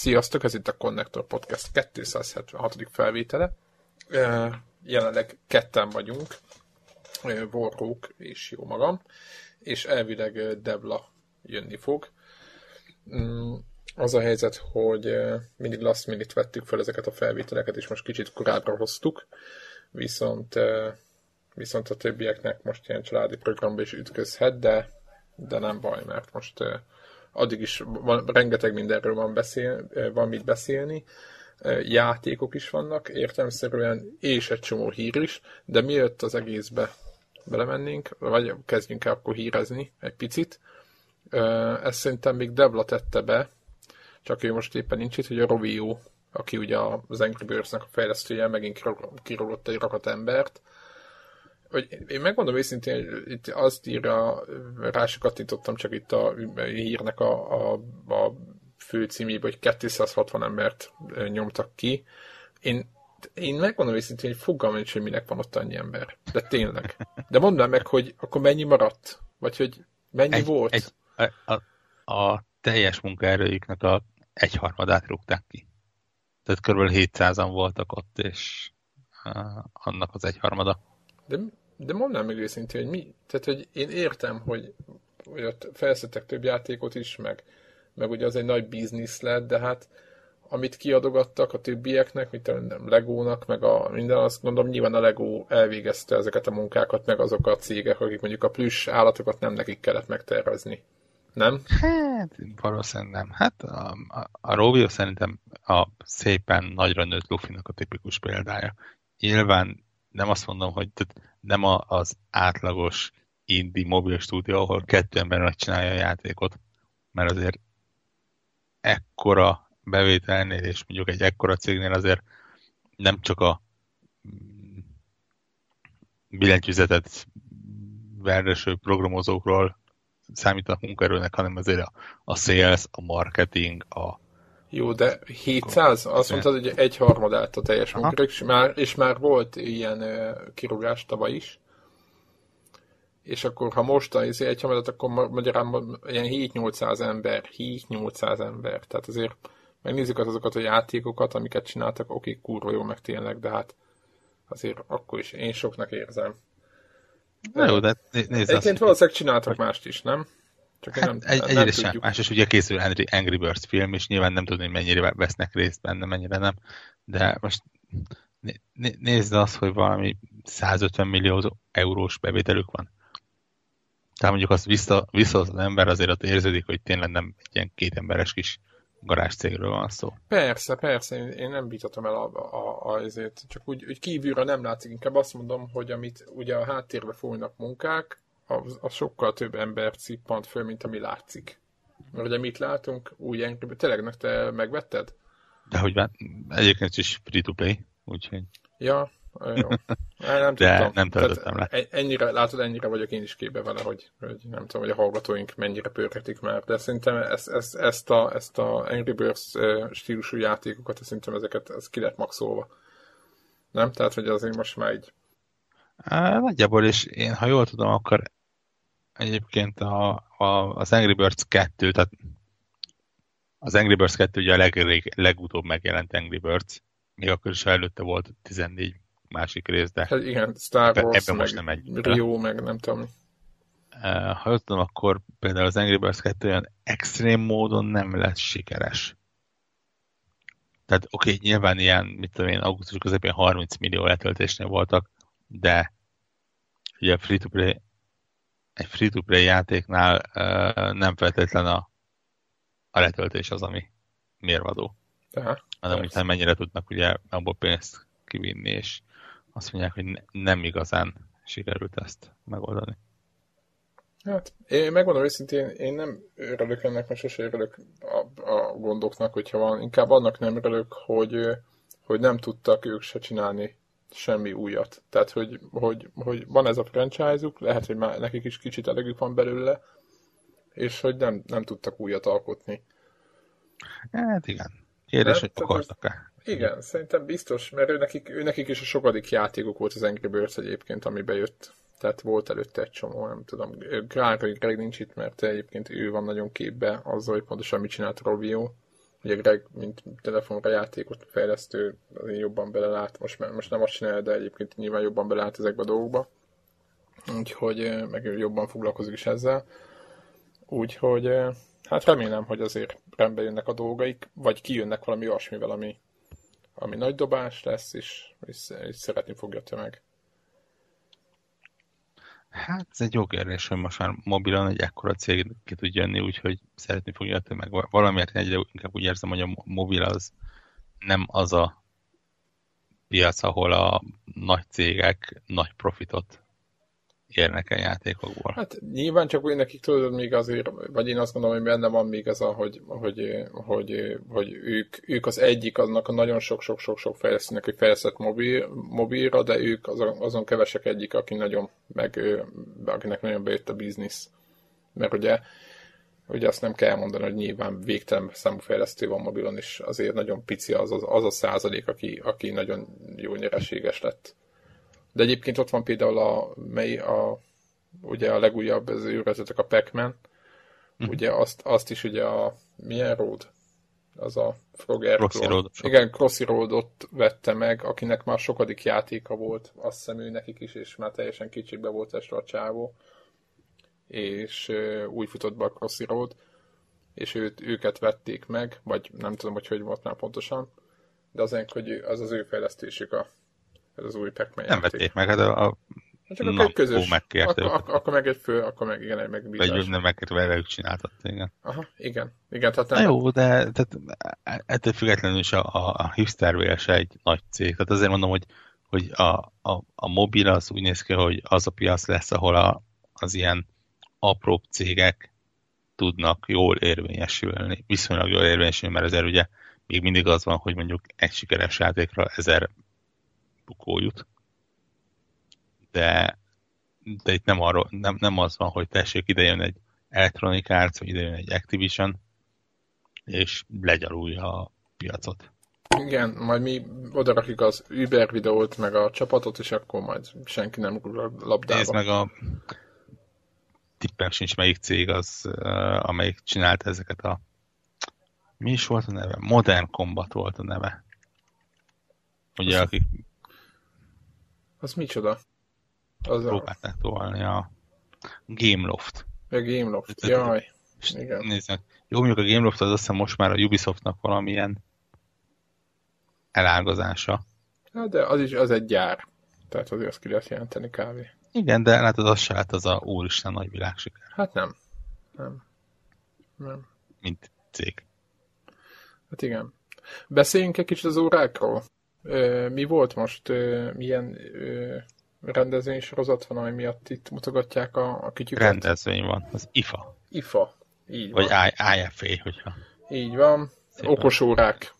Sziasztok, ez itt a Connector Podcast 276. felvétele. Jelenleg ketten vagyunk, Vorrók és jó magam, és elvileg Debla jönni fog. Mm, az a helyzet, hogy mindig last minute vettük fel ezeket a felvételeket, és most kicsit korábbra hoztuk, viszont, viszont a többieknek most ilyen családi programba is ütközhet, de, de nem baj, mert most addig is van, rengeteg mindenről van, beszél, van mit beszélni, játékok is vannak értelmszerűen, és egy csomó hír is, de mielőtt az egészbe belemennénk, vagy kezdjünk el akkor hírezni egy picit, ezt szerintem még Devla tette be, csak ő most éppen nincs itt, hogy a Rovio, aki ugye az Angry Birds-nek a fejlesztője, megint kirólott egy rakat embert, hogy én megmondom őszintén, hogy itt azt írja, rá se kattintottam csak itt a hírnek a, a, a főcímébe, hogy 260 embert nyomtak ki. Én, én megmondom őszintén, hogy fogalmam nincs, hogy minek van ott annyi ember. De tényleg. De mondd meg, hogy akkor mennyi maradt? Vagy hogy mennyi egy, volt? Egy, a, a, a teljes munkaerőjüknek a egyharmadát rúgták ki. Tehát kb. 700-an voltak ott, és annak az egyharmada. De de mondanám meg őszintén, hogy mi? Tehát, hogy én értem, hogy, hogy ott felszedtek több játékot is, meg, meg ugye az egy nagy biznisz lett, de hát amit kiadogattak a többieknek, mint a Legónak, meg a minden, azt gondolom nyilván a Lego elvégezte ezeket a munkákat, meg azok a cégek, akik mondjuk a plusz állatokat nem nekik kellett megtervezni. Nem? Hát, valószínűleg nem. Hát a, a, a Rovio szerintem a szépen nagyra nőtt Luffy-nak a tipikus példája. Nyilván nem azt mondom, hogy tehát nem a, az átlagos indie mobil stúdió, ahol kettő ember megcsinálja a játékot, mert azért ekkora bevételnél, és mondjuk egy ekkora cégnél azért nem csak a billentyűzetet verdeső programozókról a munkaerőnek, hanem azért a, a sales, a marketing, a jó, de 700? Azt mondtad, hogy egy harmadát a teljes munkára, és már, és már volt ilyen uh, kirúgás tavaly is. És akkor, ha most a izé egy harmadat, akkor magyarán ilyen 7-800 ember, 7-800 ember. Tehát azért megnézzük az azokat a játékokat, amiket csináltak, oké, kurva jó meg tényleg, de hát azért akkor is én soknak érzem. Na jó, de nézd Egyébként valószínűleg csináltak mást is, nem? Csak hát nem, egy, nem, nem sem. Más is ugye készül Henry, Angry Birds film, és nyilván nem tudni, hogy mennyire vesznek részt benne, mennyire nem. De most né, nézd azt, hogy valami 150 millió eurós bevételük van. Tehát mondjuk azt vissza, vissza az ember, azért ott érződik, hogy tényleg nem egy ilyen két emberes kis cégről van szó. Persze, persze, én, én nem vitatom el a, a, a, azért, csak úgy, úgy kívülről nem látszik, inkább azt mondom, hogy amit ugye a háttérbe folynak munkák, az, az sokkal több ember cippant föl, mint ami látszik. Mert ugye mit látunk? Új Angry Tényleg te megvetted? De hogy már egyébként is free-to-play, úgyhogy... Ja, jó. Nem De tudtam. nem töltöttem le. Ennyire, látod, ennyire vagyok én is képbe vele, hogy, hogy nem tudom, hogy a hallgatóink mennyire pörgetik már, de szerintem ezt, ezt, ezt, a, ezt a Angry Birds stílusú játékokat, szerintem ezeket ez ki lett maxolva. Nem? Tehát, hogy azért most már így... Nagyjából, és én, ha jól tudom, akkor egyébként a, a, az Angry Birds 2, tehát az Angry Birds 2 ugye a leg, legutóbb megjelent Angry Birds, még akkor is előtte volt 14 másik rész, de hát igen, Star Wars, ebben most nem egy. Rio, meg nem tudom. Ha jól tudom, akkor például az Angry Birds 2 olyan extrém módon nem lett sikeres. Tehát oké, okay, nyilván ilyen, mit tudom én, augusztus közepén 30 millió letöltésnél voltak, de ugye free-to-play egy free-to-play játéknál uh, nem feltétlen a, a letöltés az, ami mérvadó. Aha, hanem hogy mennyire tudnak ugye abból pénzt kivinni, és azt mondják, hogy ne, nem igazán sikerült ezt megoldani. Hát, én megmondom őszintén, én nem örülök ennek, mert sose örülök a, a gondoknak, hogyha van. Inkább annak nem örülök, hogy, hogy nem tudtak ők se csinálni semmi újat. Tehát, hogy, hogy, hogy van ez a franchise-uk, lehet, hogy már nekik is kicsit elegük van belőle, és hogy nem, nem tudtak újat alkotni. Hát igen. Kérdés, hogy akartak-e? Igen, szerintem biztos, mert ő nekik, ő nekik is a sokadik játékuk volt az Angry Birds egyébként, ami bejött. Tehát volt előtte egy csomó, nem tudom. Greg, Greg nincs itt, mert egyébként ő van nagyon képbe azzal, hogy pontosan mit csinált Rovio. Ugye Greg, mint telefonra játékot fejlesztő, azért jobban belelát, most, most nem azt csinálja, de egyébként nyilván jobban belelát ezekbe a dolgokba. Úgyhogy meg jobban foglalkozik is ezzel. Úgyhogy hát remélem, hogy azért rendbe jönnek a dolgaik, vagy kijönnek valami olyasmivel, ami, ami nagy dobás lesz, és, és, és szeretni fogja te meg. Hát ez egy jó kérdés, hogy most már mobilon egy ekkora cég ki tud jönni, úgyhogy szeretni fogja meg. Valamiért egyre inkább úgy érzem, hogy a mobil az nem az a piac, ahol a nagy cégek nagy profitot érnek el játékokból. Hát nyilván csak úgy nekik tudod még azért, vagy én azt gondolom, hogy benne van még az, a, hogy, hogy, hogy, hogy ők, ők az egyik aznak a nagyon sok-sok-sok-sok fejlesztőnek, hogy fejlesztett mobil, mobilra, de ők azon, azon kevesek egyik, aki nagyon, meg, akinek nagyon bejött a biznisz. Mert ugye, ugye azt nem kell mondani, hogy nyilván végtelen számú fejlesztő van mobilon, és azért nagyon pici az, az, az a százalék, aki, aki nagyon jó nyereséges lett. De egyébként ott van például a, mely a ugye a legújabb az őrvezetek a Pac-Man, mm. ugye azt, azt is ugye a milyen Road? Az a Frogger Crossy Road. Igen, Crossy Roadot vette meg, akinek már sokadik játéka volt, azt hiszem ő nekik is, és már teljesen kicsikbe volt este a csávó, és uh, úgy futott be a Crossy Road, és őt, őket vették meg, vagy nem tudom, hogy hogy volt már pontosan, de az hogy az az ő fejlesztésük a ez az új pac Nem vették meg, hát a, a hát csak akkor egy közös, megkérte akkor, akkor, akkor, meg egy fő, akkor meg igen, egy megbízás. Vagy nem megkérte, mert ők csináltatta, igen. Aha, igen. igen tehát nem... Na jó, de tehát, ettől függetlenül is a, a, a hipster se egy nagy cég. Tehát azért mondom, hogy, hogy a, a, a mobil az úgy néz ki, hogy az a piac lesz, ahol a, az ilyen apróbb cégek tudnak jól érvényesülni, viszonylag jól érvényesülni, mert azért ugye még mindig az van, hogy mondjuk egy sikeres játékra ezer bukó jut. De, de itt nem, arról, nem, nem az van, hogy tessék, ide jön egy Electronic Arts, vagy ide jön egy Activision, és legyarulja a piacot. Igen, majd mi odarakjuk az Uber videót, meg a csapatot, és akkor majd senki nem rúg labdába. Nézd meg a tippem sincs melyik cég az, amelyik csinált ezeket a mi is volt a neve? Modern Combat volt a neve. Ugye, akik az micsoda? Az Próbálták a... tolni a Gameloft. A Gameloft, jaj. Igen. Nézzük. Jó, mondjuk a Gameloft az azt hiszem most már a Ubisoftnak valamilyen elágazása. Hát de az is az egy gyár. Tehát azért azt ki lehet jelenteni kávé. Igen, de látod, az se hát az a úristen nagy világsiker. Hát nem. Nem. Nem. Mint cég. Hát igen. Beszéljünk egy kicsit az órákról mi volt most, milyen rendezvény sorozat van, ami miatt itt mutogatják a, a kütyüket? Rendezvény van, az IFA. IFA, így Vagy van. IFA, hogyha. Így van, Szépen. okos órák,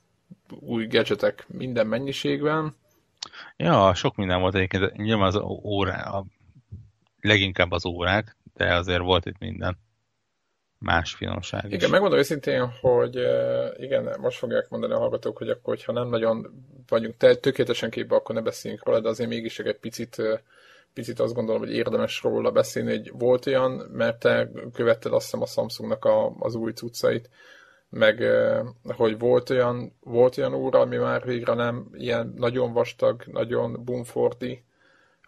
új gadgetek minden mennyiségben. Ja, sok minden volt egyébként, nyilván az órá, a, leginkább az órák, de azért volt itt minden más finomság is. Igen, megmondom őszintén, hogy igen, most fogják mondani a hallgatók, hogy akkor, hogyha nem nagyon vagyunk te, tökéletesen képbe, akkor ne beszéljünk róla, de azért mégis egy picit, picit azt gondolom, hogy érdemes róla beszélni, hogy volt olyan, mert te követted azt hiszem a Samsungnak a, az új cuccait, meg hogy volt olyan, volt olyan óra, ami már végre nem ilyen nagyon vastag, nagyon bumfordi,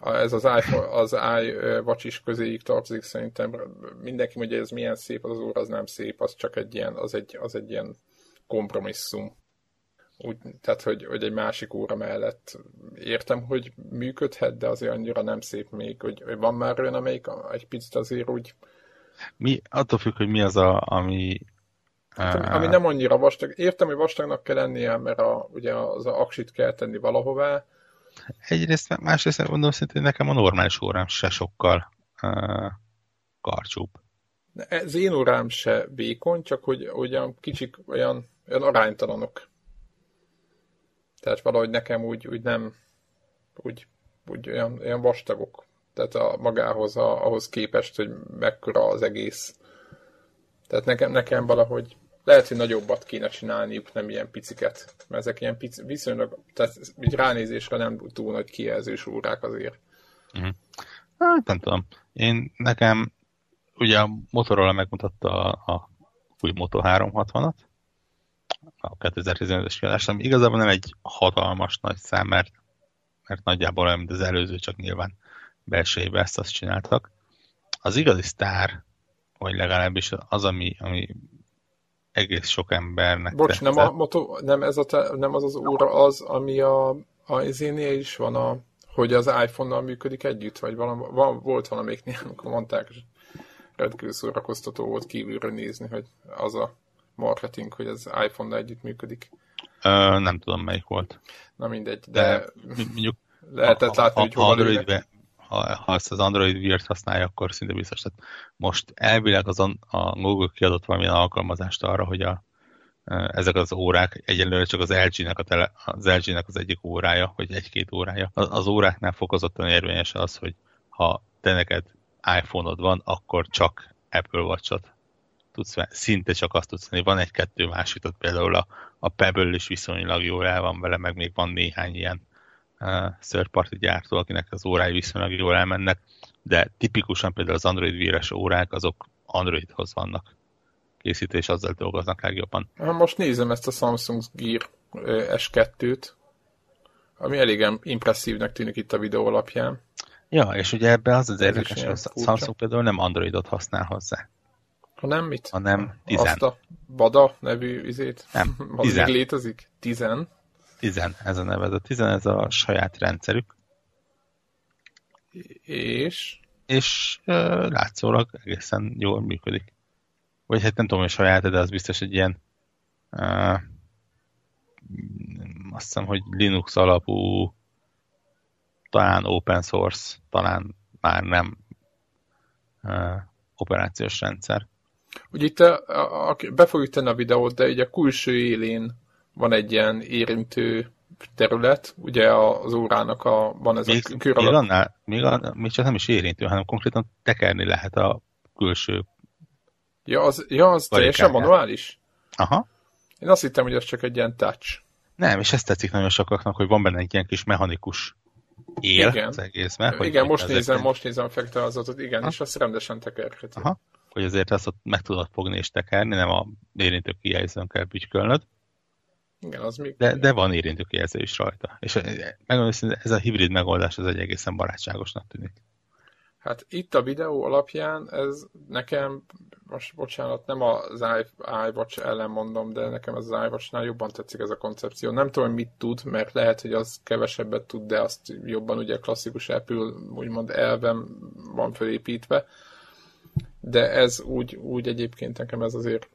ez az iPhone, az iWatch is közéig tartozik szerintem. Mindenki mondja, hogy ez milyen szép, az, az óra az nem szép, az csak egy ilyen, az egy, az egy ilyen kompromisszum. Úgy, tehát, hogy, hogy egy másik óra mellett értem, hogy működhet, de azért annyira nem szép még, hogy, hogy van már olyan, amelyik egy picit azért úgy... Mi, attól függ, hogy mi az, a, ami... Hát, ami nem annyira vastag. Értem, hogy vastagnak kell lennie, mert a, ugye az aksit kell tenni valahová, Egyrészt, másrészt mondom szintén, nekem a normális órám se sokkal uh, karcsúbb. Az én órám se vékony, csak hogy olyan kicsik, olyan, olyan aránytalanok. Tehát valahogy nekem úgy, úgy nem, úgy, úgy olyan, olyan vastagok. Tehát a magához, a, ahhoz képest, hogy mekkora az egész. Tehát nekem, nekem valahogy lehet, hogy nagyobbat kéne csinálniuk, nem ilyen piciket. Mert ezek ilyen pici, viszonylag, tehát így ránézésre nem túl nagy kijelzős órák azért. Uh-huh. Hát nem tudom. Én nekem, ugye a Motorola megmutatta a, a új Moto 360-at, a 2015-es kiadás, ami igazából nem egy hatalmas nagy szám, mert, mert nagyjából olyan, mint az előző, csak nyilván belső évben ezt azt csináltak. Az igazi sztár, vagy legalábbis az, ami, ami egész sok embernek Bocs, nem, a moto, nem, ez a te, nem az az óra az, ami a, a izénél is van, a, hogy az iPhone-nal működik együtt, vagy valami, van, volt valamelyiknél, amikor mondták, hogy rendkívül szórakoztató volt kívülről nézni, hogy az a marketing, hogy az iPhone-nal együtt működik. Ö, nem tudom, melyik volt. Na mindegy, de, de mondjuk lehetett látni, hogy hol Android ha, ezt az Android Wear-t használja, akkor szinte biztos. Tehát most elvileg azon a Google kiadott valamilyen alkalmazást arra, hogy a, ezek az órák, egyelőre csak az LG-nek, a tele, az LG-nek az egyik órája, vagy egy-két órája. Az, az óráknál fokozottan érvényes az, hogy ha te neked iPhone-od van, akkor csak Apple Watch-ot tudsz, szinte csak azt tudsz venni. Van egy-kettő másik, például a, a Pebble is viszonylag jól el van vele, meg még van néhány ilyen third party gyártó, akinek az órái viszonylag jól elmennek, de tipikusan például az Android víres órák, azok Androidhoz vannak készítve, és azzal dolgoznak legjobban. Most nézem ezt a Samsung Gear S2-t, ami elég impresszívnek tűnik itt a videó alapján. Ja, és ugye ebben az az érdekes, hogy a Samsung például nem Androidot használ hozzá. nem mit? Hanem 10. Azt a Bada nevű izét? Nem, 10. létezik? 10. Tizen, ez a neve. A tizen, ez a saját rendszerük. És? És uh, látszólag egészen jól működik. Vagy hát nem tudom, hogy saját, de az biztos egy ilyen uh, azt hiszem, hogy Linux alapú talán open source, talán már nem uh, operációs rendszer. Ugye itt a, a, a, be fogjuk tenni a videót, de ugye a külső élén van egy ilyen érintő terület, ugye az órának a, van ez még, a kör alatt. Még, annál, még, annál, még csak nem is érintő, hanem konkrétan tekerni lehet a külső Ja, az, ja, az teljesen manuális? Aha. Én azt hittem, hogy ez csak egy ilyen touch. Nem, és ezt tetszik nagyon sokaknak, hogy van benne egy ilyen kis mechanikus él igen. az egészben. Hogy igen, most nézem, most nézem a fektelhazatot, igen, ha? és azt rendesen tekerheti. Aha. Hogy azért azt ott meg tudod fogni és tekerni, nem a érintő kijelzőn kell bütykölnöd. Igen, az még... De, de van érintőkijelző is rajta. És eh, megmondom, ez a hibrid megoldás az egy egészen barátságosnak tűnik. Hát itt a videó alapján ez nekem, most bocsánat, nem az iWatch ellen mondom, de nekem az iWatch-nál jobban tetszik ez a koncepció. Nem tudom, mit tud, mert lehet, hogy az kevesebbet tud, de azt jobban ugye klasszikus Apple úgymond elven van felépítve. De ez úgy, úgy egyébként nekem ez azért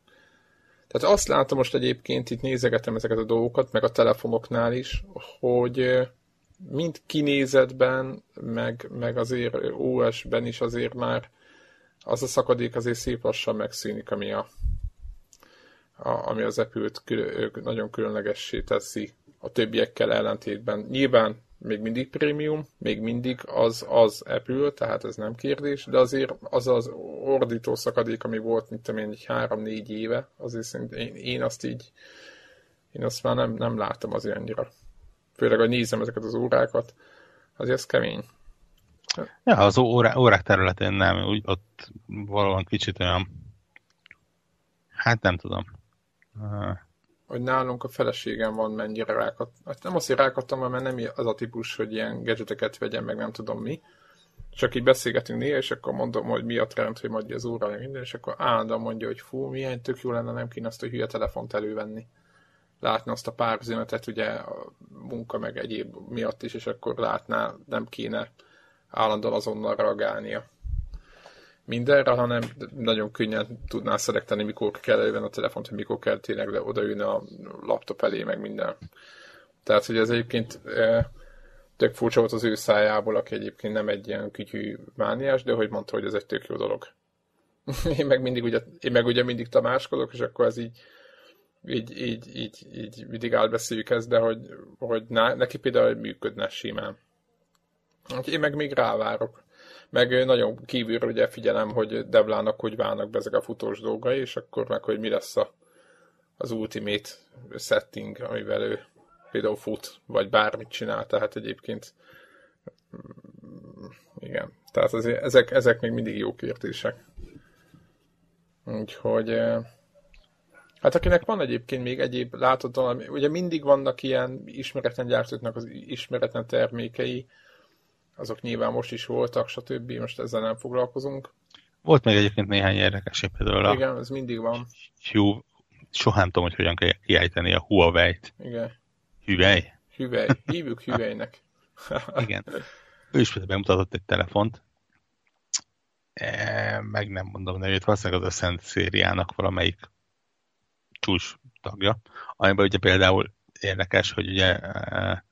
tehát azt látom most egyébként, itt nézegetem ezeket a dolgokat, meg a telefonoknál is, hogy mind kinézetben, meg, meg azért OS-ben is azért már az a szakadék azért szép lassan megszűnik, ami, a, a, ami az Apple-t kül, nagyon különlegessé teszi a többiekkel ellentétben. Nyilván még mindig prémium, még mindig az az Apple, tehát ez nem kérdés, de azért az az ordító szakadék, ami volt, mint tudom én, egy három-négy éve, azért szerintem én, én azt így, én azt már nem, nem látom azért annyira. Főleg, hogy nézem ezeket az órákat, azért ez kemény. Ja, az órá, órák területén nem, úgy ott valóban kicsit olyan, hát nem tudom hogy nálunk a feleségem van mennyire rákat. Hát nem azért rákattam, mert nem az a típus, hogy ilyen gadgeteket vegyen, meg nem tudom mi. Csak így beszélgetünk néha, és akkor mondom, hogy mi a trend, hogy majd az óra, minden, és akkor állandóan mondja, hogy fú, milyen tök jó lenne, nem kéne azt a hülye telefont elővenni. Látni azt a pár üzenetet, ugye a munka meg egyéb miatt is, és akkor látná, nem kéne állandóan azonnal reagálnia mindenre, hanem nagyon könnyen tudná szelektálni, mikor kell elővenni a telefont, hogy mikor kell tényleg odaülni a laptop elé, meg minden. Tehát, hogy ez egyébként e, tök furcsa volt az ő szájából, aki egyébként nem egy ilyen kütyű mániás, de hogy mondta, hogy ez egy tök jó dolog. én meg mindig ugye, én meg ugye mindig tamáskodok, és akkor ez így így, így, így, így mindig átbeszéljük ezt, de hogy, hogy neki például működne simán. Én meg még rávárok. Meg nagyon kívülről ugye figyelem, hogy Devlának hogy válnak be ezek a futós dolgai, és akkor meg, hogy mi lesz a, az ultimate setting, amivel ő például fut, vagy bármit csinál, tehát egyébként mm, igen, tehát azért ezek, ezek még mindig jó kérdések. Úgyhogy hát Hát akinek van egyébként még egyéb, látod ugye mindig vannak ilyen ismeretlen gyártóknak az ismeretlen termékei, azok nyilván most is voltak, stb. Most ezzel nem foglalkozunk. Volt még egyébként néhány érdekes, például a... Igen, ez mindig van. Hue, soha nem tudom, hogy hogyan kell kiállítani a Huawei-t. Igen. Huawei? Huawei. Hívjuk Huawei-nek. Igen. Ő is például bemutatott egy telefont, e, meg nem mondom nevét, valószínűleg az Ascent szériának valamelyik csúcs tagja, amiben ugye például érdekes, hogy ugye e,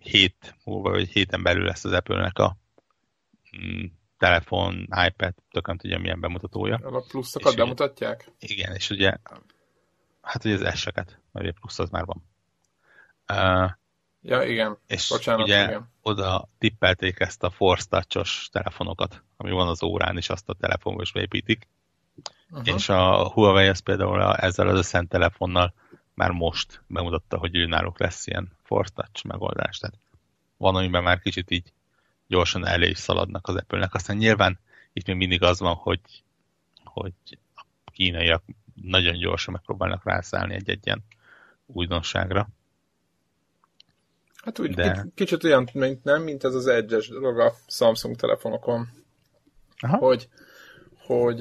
hét múlva, vagy héten belül lesz az Apple-nek a mm, telefon, iPad, tök nem tudja milyen bemutatója. A pluszokat bemutatják? Igen, és ugye hát ugye az S-eket, mert ugye plusz az már van. Uh, ja, igen. És Bocsánat, ugye igen. oda tippelték ezt a Force Touch-os telefonokat, ami van az órán, és azt a telefonba is beépítik. Uh-huh. És a Huawei az például a, ezzel az összent telefonnal már most bemutatta, hogy ő náluk lesz ilyen Force Touch megoldás. Tehát van, amiben már kicsit így gyorsan elé is szaladnak az Apple-nek. Aztán nyilván itt még mindig az van, hogy, hogy a kínaiak nagyon gyorsan megpróbálnak rászállni egy-egy ilyen újdonságra. Hát úgy De... kicsit olyan, mint nem, mint ez az egyes dolog a Samsung telefonokon, Aha. hogy, hogy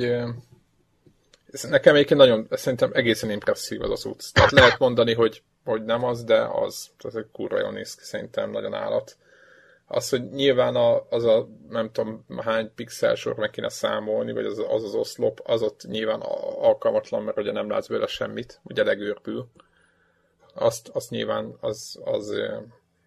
ez nekem egyébként nagyon, szerintem egészen impresszív az az út. Tehát lehet mondani, hogy, hogy nem az, de az. Tehát egy kurva jól néz ki, szerintem nagyon állat. Az, hogy nyilván a, az a nem tudom hány pixel sor meg kéne számolni, vagy az az, az oszlop, az ott nyilván alkalmatlan, mert ugye nem látsz belőle semmit, ugye legőrpül. Azt, azt nyilván az, az,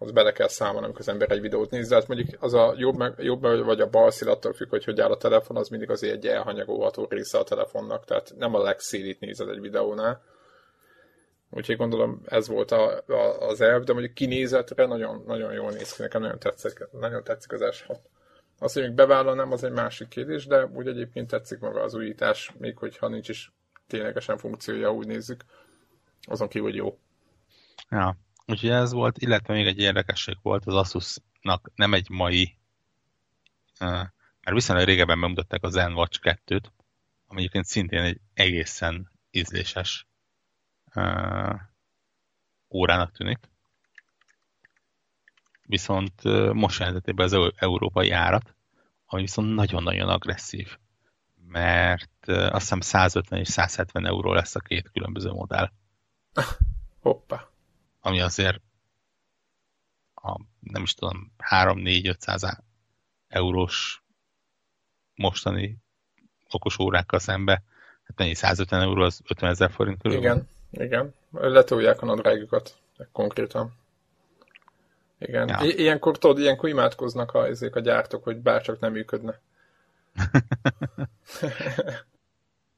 az bele kell számolni, amikor az ember egy videót néz, de hát mondjuk az a jobb, jobb vagy a bal szél attól függ, hogy hogy áll a telefon, az mindig azért egy elhanyagolható része a telefonnak, tehát nem a legszélit nézed egy videónál. Úgyhogy gondolom ez volt a, a, az elv, de mondjuk kinézetre nagyon, nagyon jól néz ki, nekem nagyon tetszik, nagyon tetszik az S6. Azt, hogy még bevállalnám, az egy másik kérdés, de úgy egyébként tetszik maga az újítás, még hogyha nincs is ténylegesen funkciója, úgy nézzük. Azon kívül, hogy jó. Ja, úgyhogy ez volt, illetve még egy érdekesség volt az Asusnak, nem egy mai, mert viszonylag régebben bemutatták a Zen Watch 2-t, ami egyébként szintén egy egészen ízléses órának tűnik. Viszont most jelentette be az európai árat, ami viszont nagyon-nagyon agresszív. Mert azt hiszem 150 és 170 euró lesz a két különböző modell. Hoppa. Ami azért a, nem is tudom, 3-4-500 eurós mostani okos órákkal szembe, hát mennyi 150 euró, az 50 ezer forint körül. Igen. Igen, letolják a nadrágukat, konkrétan. Igen. Ja. I- ilyenkor, tudod, ilyenkor imádkoznak a, ezek a gyártók, hogy bárcsak nem működne.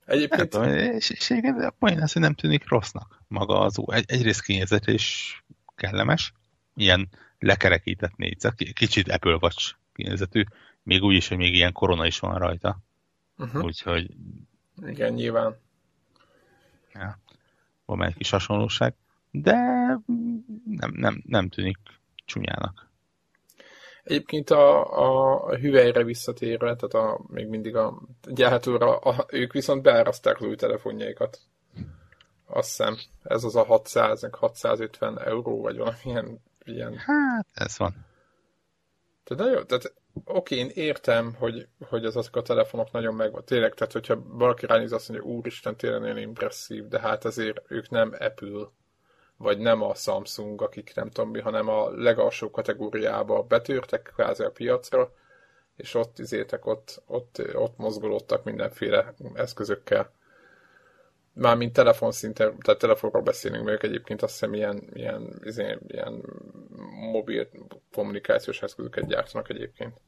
Egyébként... Tudom, és, a poén az, hogy nem tűnik rossznak maga az ú. Egy, egyrészt kényezet és kellemes, ilyen lekerekített négyzet, kicsit Apple Watch kényezetű, még úgy is, hogy még ilyen korona is van rajta. Uh-huh. Úgyhogy... Igen, nyilván. Ja van egy kis hasonlóság, de nem, nem, nem tűnik csúnyának. Egyébként a, a hüvelyre visszatérve, tehát a, még mindig a gyártóra, a, ők viszont beáraszták az új telefonjaikat. Azt hiszem, ez az a 600, 650 euró, vagy valamilyen ilyen. Hát, ez van. Tehát nagyon, tehát oké, én értem, hogy, hogy az azok a telefonok nagyon megvan. Tényleg, tehát hogyha valaki ránéz azt mondja, úristen, tényleg nagyon impresszív, de hát azért ők nem Apple, vagy nem a Samsung, akik nem tudom mi, hanem a legalsó kategóriába betörtek kvázi a piacra, és ott izétek, ott, ott, ott mozgolódtak mindenféle eszközökkel. Mármint telefonszinten, tehát telefonról beszélünk, mert egyébként azt hiszem ilyen, ilyen, ilyen, ilyen mobil kommunikációs eszközöket gyártanak egyébként.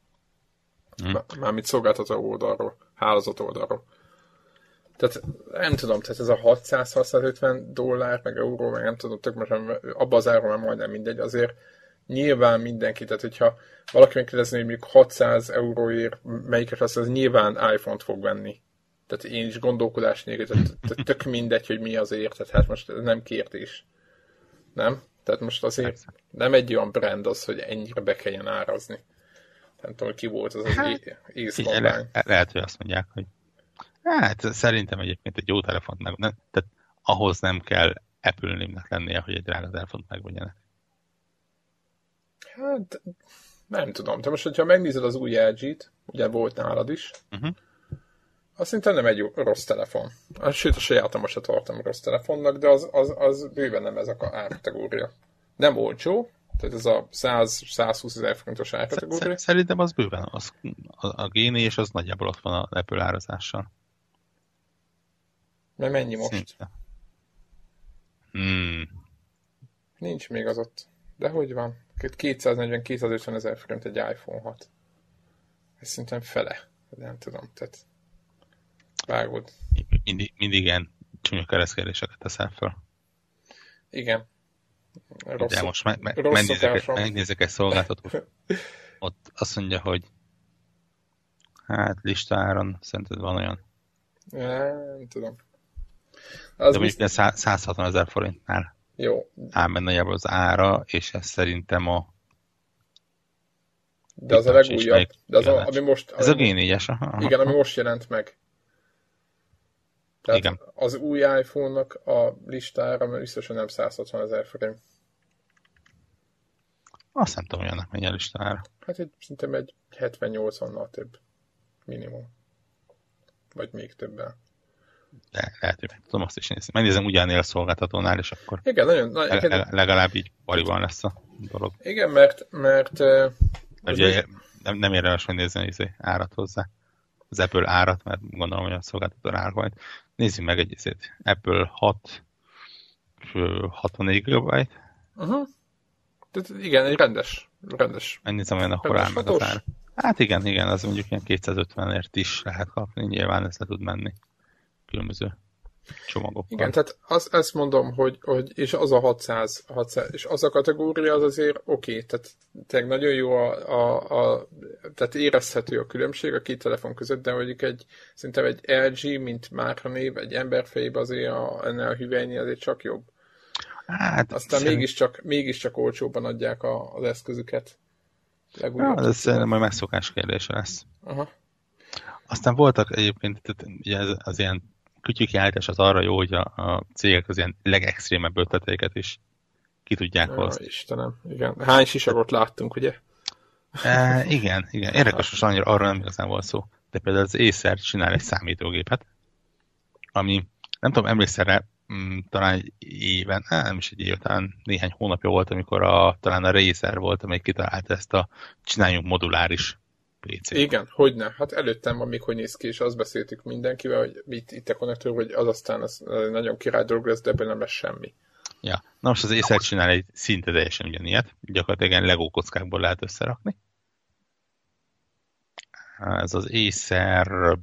Hmm. Mármint szolgáltató oldalról, hálózat oldalról. Tehát nem tudom, tehát ez a 600-650 dollár, meg euró, meg nem tudom, tök most abban az áron már majdnem mindegy, azért nyilván mindenki, tehát hogyha valaki megkérdezni, hogy mondjuk 600 euróért melyiket lesz, az nyilván iPhone-t fog venni. Tehát én is gondolkodás nélkül, tehát tök mindegy, hogy mi azért, tehát hát most ez nem kérdés. Nem? Tehát most azért nem egy olyan brand az, hogy ennyire be kelljen árazni. Nem tudom, ki volt az az hát, észlapány. Le, lehet, hogy azt mondják, hogy hát szerintem egyébként egy jó telefont meg, nem, tehát ahhoz nem kell apple lennie, hogy egy drága telefont megvegyenek. Hát, nem tudom. Te most, hogyha megnézed az új LG-t, ugye volt nálad is, uh-huh. azt szerintem nem egy rossz telefon. Sőt, a sajátom most tartom rossz telefonnak, de az, az, az bőven nem ez a árkategória. Nem olcsó, tehát ez a 100-120 ezer forintos árkategória. Szerintem az bőven az, a, a géni, és az nagyjából ott van a Apple árazással. Mert mennyi most? Szinte. Hmm. Nincs még az ott. De hogy van? 240-250 ezer forint egy iPhone 6. Ez szerintem fele. Nem tudom, tehát vágod. Mindig, mindig ilyen csúnya kereszkedéseket teszel fel. Igen. Rossz, De most me- me- megnézek, megnézek egy szolgáltatót. Ott azt mondja, hogy hát listáron szerinted van olyan. Nem tudom. Az De mondjuk biztos... 160 ezer forintnál jó. Ám nagyjából az ára, és ez szerintem a de az a legújabb. De az a, ami most, Ez a G4-es, aha, Igen, ami most jelent meg. Tehát igen. az új iPhone-nak a listára mert biztosan nem 160 ezer forint. Azt nem tudom, hogy annak mennyi a listára. Hát egy, szerintem egy 70-80-nal több. Minimum. Vagy még többen de lehet, hogy tudom azt is nézni. Megnézem ugyanél a szolgáltatónál, és akkor igen, nagyon, na, igen. legalább így pariban lesz a dolog. Igen, mert, mert ugye, nem, nem érdemes megnézni az izé árat hozzá. Az Apple árat, mert gondolom, hogy a szolgáltató ár majd. Nézzük meg egy izét. Apple 6 64 GB. Uh-huh. Tehát igen, egy rendes. rendes. Megnézem, olyan akkor áll meg az ár. Hát igen, igen, az mondjuk ilyen 250-ért is lehet kapni, nyilván ez le tud menni különböző csomagokkal. Igen, tehát az, ezt mondom, hogy, hogy és az a 600, 600 és az a kategória az azért oké, okay, tehát tényleg nagyon jó a, a, a, tehát érezhető a különbség a két telefon között, de mondjuk egy, szerintem egy LG, mint márkanév, egy emberfejében azért a, ennél a hüvelynél azért csak jobb. Hát, Aztán szerint... mégiscsak, mégiscsak olcsóban adják a, az eszközüket. Ja, ez szerintem majd megszokás kérdése lesz. Aha. Aztán voltak egyébként, tehát ugye ez, az ilyen kütyűkiállítás az arra jó, hogy a, a cégek az ilyen legextrémebb ötleteiket is ki tudják hozni. Istenem, igen. Hány sisagot láttunk, ugye? E, igen, igen. Érdekes, hogy annyira arra nem igazán volt szó. De például az Acer csinál egy számítógépet, ami, nem tudom, emlékszel rá, mm, talán egy éven, nem is egy év, talán néhány hónapja volt, amikor a, talán a Razer volt, amely kitalálta ezt a csináljunk moduláris PC. Igen, hogy ne. Hát előttem van még, hogy néz ki, és azt beszéltük mindenkivel, hogy itt, itt a konnektor, hogy az aztán az nagyon király dolog lesz, de ebben nem lesz semmi. Ja, na most az Acer csinál egy szinte teljesen ugyanilyet, gyakorlatilag ilyen Lego kockákból lehet összerakni. Ez az Acer,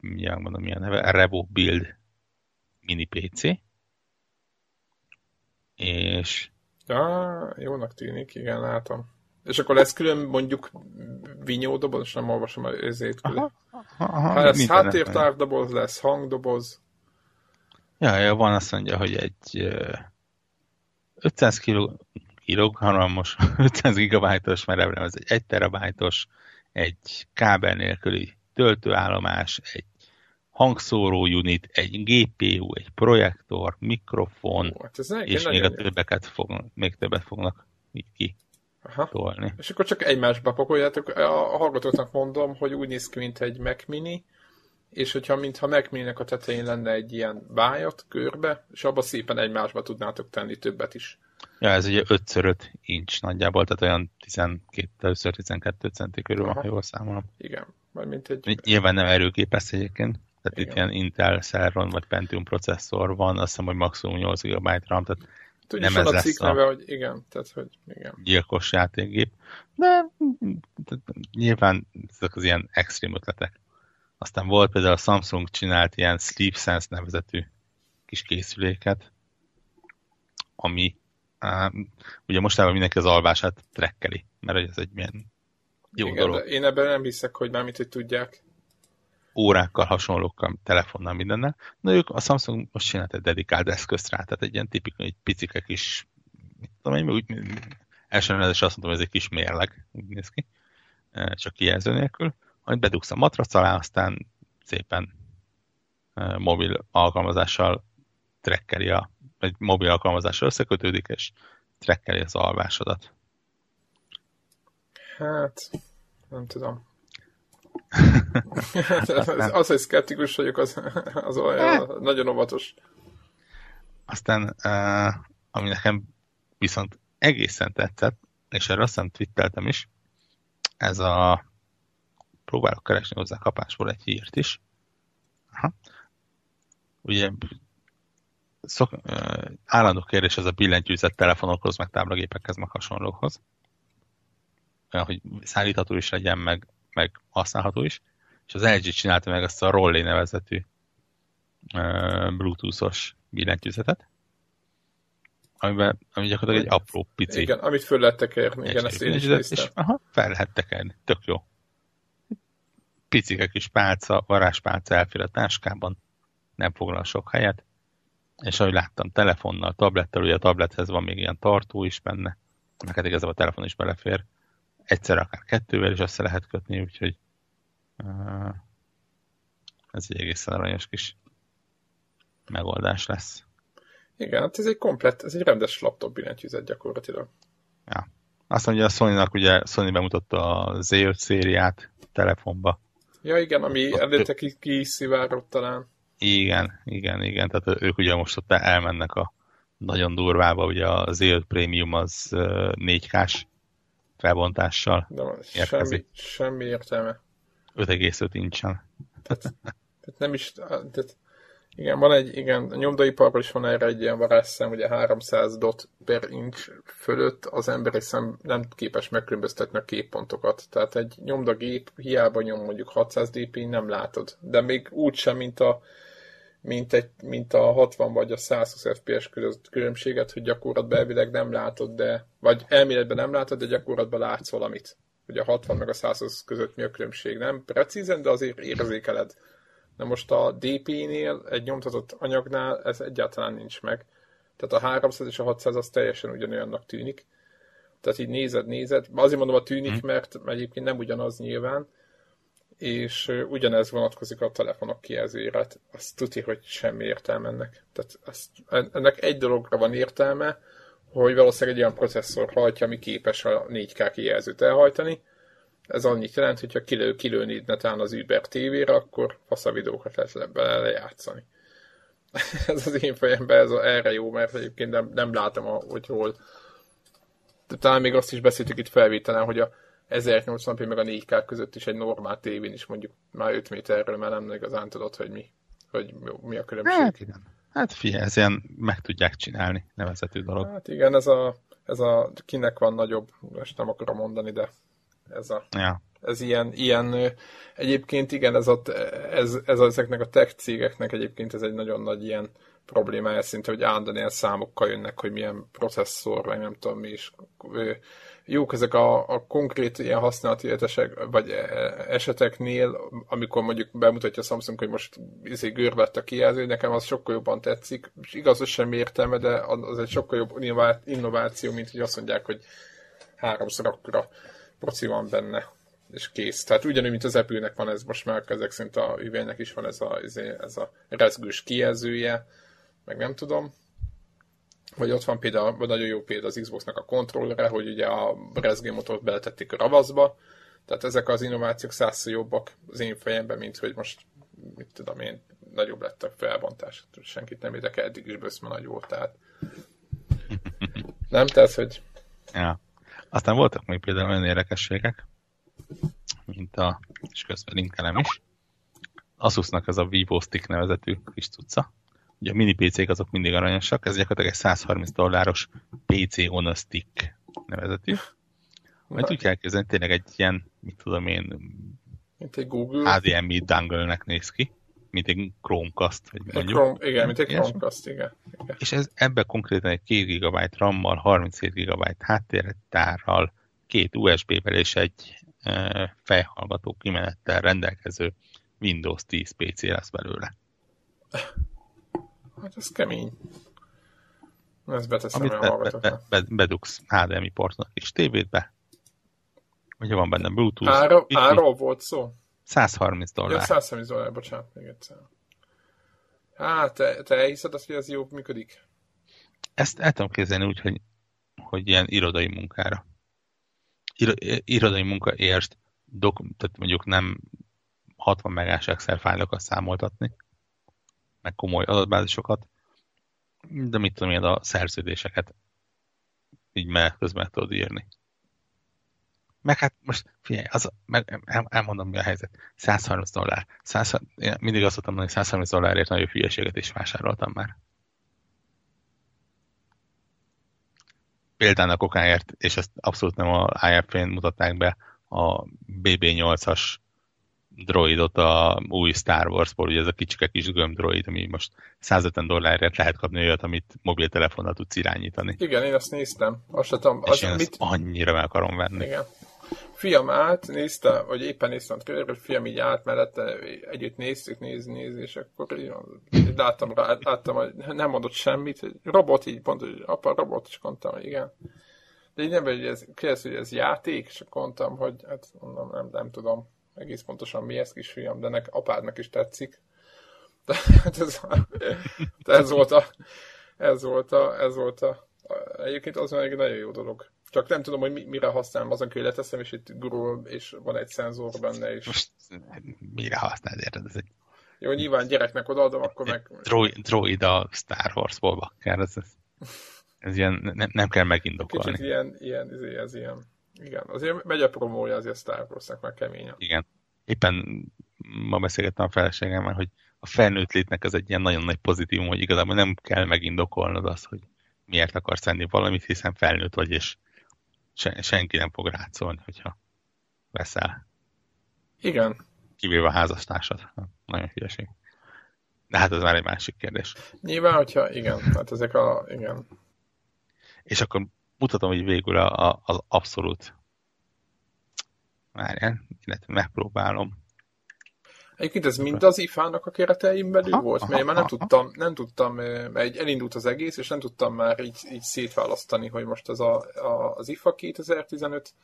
milyen mondom, milyen neve, Revo Build mini PC. És... Ja, jónak tűnik, igen, látom. És akkor lesz külön mondjuk vinyódoboz, és nem olvasom az ezért külön. Ha lesz háttértárdoboz, lesz hangdoboz. Ja, ja, van azt mondja, hogy egy 500 kiló, kilogramos, 500 gigabájtos merevre, az egy 1 terabájtos, egy kábel nélküli töltőállomás, egy hangszóró unit, egy GPU, egy projektor, mikrofon, Ó, hát és még a többeket fognak, még többet fognak így ki Aha. tolni. És akkor csak egymásba pakoljátok. A hallgatóknak mondom, hogy úgy néz ki, mint egy Mac Mini, és hogyha mintha Mac Mini-nek a tetején lenne egy ilyen bájat körbe, és abba szépen egymásba tudnátok tenni többet is. Ja, ez ugye 5x5 inch nagyjából, tehát olyan 12-12 centi körül van, ha jól számolom. Igen, majd mint egy... Nyilván nem erőképes egyébként, tehát Igen. itt ilyen Intel Celeron vagy Pentium processzor van, azt hiszem, hogy maximum 8 GB RAM, tehát Tudja, nem ez a cikk neve, hogy igen, tehát, hogy igen. Gyilkos játékgép. De nyilván ezek az ilyen extrém ötletek. Aztán volt például a Samsung csinált ilyen Sleep Sense nevezetű kis készüléket, ami á, ugye mostában mindenki az alvását trekkeli, mert ez egy milyen jó Igen, dolog. én ebben nem hiszek, hogy mármint, hogy tudják órákkal, hasonlókkal, telefonnal, mindennel. Na ők, a Samsung most csinált egy dedikált eszközt rá, tehát egy ilyen tipikus, egy picike kis, mit tudom én, úgy, első azt hogy ez egy kis mérleg, úgy néz ki, e, csak kijelző nélkül, majd bedugsz a matrac alá, aztán szépen e, mobil alkalmazással trekkeli a, egy mobil alkalmazásra összekötődik, és trekkeli az alvásodat. Hát, nem tudom. Az, az, hogy szkeptikus vagyok, az, az olyan hát. nagyon óvatos. Aztán, uh, ami nekem viszont egészen tetszett, és erre azt hiszem twitteltem is, ez a próbálok keresni hozzá kapásból egy hírt is. Aha. Ugye szok, uh, állandó kérdés ez a billentyűzet telefonokhoz, meg táblagépekhez, meg hasonlókhoz. Olyan, hogy szállítható is legyen, meg, meg használható is. És az LG csinálta meg azt a Rollé nevezetű uh, Bluetooth-os billentyűzetet, amiben, ami gyakorlatilag egy apró pici. Igen, amit föl lehet tekerni, igen, ezt én is és, aha, fel lehet tekerni, tök jó. Picike kis pálca, varázspálca elfér a táskában, nem foglal sok helyet, és ahogy láttam, telefonnal, tablettel, ugye a tablethez van még ilyen tartó is benne, neked igazából a telefon is belefér, egyszer akár kettővel is össze lehet kötni, úgyhogy uh, ez egy egészen aranyos kis megoldás lesz. Igen, hát ez egy komplet, ez egy rendes laptop billentyűzet gyakorlatilag. Ja. Azt mondja, a Sony-nak ugye Sony bemutatta a Z5 szériát telefonba. Ja igen, ami előtte ki, kiszivárott talán. Igen, igen, igen. Tehát ők ugye most ott elmennek a nagyon durvába, ugye a Z5 Premium az 4K-s felbontással De semmi, semmi értelme. 5,5 incsen. Tehát, tehát nem is, tehát igen, van egy, igen, a nyomdaiparban is van erre egy ilyen varázsszem, ugye 300 dot per inch fölött az emberi szem nem képes megkülönböztetni a képpontokat. Tehát egy nyomdagép hiába nyom mondjuk 600 dp nem látod. De még úgy sem, mint a, mint, egy, mint a 60 vagy a 120 fps között különbséget, hogy gyakorlatban elvileg nem látod, de, vagy elméletben nem látod, de gyakorlatban látsz valamit. Hogy a 60 meg a 120 között mi a különbség. Nem precízen, de azért érzékeled. Na most a DP-nél, egy nyomtatott anyagnál ez egyáltalán nincs meg. Tehát a 300 és a 600 az teljesen ugyanolyannak tűnik. Tehát így nézed, nézed. Azért mondom a tűnik, hmm. mert egyébként nem ugyanaz nyilván, és ugyanez vonatkozik a telefonok kijelzőjére. Hát azt tudni, hogy semmi értelme ennek. Tehát azt, ennek egy dologra van értelme, hogy valószínűleg egy olyan processzor hajtja, ami képes a 4K kijelzőt elhajtani, ez annyit jelent, hogyha kilő, kilőnéd netán az Uber TV-re, akkor fasz a videókat lehet le, bele lejátszani. ez az én fejemben ez a, erre jó, mert egyébként nem, nem látom, a, hogy hol. De talán még azt is beszéltük itt felvételen, hogy a 1080p meg a 4K között is egy normál tévén is mondjuk már 5 méterről, mert nem igazán tudod, hogy mi, hogy mi a különbség. Hát igen. Hát figyelj, ez ilyen meg tudják csinálni, nevezetű dolog. Hát igen, ez a, ez a kinek van nagyobb, most nem akarom mondani, de ez, a, ja. ez ilyen, ilyen, egyébként igen, ez, a, ez, ez ezeknek a tech cégeknek egyébként ez egy nagyon nagy ilyen problémája szinte, hogy állandóan ilyen számokkal jönnek, hogy milyen processzor, vagy nem tudom mi is. Jók ezek a, a konkrét ilyen használati etesek, vagy eseteknél, amikor mondjuk bemutatja a Samsung, hogy most izé görlett a kijelző, nekem az sokkal jobban tetszik, és igaz, hogy sem értelme, de az egy sokkal jobb innováció, mint hogy azt mondják, hogy háromszor akkora proci van benne, és kész. Tehát ugyanúgy, mint az Apple-nek van ez most már, ezek szerint a üvegnek is van ez a, izé, ez a rezgős kijelzője, meg nem tudom. Vagy ott van például, nagyon jó példa az Xboxnak a kontrollere, hogy ugye a rezgőmotort beletették a ravaszba, tehát ezek az innovációk százszor jobbak az én fejemben, mint hogy most, mit tudom én, nagyobb lett a felbontás. Senkit nem érdekel, eddig is bőszme nagy volt, tehát nem, tehát, hogy ja. Aztán voltak még például olyan érdekességek, mint a, és közben linkelem is, Asusnak ez a Vivo Stick nevezetű kis cucca. Ugye a mini PC-k azok mindig aranyosak, ez gyakorlatilag egy 130 dolláros PC on a stick nevezetű. Majd úgy kell képzelni, tényleg egy ilyen, mit tudom én, mint egy Google. HDMI dangle-nek néz ki mint egy Chromecast, vagy mondjuk. Chrome, igen, mint egy Chromecast, igen. igen. És ez ebbe konkrétan egy 2 GB RAM-mal, 37 GB háttértárral, két USB-vel és egy e, fejhallgató kimenettel rendelkező Windows 10 PC lesz belőle. Hát ez kemény. Ezt beteszem Amit be, be, be, be, bedugsz HDMI portnak és tévétbe. Ugye van benne Bluetooth. Ára, volt szó? 130 dollár. Ja, 130 dollár, bocsánat, még egyszer. Hát, te, te elhiszed azt, hogy ez jobb működik? Ezt el tudom képzelni úgy, hogy, hogy ilyen irodai munkára. Ir, irodai munka érst, dok, tehát mondjuk nem 60 megás Excel fájlokat számoltatni, meg komoly adatbázisokat, de mit tudom én, a szerződéseket így menet közben tudod írni. Meg hát most figyelj, az, meg, el, elmondom mi a helyzet. 130 dollár. 100, én mindig azt mondtam, hogy 130 dollárért nagyobb hülyeséget is vásároltam már. Például a és ezt abszolút nem a IFP-n mutatták be, a BB-8-as droidot a új Star Wars-ból, ugye ez a kicsike kis gömbdroid, ami most 150 dollárért lehet kapni olyat, amit mobiltelefonnal tudsz irányítani. Igen, én azt néztem. Azt tudom, és én mit... annyira meg akarom venni. Igen. Fiam állt, nézte, vagy éppen néztem körül, hogy fiam így állt mellette, együtt néztük, nézni, nézni, és akkor így láttam rá, láttam, hogy nem mondott semmit, hogy robot így pont, hogy apa, robot, és mondtam, hogy igen. De így nem, hogy ez, kérdez, hogy ez játék, és akkor mondtam, hogy hát mondom, nem, nem tudom egész pontosan mi ez kisfiam, de nek apádnak is tetszik. De, hát ez, ez volt a, ez volt a, ez volt a, egyébként az egy nagyon jó dolog. Csak nem tudom, hogy mire használom, azon hogy leteszem, és itt gurul, és van egy szenzor benne is. Most mire használod, érted? Ez egy... Jó, nyilván gyereknek odaadom, akkor meg... Droid, droid a Star Wars-ból ez, ez, ez ilyen, nem, nem kell megindokolni. Kicsit ilyen, ilyen, ez, ez ilyen igen, azért megy a promója azért Star Wars-nak már keményen. Igen. Éppen ma beszélgettem a feleségemmel, hogy a felnőtt létnek ez egy ilyen nagyon nagy pozitívum, hogy igazából nem kell megindokolnod azt, hogy miért akarsz tenni valamit, hiszen felnőtt vagy, és se, senki nem fog rád szólni, hogyha veszel. Igen. Kivéve a házastársad. Nagyon hülyeség. De hát ez már egy másik kérdés. Nyilván, hogyha igen, hát ezek a, igen. És akkor mutatom hogy végül a, a, az abszolút. Várjál, illetve megpróbálom. Egyébként ez mind az IFA-nak a kereteim belül ha, volt, mert én már nem tudtam, nem tudtam, mert elindult az egész, és nem tudtam már így, így szétválasztani, hogy most ez a, a, az IFA 2015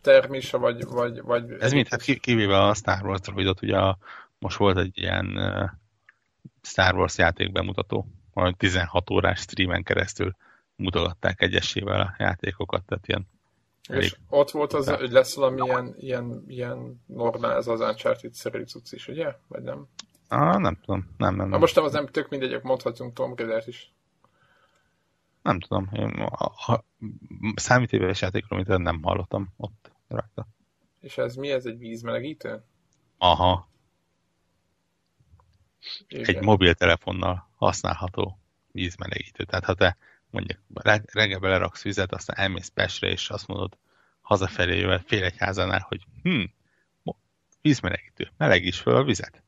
termése, vagy... vagy, vagy ez mind, hát kivéve a Star Wars droidot, ugye a, most volt egy ilyen Star Wars játék bemutató, valami 16 órás streamen keresztül mutogatták egyesével a játékokat, tehát ilyen és ott volt az, hogy lesz valami ilyen, ilyen, ilyen normál, ez az Uncharted-szerű cucc is, ugye? Vagy nem? Ah, nem tudom. Nem, nem, nem. most nem az nem tök mindegy, mondhatunk Tom raider is. Nem tudom. Én a, a, számítéves játékról, mint nem hallottam ott rajta. És ez mi? Ez egy vízmelegítő? Aha. Igen. Egy mobiltelefonnal használható vízmelegítő. Tehát ha te mondjuk reggel beleraksz vizet, aztán elmész Pestre, és azt mondod hazafelé jövet félegyházánál, hogy hm, vízmelegítő, meleg is föl a vizet.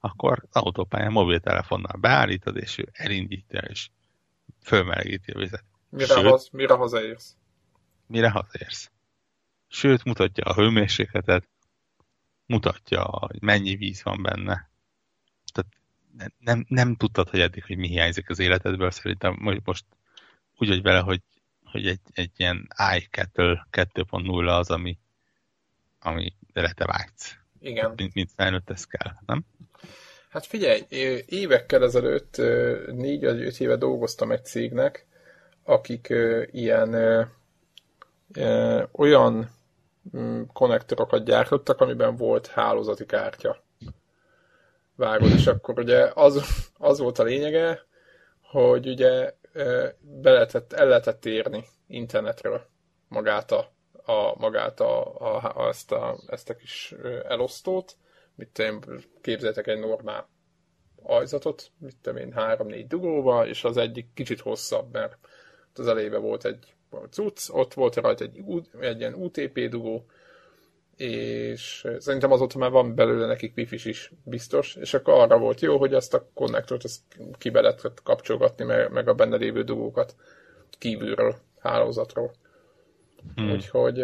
Akkor autópályán mobiltelefonnal beállítod, és ő elindítja, és fölmelegíti a vizet. Mire, Sőt, hoz, mire hazaérsz? Mire hazaérsz. Sőt, mutatja a hőmérsékletet, mutatja, hogy mennyi víz van benne. Tehát nem, nem tudtad, hogy eddig, hogy mi hiányzik az életedből. Szerintem most úgy vagy vele, hogy, hogy egy, egy ilyen i2 2.0 az, ami, ami te vágysz. Igen. Mint, mint felnőtt ez kell, nem? Hát figyelj, évekkel ezelőtt, négy vagy öt éve dolgoztam egy cégnek, akik ilyen olyan mm, konnektorokat gyártottak, amiben volt hálózati kártya. Vágod, és akkor ugye az, az volt a lényege, hogy ugye be lehetett, el lehetett érni internetről magát a, a, magát a, a, a, ezt, a, ezt a kis elosztót, mit tudom képzeltek egy normál ajzatot, mit tudom én, három-négy dugóval, és az egyik kicsit hosszabb, mert az elébe volt egy cucc, ott volt rajta egy, egy ilyen UTP dugó, és szerintem azóta már van belőle nekik wifi is biztos, és akkor arra volt jó, hogy azt a konnektort azt ki be lehet kapcsolgatni, meg, meg a benne lévő dugókat kívülről, hálózatról. Hmm. Úgyhogy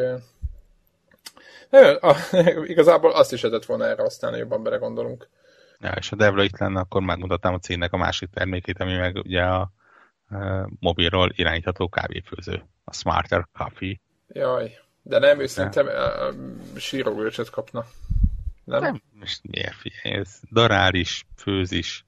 a, igazából azt is lehetett volna erre aztán jobban belegondolunk. Ja, és a Devla itt lenne, akkor megmutattam a cégnek a másik termékét, ami meg ugye a, a mobilról irányítható kávéfőző, a Smarter Coffee. Jaj, de nem, ő szerintem sírógörcsöt kapna. Nem? Nem, most miért figyelj, ez darál is, főz is.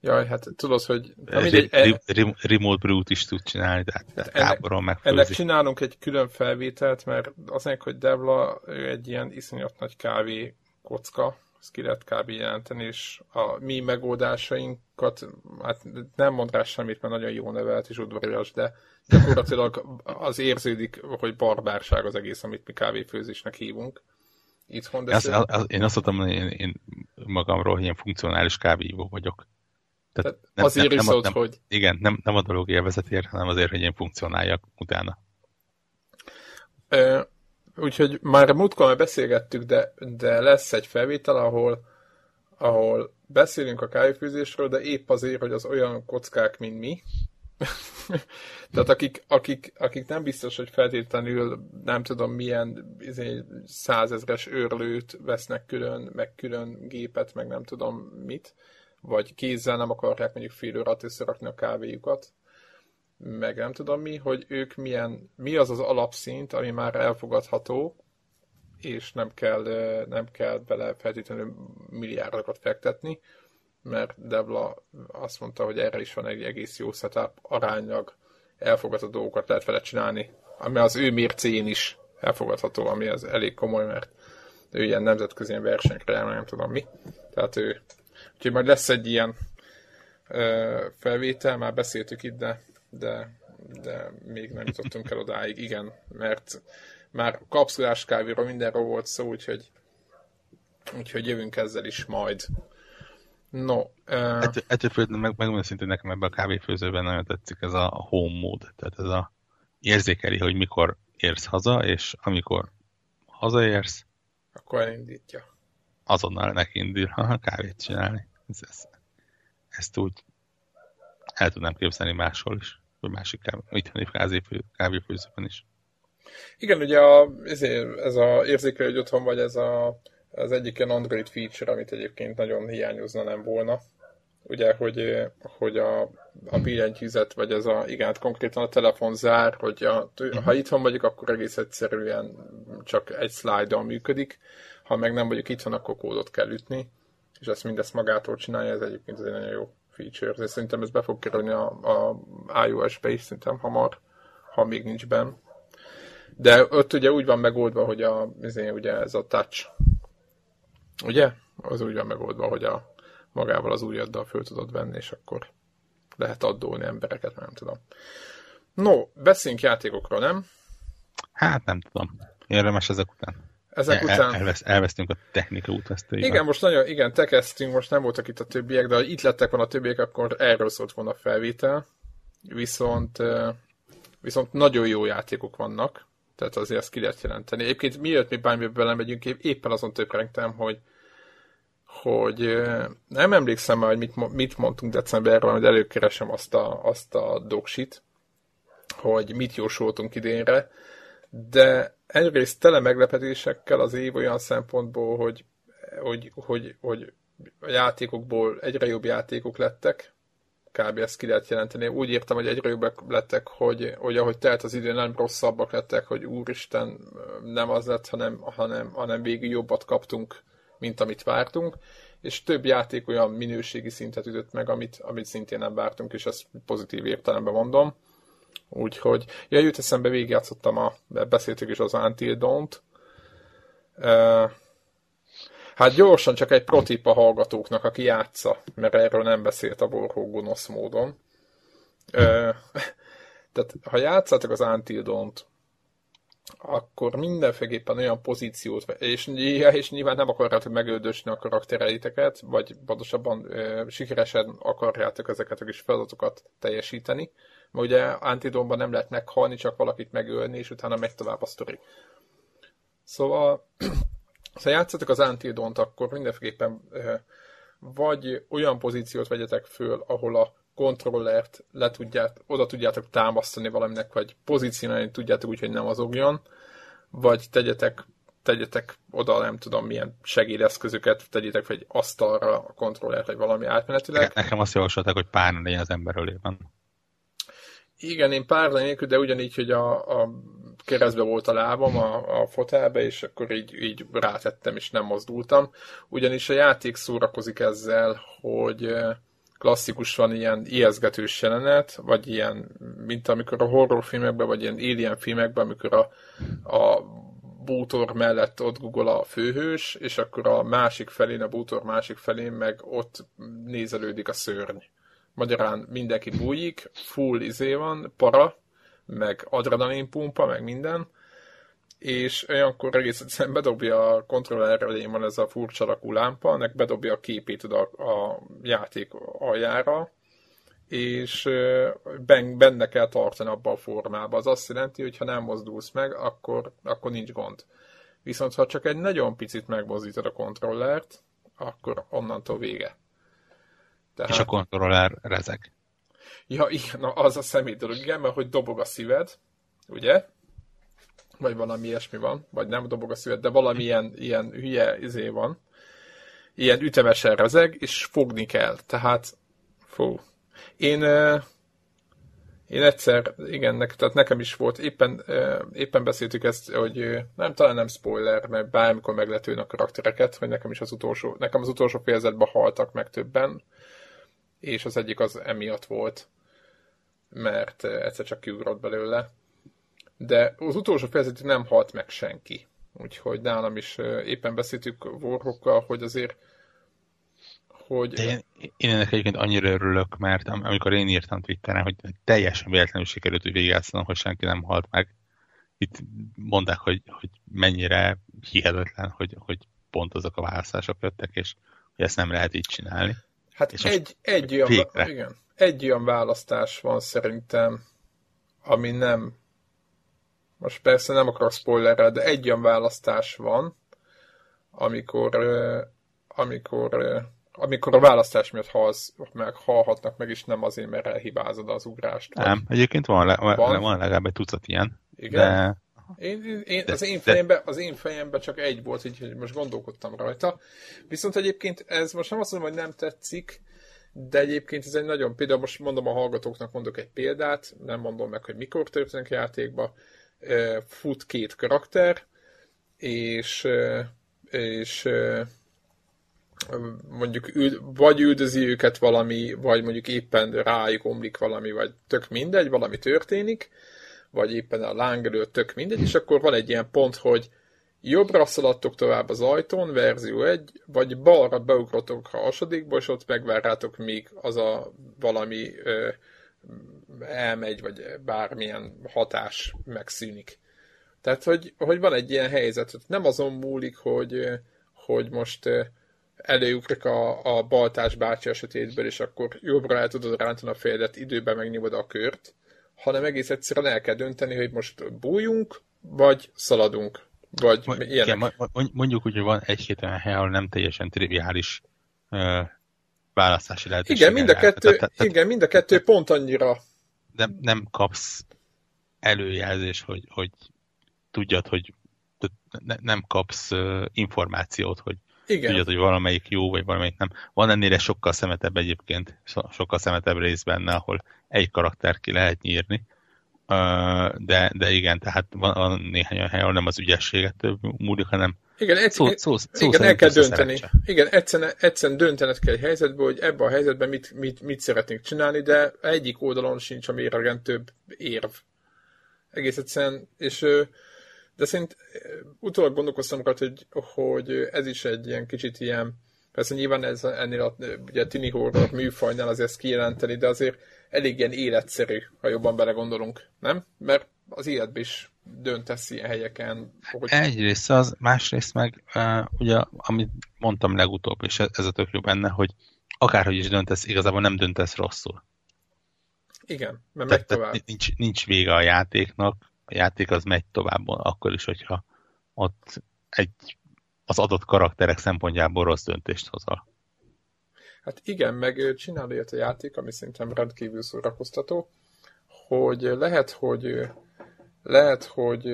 Jaj, hát tudod, hogy... Na, mindegy, re, re, remote brew is tud csinálni, tehát hát táboron megfőzi. Ennek csinálunk egy külön felvételt, mert az hogy Devla ő egy ilyen iszonyat nagy kávé kocka, ezt ki lehet kb. jelenteni, és a mi megoldásainkat, hát nem mond rá semmit, mert nagyon jó nevelt és udvarias, de gyakorlatilag az érződik, hogy barbárság az egész, amit mi kávéfőzésnek hívunk itthon. De az, az, az, én azt mondtam, hogy én, én magamról ilyen funkcionális kávéívó vagyok. Tehát, Tehát nem, azért nem, iszod, nem, hogy... Igen, nem, nem a dolog élvezetért, hanem azért, hogy én funkcionáljak utána. Ö, úgyhogy már múltkor beszélgettük, de, de lesz egy felvétel, ahol, ahol beszélünk a kávéfőzésről, de épp azért, hogy az olyan kockák, mint mi, Tehát akik, akik, akik nem biztos, hogy feltétlenül nem tudom milyen izé, százezres őrlőt vesznek külön, meg külön gépet, meg nem tudom mit, vagy kézzel nem akarják mondjuk fél órát összerakni a kávéjukat, meg nem tudom mi, hogy ők milyen, mi az az alapszint, ami már elfogadható, és nem kell, nem kell bele feltétlenül milliárdokat fektetni, mert Devla azt mondta, hogy erre is van egy egész jó setup, aránylag elfogadható dolgokat lehet vele csinálni, ami az ő mércén is elfogadható, ami az elég komoly, mert ő ilyen nemzetközi versenyre jár, nem tudom mi. Tehát ő, úgyhogy majd lesz egy ilyen ö, felvétel, már beszéltük itt, de, de, de még nem jutottunk el odáig, igen, mert már kapszulás kávéról mindenről volt szó, úgyhogy, úgyhogy jövünk ezzel is majd. No. Uh... Ettől, ettől meg, megmondom szintén nekem ebben a kávéfőzőben nagyon tetszik ez a home mode, tehát ez a érzékeli, hogy mikor érsz haza, és amikor hazaérsz, akkor elindítja. Azonnal neki indul a kávét csinálni. Ez, ez, ezt úgy el tudnám képzelni máshol is, vagy másik kávé, itthoni kávéfő, kávéfőzőben is. Igen, ugye a, ez a érzékelő, hogy otthon vagy, ez a az egyik ilyen Android feature, amit egyébként nagyon hiányozna nem volna. Ugye, hogy, hogy a, a billentyűzet, vagy ez a, igen, hát konkrétan a telefon zár, hogy a, ha itthon vagyok, akkor egész egyszerűen csak egy slide működik, ha meg nem vagyok itthon, akkor kódot kell ütni, és ezt mindezt magától csinálja, ez egyébként egy nagyon jó feature, és szerintem ez be fog kerülni a, a iOS-be is szerintem hamar, ha még nincs benn. De ott ugye úgy van megoldva, hogy a, ugye ez a touch Ugye? Az úgy van megoldva, hogy a magával az ujjaddal föl tudod venni, és akkor lehet addóni embereket, nem tudom. No, beszéljünk játékokról, nem? Hát nem tudom. Érdemes ezek után. Ezek el, után... Elvesz, elvesztünk a technika útvesztőjével. Igen, most nagyon, igen, te kezdtünk, most nem voltak itt a többiek, de ha itt lettek volna a többiek, akkor erről szólt volna a felvétel. Viszont, viszont nagyon jó játékok vannak, tehát azért ezt ki lehet jelenteni. Egyébként miért mi bármibe belemegyünk, éppen azon töprengtem, hogy hogy nem emlékszem már, hogy mit, mit mondtunk decemberben, hogy előkeresem azt a, azt a doksit, hogy mit jósoltunk idénre, de egyrészt tele meglepetésekkel az év olyan szempontból, hogy, hogy, hogy, hogy a játékokból egyre jobb játékok lettek, kb. ezt ki lehet jelenteni. Úgy értem, hogy egyre jobbak lettek, hogy, hogy ahogy telt az idő, nem rosszabbak lettek, hogy úristen, nem az lett, hanem, hanem, hanem végül jobbat kaptunk mint amit vártunk, és több játék olyan minőségi szintet ütött meg, amit, amit szintén nem vártunk, és ezt pozitív értelemben mondom. Úgyhogy, ja, jut eszembe, végigjátszottam a, beszéltük is az Until. Uh, hát gyorsan csak egy protip a hallgatóknak, aki játsza, mert erről nem beszélt a Borhó gonosz módon. Tehát, ha játszatok az Until Dawn-t, akkor mindenféleképpen olyan pozíciót, és, és nyilván nem akarjátok megöldösni a karaktereiteket, vagy pontosabban e, sikeresen akarjátok ezeket a kis feladatokat teljesíteni, mert ugye Antidomban nem lehet meghalni, csak valakit megölni, és utána megy tovább a sztori. Szóval, ha játszatok az Antidont, akkor mindenféleképpen vagy olyan pozíciót vegyetek föl, ahol a kontrollert le tudját, oda tudjátok támasztani valaminek, vagy pozícionálni tudjátok úgy, hogy nem azogjon, vagy tegyetek, tegyetek oda, nem tudom, milyen segédeszközöket, tegyétek egy asztalra a kontrollert, vagy valami átmenetileg. Nekem azt javasolták, hogy pár legyen az ember ölében. Igen, én pár nélkül, de ugyanígy, hogy a, a keresztbe volt a lábam a, a fotelbe, és akkor így, így rátettem, és nem mozdultam. Ugyanis a játék szórakozik ezzel, hogy klasszikusan ilyen ijeszgetős jelenet, vagy ilyen, mint amikor a horrorfilmekben, vagy ilyen alien filmekben, amikor a, a bútor mellett ott Google a főhős, és akkor a másik felén, a bútor másik felén meg ott nézelődik a szörny. Magyarán mindenki bújik, full izé van, para, meg adrenalinpumpa, meg minden, és olyankor egész egyszerűen bedobja a kontroller elé van ez a furcsa lakú lámpa, nek bedobja a képét oda a játék aljára, és benne kell tartani abba a formába. Az azt jelenti, hogy ha nem mozdulsz meg, akkor, akkor nincs gond. Viszont ha csak egy nagyon picit megmozdítod a kontrollert, akkor onnantól vége. Tehát... És a kontroller rezeg. Ja, igen, na, az a személy dolog, igen, mert hogy dobog a szíved, ugye? Vagy valami ilyesmi van, vagy nem dobog a szíved, de valami ilyen, hülye izé van, ilyen ütemesen rezeg, és fogni kell. Tehát, fú. Én, én egyszer, igen, ne, tehát nekem is volt, éppen, éppen beszéltük ezt, hogy nem, talán nem spoiler, mert bármikor meg lehet a karaktereket, hogy nekem is az utolsó, nekem az utolsó fejezetben haltak meg többen, és az egyik az emiatt volt, mert egyszer csak kiugrott belőle. De az utolsó fejezetén nem halt meg senki. Úgyhogy nálam is éppen beszéltük Warhawkkal, hogy azért hogy... De én, én ennek egyébként annyira örülök, mert amikor én írtam Twitteren, hogy teljesen véletlenül sikerült, hogy végigjátszom, hogy senki nem halt meg. Itt mondták, hogy, hogy mennyire hihetetlen, hogy, hogy pont azok a választások jöttek, és hogy ezt nem lehet így csinálni. Hát és egy, egy, olyan, igen, egy olyan választás van szerintem, ami nem most persze nem akarok spoilerrel, de egy olyan választás van, amikor, amikor, amikor a választás miatt halsz, meg halhatnak meg, és nem azért, mert elhibázod az ugrást. Vagy... Nem, egyébként van, le, van? van legalább egy tucat ilyen. Igen? De... Én, én, az, én fejemben, az én fejemben csak egy volt, így most gondolkodtam rajta. Viszont egyébként ez most nem azt mondom, hogy nem tetszik, de egyébként ez egy nagyon, például most mondom a hallgatóknak, mondok egy példát, nem mondom meg, hogy mikor történik a játékba, fut két karakter, és, és mondjuk vagy üldözi őket valami, vagy mondjuk éppen rájuk omlik valami, vagy tök mindegy, valami történik, vagy éppen a láng előtt tök mindegy, és akkor van egy ilyen pont, hogy jobbra szaladtok tovább az ajtón, verzió 1, vagy balra beugrotok a hasonlókba, és ott megvárjátok, míg az a valami ö, elmegy, vagy bármilyen hatás megszűnik. Tehát, hogy, hogy van egy ilyen helyzet, hogy nem azon múlik, hogy, hogy most előugrik a, a baltás bácsi a sötétből, és akkor jobbra el tudod rántani a fejedet, időben megnyomod a kört, hanem egész egyszerűen el kell dönteni, hogy most bújjunk, vagy szaladunk, vagy ilyenek. Igen, mondjuk úgy, hogy van egy-két olyan hely, ahol nem teljesen triviális választási lehetőség. Igen, mind a kettő, tehát, igen, mind a kettő pont annyira. Nem, nem kapsz előjelzés, hogy, hogy tudjad, hogy ne, nem kapsz információt, hogy igen. tudjad, hogy valamelyik jó, vagy valamelyik nem. Van ennél sokkal szemetebb egyébként, sokkal szemetebb rész benne, ahol egy karakter ki lehet nyírni, de, de igen, tehát van, van néhány olyan hely, ahol nem az ügyességet múlik, hanem igen, egy, szó, szó, szó igen el kell dönteni. Igen, egyszerűen, egyszerűen döntened kell egy helyzetből, hogy ebben a helyzetben mit, mit, mit szeretnénk csinálni, de egyik oldalon sincs a méregen több érv. Egész egyszerűen, és de szerint utólag gondolkoztam hogy, hogy ez is egy ilyen kicsit ilyen, persze nyilván ez ennél a ugye, tini horror műfajnál azért ezt kijelenteni, de azért elég ilyen életszerű, ha jobban belegondolunk, nem? Mert az életben is döntesz ilyen helyeken. Hogy... Egyrészt az, másrészt meg uh, ugye, amit mondtam legutóbb, és ez a tök jó benne, hogy akárhogy is döntesz, igazából nem döntesz rosszul. Igen, mert megy tovább. Nincs, nincs vége a játéknak, a játék az megy tovább, akkor is, hogyha ott egy az adott karakterek szempontjából rossz döntést hozol. Hát igen, meg csinál ilyet a játék, ami szerintem rendkívül szórakoztató, hogy lehet, hogy lehet, hogy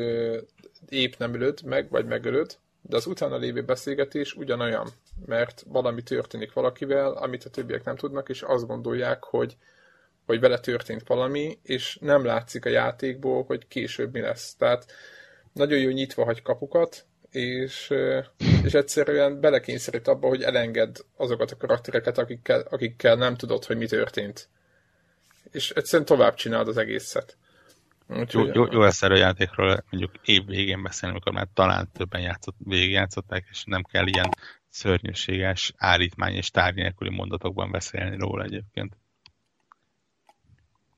épp nem ölöd meg, vagy megölöd, de az utána lévő beszélgetés ugyanolyan, mert valami történik valakivel, amit a többiek nem tudnak, és azt gondolják, hogy, hogy vele történt valami, és nem látszik a játékból, hogy később mi lesz. Tehát nagyon jó nyitva hagy kapukat, és, és egyszerűen belekényszerít abba, hogy elenged azokat a karaktereket, akikkel, akikkel nem tudod, hogy mi történt. És egyszerűen tovább csinálod az egészet. Úgyhogy, jó, jó, jó lesz erről a játékról mondjuk év végén beszélni, amikor már talán többen játszott, végigjátszották, és nem kell ilyen szörnyűséges állítmány és tárgy nélküli mondatokban beszélni róla egyébként.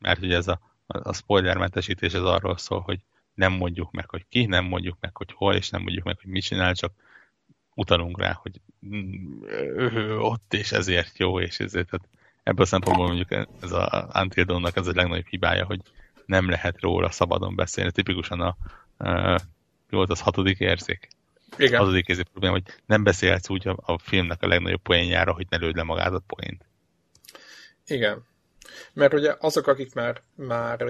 Mert ugye ez a, a spoilermentesítés az arról szól, hogy nem mondjuk meg, hogy ki, nem mondjuk meg, hogy hol, és nem mondjuk meg, hogy mit csinál, csak utalunk rá, hogy ott és ezért jó, és ezért tehát ebből a szempontból mondjuk ez a Until ez a legnagyobb hibája, hogy nem lehet róla szabadon beszélni. Tipikusan a, mi volt az hatodik érzék? Igen. Hatodik érzék probléma, hogy nem beszélhetsz úgy a, a filmnek a legnagyobb poénjára, hogy ne lőd le magát a poént. Igen. Mert ugye azok, akik már, már,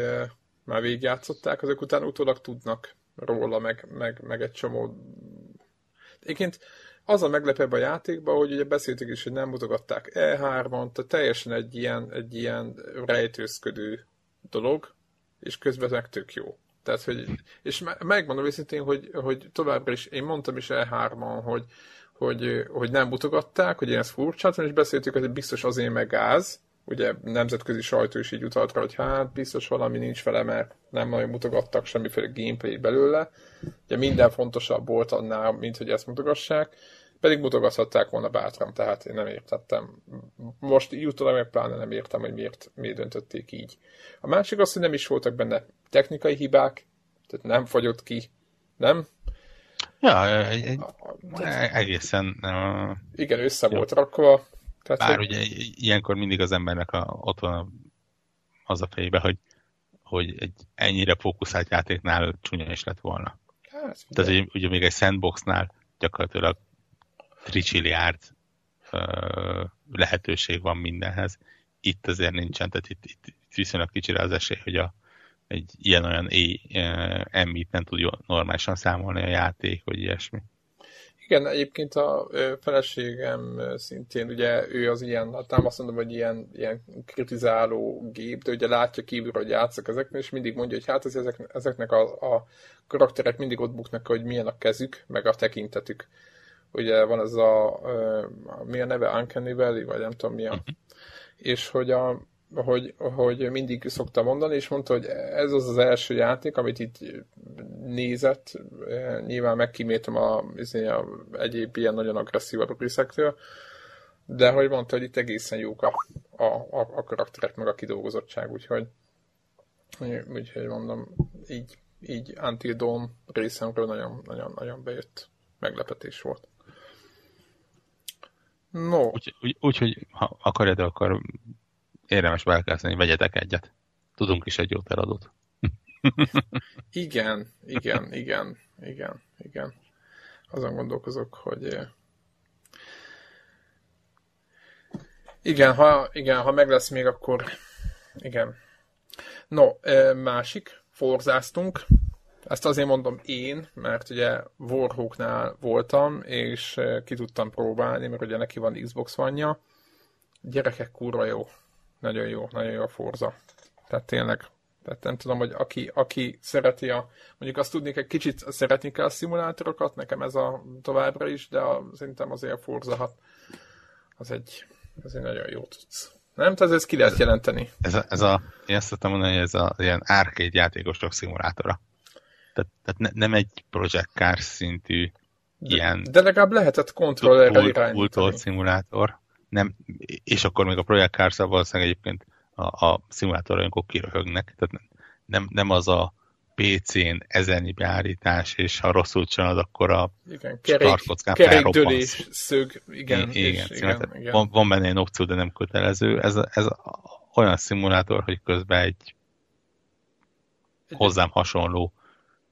már végigjátszották, azok után utólag tudnak róla, meg, meg, meg egy csomó... Egyébként az a meglepőbb a játékban, hogy ugye beszéltük is, hogy nem mutogatták E3-on, tehát teljesen egy ilyen, egy ilyen rejtőzködő dolog, és közben meg tök jó. Tehát, hogy, és megmondom őszintén, hogy, hogy továbbra is, én mondtam is E3-on, hogy, hogy, hogy nem mutogatták, hogy én ezt furcsáltam, és beszéltük, hogy biztos azért meg gáz, ugye nemzetközi sajtó is így utalt rá, hogy hát biztos valami nincs vele, mert nem nagyon mutogattak semmiféle gameplay belőle. Ugye minden fontosabb volt annál, mint hogy ezt mutogassák, pedig mutogathatták volna bátran, tehát én nem értettem. Most jutólag meg pláne nem értem, hogy miért, miért döntötték így. A másik az, hogy nem is voltak benne technikai hibák, tehát nem fagyott ki, nem? Ja, egy, egy, egészen... Uh, igen, össze jó. volt rakva, tehát, Bár hogy... ugye ilyenkor mindig az embernek a, ott van az a fejébe, hogy, hogy egy ennyire fókuszált játéknál csúnya is lett volna. Hát, Tehát ugye, ugye még egy sandboxnál gyakorlatilag tricsilliárd lehetőség van mindenhez. Itt azért nincsen, tehát itt, itt, itt viszonylag kicsire az esély, hogy a, egy ilyen-olyan emmit nem tud normálisan számolni a játék, vagy ilyesmi. Igen, egyébként a feleségem szintén, ugye ő az ilyen, hát nem azt mondom, hogy ilyen, ilyen kritizáló gép, de ugye látja kívülről, hogy játszok ezeknek, és mindig mondja, hogy hát ez, ezek, ezeknek a, a karakterek mindig ott buknak, hogy milyen a kezük, meg a tekintetük. Ugye van ez a, a mi a neve, Uncanny Valley, vagy nem tudom mi a, uh-huh. és hogy a, hogy, hogy mindig szokta mondani, és mondta, hogy ez az az első játék, amit itt nézett, nyilván megkíméltem a, izé, a egyéb ilyen nagyon agresszívabb részektől, de hogy mondta, hogy itt egészen jók a, a, a, a karakterek, meg a kidolgozottság, úgyhogy úgyhogy mondom, így, így Until Dawn részemről nagyon, nagyon, nagyon bejött meglepetés volt. No. Úgyhogy, úgy, úgy, ha akarjad, akkor érdemes belkezdeni, vegyetek egyet. Tudunk is egy jót eladót. igen, igen, igen, igen, igen. Azon gondolkozok, hogy eh, igen, ha, igen, ha meg lesz még, akkor igen. No, eh, másik, forzáztunk. Ezt azért mondom én, mert ugye Warhawknál voltam, és eh, ki tudtam próbálni, mert ugye neki van Xbox vanja. Gyerekek, kurva jó nagyon jó, nagyon jó a Forza. Tehát tényleg, tehát nem tudom, hogy aki, aki szereti a, mondjuk azt tudni, egy kicsit szeretni kell a szimulátorokat, nekem ez a továbbra is, de a, szerintem azért a Forza 6 az egy, az egy nagyon jó tudsz. Nem? Tehát ezt ki lehet jelenteni. Ez a, ez a én azt tudtam mondani, hogy ez a ilyen arcade játékosok szimulátora. Tehát, tehát ne, nem egy Project Cars szintű de, ilyen... De legalább lehetett kontrollerrel irányítani. szimulátor nem, és akkor még a Project cars valószínűleg egyébként a, a szimulátor olyankor kiröhögnek, tehát nem, nem az a PC-n ezernyi beállítás, és ha rosszul csinálod, akkor a igen, kerék, dölés, szög, igen. I- igen, és, igen, igen. Van, van benne egy opció, de nem kötelező. Ez, ez olyan szimulátor, hogy közben egy hozzám hasonló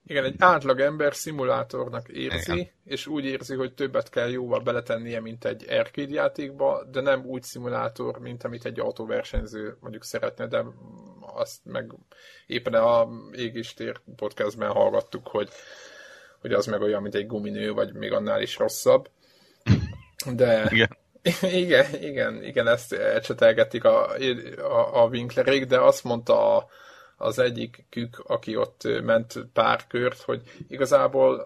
igen, egy átlag ember szimulátornak érzi, Igen. és úgy érzi, hogy többet kell jóval beletennie, mint egy arcade játékba, de nem úgy szimulátor, mint amit egy autóversenyző mondjuk szeretne, de azt meg éppen a Égistér podcastben hallgattuk, hogy, hogy az meg olyan, mint egy guminő, vagy még annál is rosszabb. De igen, igen, igen, igen ezt ecsetelgetik a, a, a Winklerék, de azt mondta a, az egyik kük, aki ott ment pár kört, hogy igazából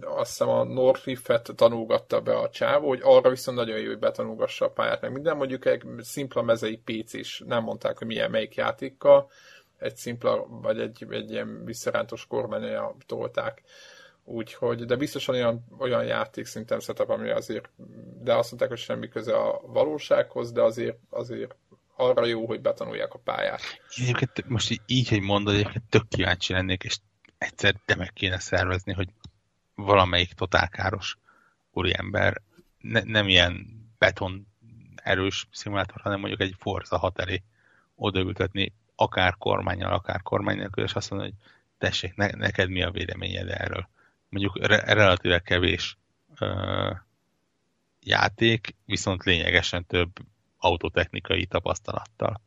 azt hiszem a Northcliffe-et tanulgatta be a csávó, hogy arra viszont nagyon jó, hogy betanulgassa a pályát, meg minden mondjuk egy szimpla mezei PC is, nem mondták, hogy milyen melyik játékkal, egy szimpla, vagy egy, egy ilyen visszarántos kormányoja tolták. Úgyhogy, de biztosan olyan, olyan játék szinten setup, ami azért, de azt mondták, hogy semmi köze a valósághoz, de azért, azért arra jó, hogy betanulják a pályát. Egyébként most így, így hogy mondod, egyébként tök kíváncsi lennék, és egyszer de meg kéne szervezni, hogy valamelyik totálkáros úriember, ne, nem ilyen beton erős szimulátor, hanem mondjuk egy Forza 6 elé odaültetni akár kormányjal, akár kormány nélkül, és azt mondani, hogy tessék, ne, neked mi a véleményed erről. Mondjuk re, relatíve kevés ö, játék, viszont lényegesen több autotechnikai tapasztalattal.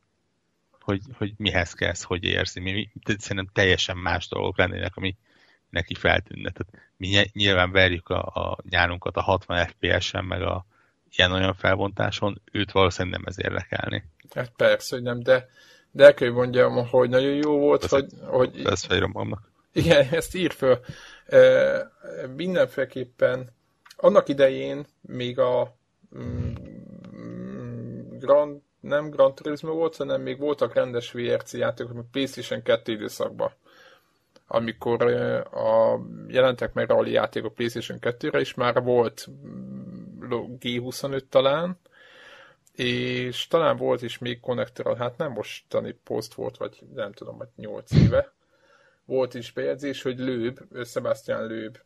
Hogy, hogy mihez kezd, hogy érzi. Mi, mi, szerintem teljesen más dolgok lennének, ami neki feltűnne. Tehát mi nyilván verjük a, a nyárunkat a 60 FPS-en, meg a ilyen-olyan felbontáson, őt valószínűleg nem ez érdekelni. Hát persze, hogy nem, de, de el kell mondjam, hogy nagyon jó volt, ez hogy... hogy ez fejrom magamnak. Igen, ezt ír föl. E, mindenféleképpen annak idején még a mm, Grand, nem Grand Turismo volt, hanem még voltak rendes VRC játékok, még PlayStation 2 időszakban amikor a, jelentek meg rally játékok PlayStation 2-re, és már volt G25 talán, és talán volt is még Connector, hát nem mostani post volt, vagy nem tudom, vagy 8 éve. Volt is bejegyzés, hogy Lőb, Sebastian Lőb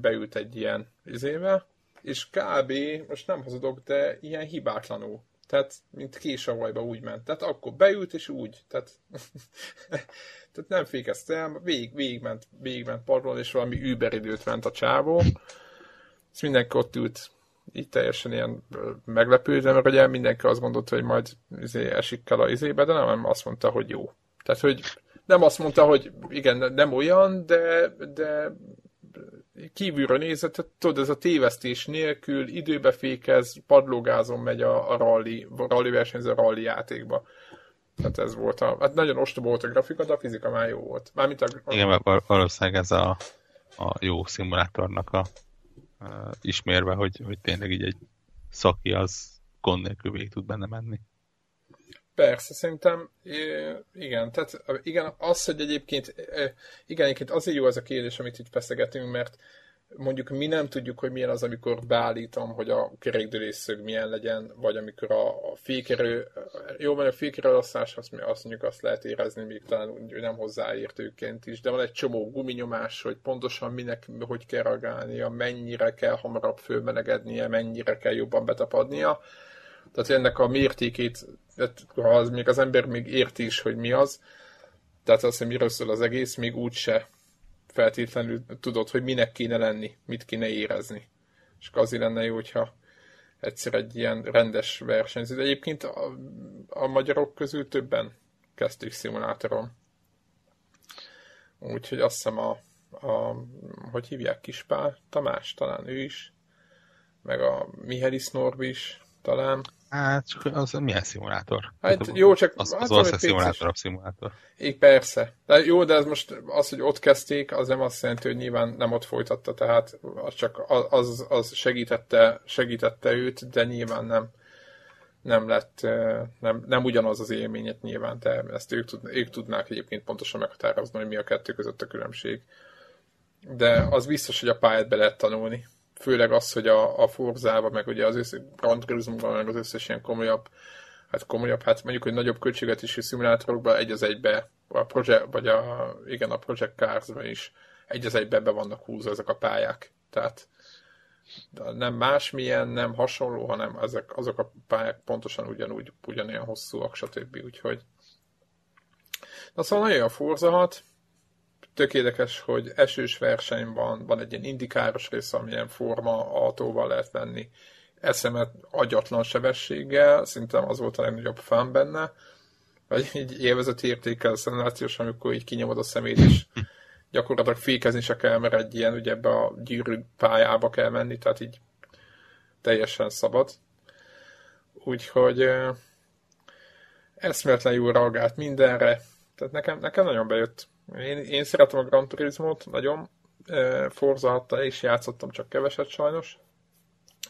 beült egy ilyen izével, és kb. most nem hazudok, de ilyen hibátlanul tehát, mint késavajba úgy ment. Tehát akkor beült, és úgy. Tehát, tehát nem fékezte el, végig, végigment, végigment padlón, és valami Uber időt ment a csávó. És mindenki ott ült, így teljesen ilyen meglepődve, mert ugye mindenki azt gondolta, hogy majd izé esik el a izébe, de nem azt mondta, hogy jó. Tehát, hogy nem azt mondta, hogy igen, nem olyan, de, de kívülről nézett, tudod, ez a tévesztés nélkül időbe fékez, padlógázon megy a, a rally, rally versenyző rally játékba. Tehát ez volt a, hát nagyon ostoba volt a grafika, de a fizika már jó volt. Mármint a... Igen, mert valószínűleg ez a, a jó szimulátornak a, a ismérve, hogy, hogy tényleg így egy szaki az gond nélkül végig tud benne menni. Persze, szerintem igen, tehát igen, az, hogy egyébként igen, egyébként azért jó ez a kérdés, amit itt feszegetünk, mert mondjuk mi nem tudjuk, hogy milyen az, amikor beállítom, hogy a kerékdőrészög milyen legyen, vagy amikor a, a fékerő, jó, mert a fékerőelosztás, azt, azt mondjuk azt lehet érezni, még talán nem hozzáértőként is, de van egy csomó guminyomás, hogy pontosan minek, hogy kell reagálnia, mennyire kell hamarabb fölmelegednie, mennyire kell jobban betapadnia, tehát ennek a mértékét, ha az még az ember még érti is, hogy mi az, tehát azt, hogy miről szól az egész, még úgyse feltétlenül tudod, hogy minek kéne lenni, mit kéne érezni. És azért lenne jó, hogyha egyszer egy ilyen rendes versenyző. De egyébként a, a magyarok közül többen kezdték szimulátoron. Úgyhogy azt hiszem a, a hogy hívják, Kispál Tamás, talán ő is, meg a Mihelis Norbi is, talán. Hát, csak az milyen szimulátor? Hát hát jó, csak... Az, hát az valószínűleg szimulátor, szimulátor. Így persze. De jó, de ez most az, hogy ott kezdték, az nem azt jelenti, hogy nyilván nem ott folytatta, tehát az csak az, az segítette, segítette őt, de nyilván nem nem lett, nem, nem ugyanaz az élményet nyilván, de ezt ők, tud, ők tudnák egyébként pontosan meghatározni, hogy mi a kettő között a különbség. De az biztos, hogy a pályát be lehet tanulni főleg az, hogy a, a Forzába, meg ugye az összes Grand Turismo, meg az összes ilyen komolyabb, hát komolyabb, hát mondjuk, hogy nagyobb költségvetésű szimulátorokban egy az egybe, a project, vagy a, igen, a Project cars is egy az egybe be vannak húzva ezek a pályák. Tehát nem másmilyen, nem hasonló, hanem ezek, azok a pályák pontosan ugyanúgy, ugyanilyen hosszúak, stb. Úgyhogy Na szóval nagyon a Forza 6, tök érdekes, hogy esős verseny van, van egy ilyen indikáros rész, amilyen forma autóval lehet menni, eszemet agyatlan sebességgel, szerintem az volt a legnagyobb fán benne, vagy így élvezeti értékel szenációs, amikor így kinyomod a szemét, és gyakorlatilag fékezni se kell, mert egy ilyen, ugye ebbe a gyűrű pályába kell menni, tehát így teljesen szabad. Úgyhogy eszméletlen jól reagált mindenre, tehát nekem, nekem nagyon bejött. Én, én szeretem a Gran Turismo-t nagyon, Forza is játszottam, csak keveset sajnos.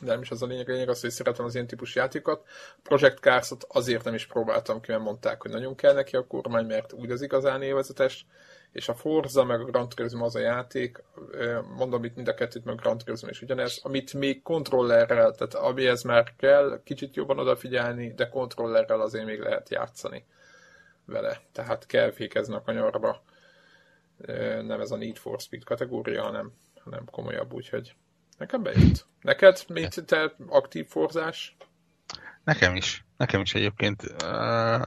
De nem is az a lényeg, a lényeg az, hogy szeretem az ilyen típusú játékokat. Project cars azért nem is próbáltam ki, mert mondták, hogy nagyon kell neki a kormány, mert úgy az igazán élvezetes és a Forza meg a Gran Turismo az a játék, mondom itt mind a kettőt, meg a Gran Turismo is ugyanez, amit még kontrollerrel, tehát amihez már kell kicsit jobban odafigyelni, de kontrollerrel azért még lehet játszani vele. Tehát kell fékezni a kanyarba. Nem ez a Need for Speed kategória, hanem, hanem komolyabb, úgyhogy nekem bejött. Neked, mint te aktív forzás? Nekem is. Nekem is egyébként. Uh,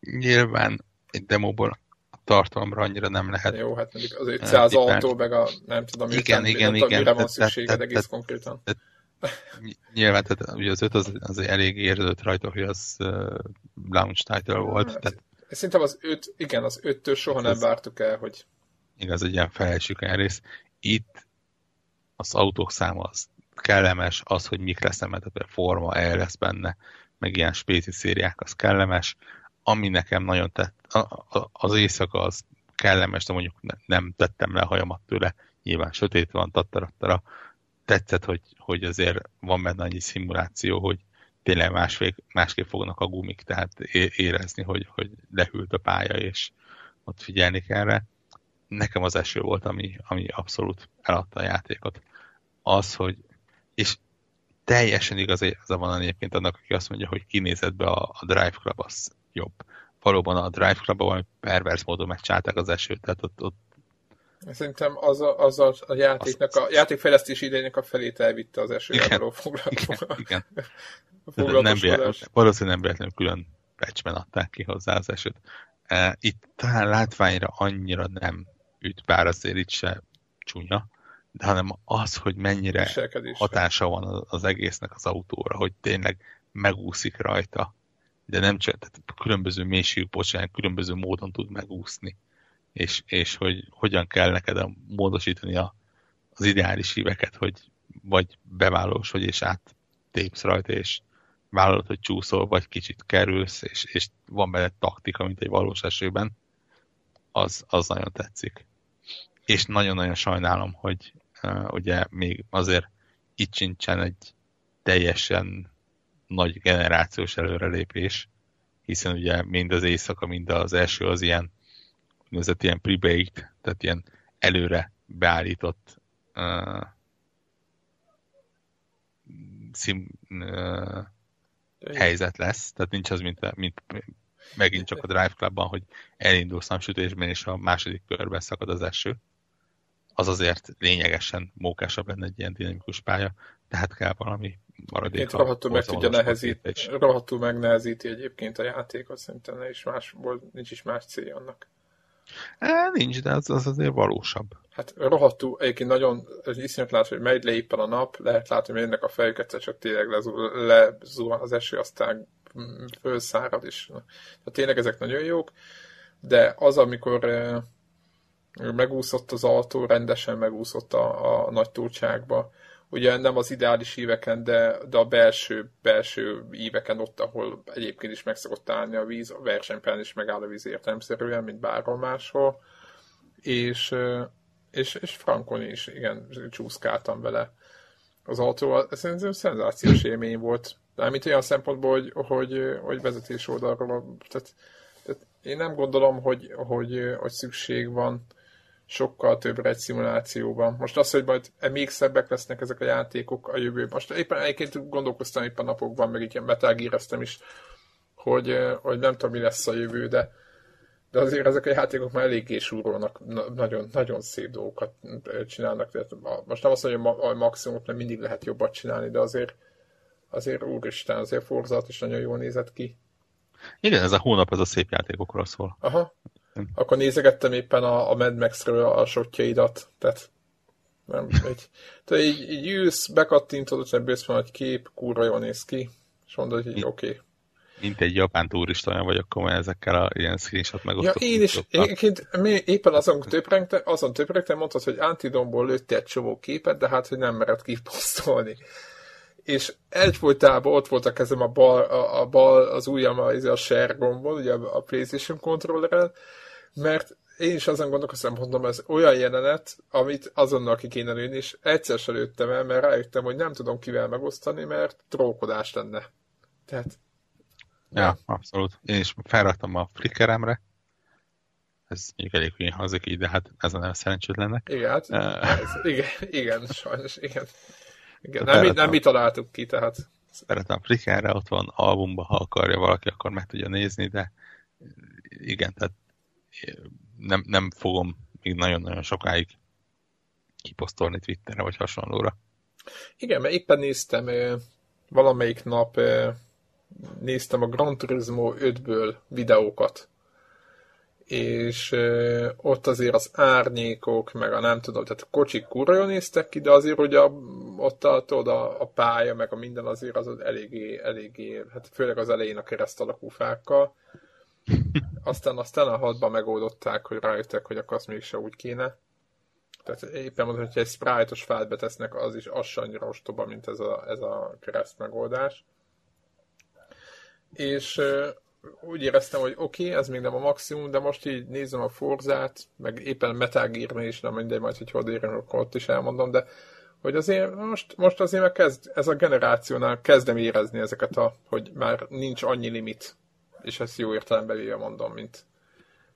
nyilván egy demóból tartalomra annyira nem lehet. Jó, hát mondjuk az 500 uh, autó, meg a nem tudom, igen, igen, igen, igen, mire van szükséged egész konkrétan. Nyilván, tehát ugye az 5 az, az elég érződött rajta, hogy az uh, launch title volt. Hát, tehát, szerintem az 5, igen, az 5-től soha nem vártuk el, hogy... Igaz, egy ilyen felesük rész. Itt az autók száma az kellemes, az, hogy mik lesz a forma el lesz benne, meg ilyen spéci szériák, az kellemes ami nekem nagyon tett, az éjszaka az kellemes, de mondjuk nem tettem le a hajamat tőle, nyilván sötét van, tattarattara. Tetszett, hogy, hogy azért van benne annyi szimuláció, hogy tényleg másfél, másképp fognak a gumik, tehát érezni, hogy, hogy lehűlt a pálya, és ott figyelni kell rá. Nekem az eső volt, ami, ami abszolút eladta a játékot. Az, hogy, és teljesen igaz, az a van egyébként annak, aki azt mondja, hogy kinézett be a, a Drive Club, az jobb. Valóban a Drive Club-ban valami pervers módon megcsálták az esőt, tehát ott, ott Szerintem az a, az a, a játéknak, a játékfejlesztési idejének a felét elvitte az való foglalkozás. Igen, igen. nem véletlen, valószínűleg nem véletlenül külön patchben adták ki hozzá az esőt. E, itt talán látványra annyira nem üt, bár azért itt se csúnya, de hanem az, hogy mennyire hatása van az egésznek az autóra, hogy tényleg megúszik rajta. De nem csak, tehát különböző mélységű pocsán különböző módon tud megúszni, és, és hogy hogyan kell neked a, módosítani a, az ideális híveket, hogy vagy bevállalós vagy, és áttépsz rajta, és vállalod, hogy csúszol, vagy kicsit kerülsz, és, és van benne taktika, mint egy valós esőben, az, az nagyon tetszik. És nagyon-nagyon sajnálom, hogy uh, ugye még azért itt sincsen egy teljesen nagy generációs előrelépés, hiszen ugye mind az éjszaka, mind az első az ilyen úgynevezett ilyen pre-baked, tehát ilyen előre beállított uh, szim, uh, helyzet lesz, tehát nincs az, mint, mint megint csak a Drive Clubban, hogy elindulsz napsütésben, és a második körben szakad az eső. Az azért lényegesen mókásabb lenne egy ilyen dinamikus pálya, tehát kell valami maradék. Rohadtul meg tudja nehezít, rohadtul megnehezíti egyébként a játékot, szerintem is másból, nincs is más célja annak. E, nincs, de az, az azért valósabb. Hát rohadtul, egyébként nagyon iszonyat látni, hogy megy le éppen a nap, lehet látni, hogy ennek a fejüket, csak tényleg lezuhan az eső, aztán fölszárad is. Tehát tényleg ezek nagyon jók, de az, amikor megúszott az autó, rendesen megúszott a, a nagy túlcságba, ugye nem az ideális éveken, de, de a belső, belső éveken ott, ahol egyébként is meg szokott állni a víz, a versenypályán is megáll a víz értelemszerűen, mint bárhol máshol, és, és, és Frankon is, igen, csúszkáltam vele az autóval. Szerintem szenzációs élmény volt. De mint olyan szempontból, hogy, hogy, hogy vezetés oldalról, tehát, tehát én nem gondolom, hogy, hogy, hogy szükség van sokkal többre egy szimulációban. Most az, hogy majd még szebbek lesznek ezek a játékok a jövőben. Most éppen egyébként gondolkoztam éppen napokban, meg így ilyen betágíreztem is, hogy, hogy nem tudom, mi lesz a jövő, de, de azért ezek a játékok már eléggé súrolnak, nagyon, nagyon szép dolgokat csinálnak. Tehát most nem azt mondom, hogy a maximumot nem mindig lehet jobbat csinálni, de azért, azért úristen, azért forzat is nagyon jól nézett ki. Igen, ez a hónap, ez a szép játékokról szól. Aha, akkor nézegettem éppen a, a Mad Max-ről a sotjaidat, tehát nem, egy, tehát így, így ülsz, bekattintod, hogy ebből van egy kép, kurva jól néz ki, és mondod, hogy oké. Okay. Mint egy japán turista olyan vagyok komolyan ezekkel a ilyen screenshot megosztott. Ja, én is, egyébként éppen azon töprengtem, azon töprengtem, mondtad, hogy Antidomból lőtte egy csomó képet, de hát, hogy nem mered kiposztolni. És egyfolytában ott volt a kezem a bal, a, a bal az ujjam a, a share gombon, ugye a PlayStation controlleren, mert én is azon gondolkoztam, mondom, ez olyan jelenet, amit azonnal ki kéne lőni, és egyszer se lőttem el, mert rájöttem, hogy nem tudom kivel megosztani, mert trókodás lenne. Tehát... Ja, abszolút. Én is felraktam a flickeremre, ez mondjuk elég hülyén hangzik így, de hát ez a nem szerencsétlennek. Igen, hát, ez, igen, igen, sajnos, igen. igen nem, mi, nem mi találtuk ki, tehát... Szeretem Flickerre, ott van albumba, ha akarja valaki, akkor meg tudja nézni, de igen, tehát nem, nem fogom még nagyon-nagyon sokáig kiposztolni Twitterre vagy hasonlóra. Igen, mert éppen néztem valamelyik nap néztem a Gran Turismo 5-ből videókat, és ott azért az árnyékok, meg a nem tudom, tehát a kocsik kurva jól néztek ki, de azért ugye ott a, tudod, a, a pálya, meg a minden azért az eléggé, eléggé, hát főleg az elején a kereszt alakú fákkal, aztán, aztán a hatban megoldották, hogy rájöttek, hogy akkor azt mégse úgy kéne. Tehát éppen mondom, hogyha egy sprite-os fát betesznek, az is az annyira ostoba, mint ez a, ez a kereszt megoldás. És úgy éreztem, hogy oké, okay, ez még nem a maximum, de most így nézem a Forzát, meg éppen Metal is, nem mindegy, majd, hogy hol érem, akkor ott is elmondom, de hogy azért most, most azért meg kezd, ez a generációnál kezdem érezni ezeket a, hogy már nincs annyi limit és ezt jó értelemben véve mondom, mint,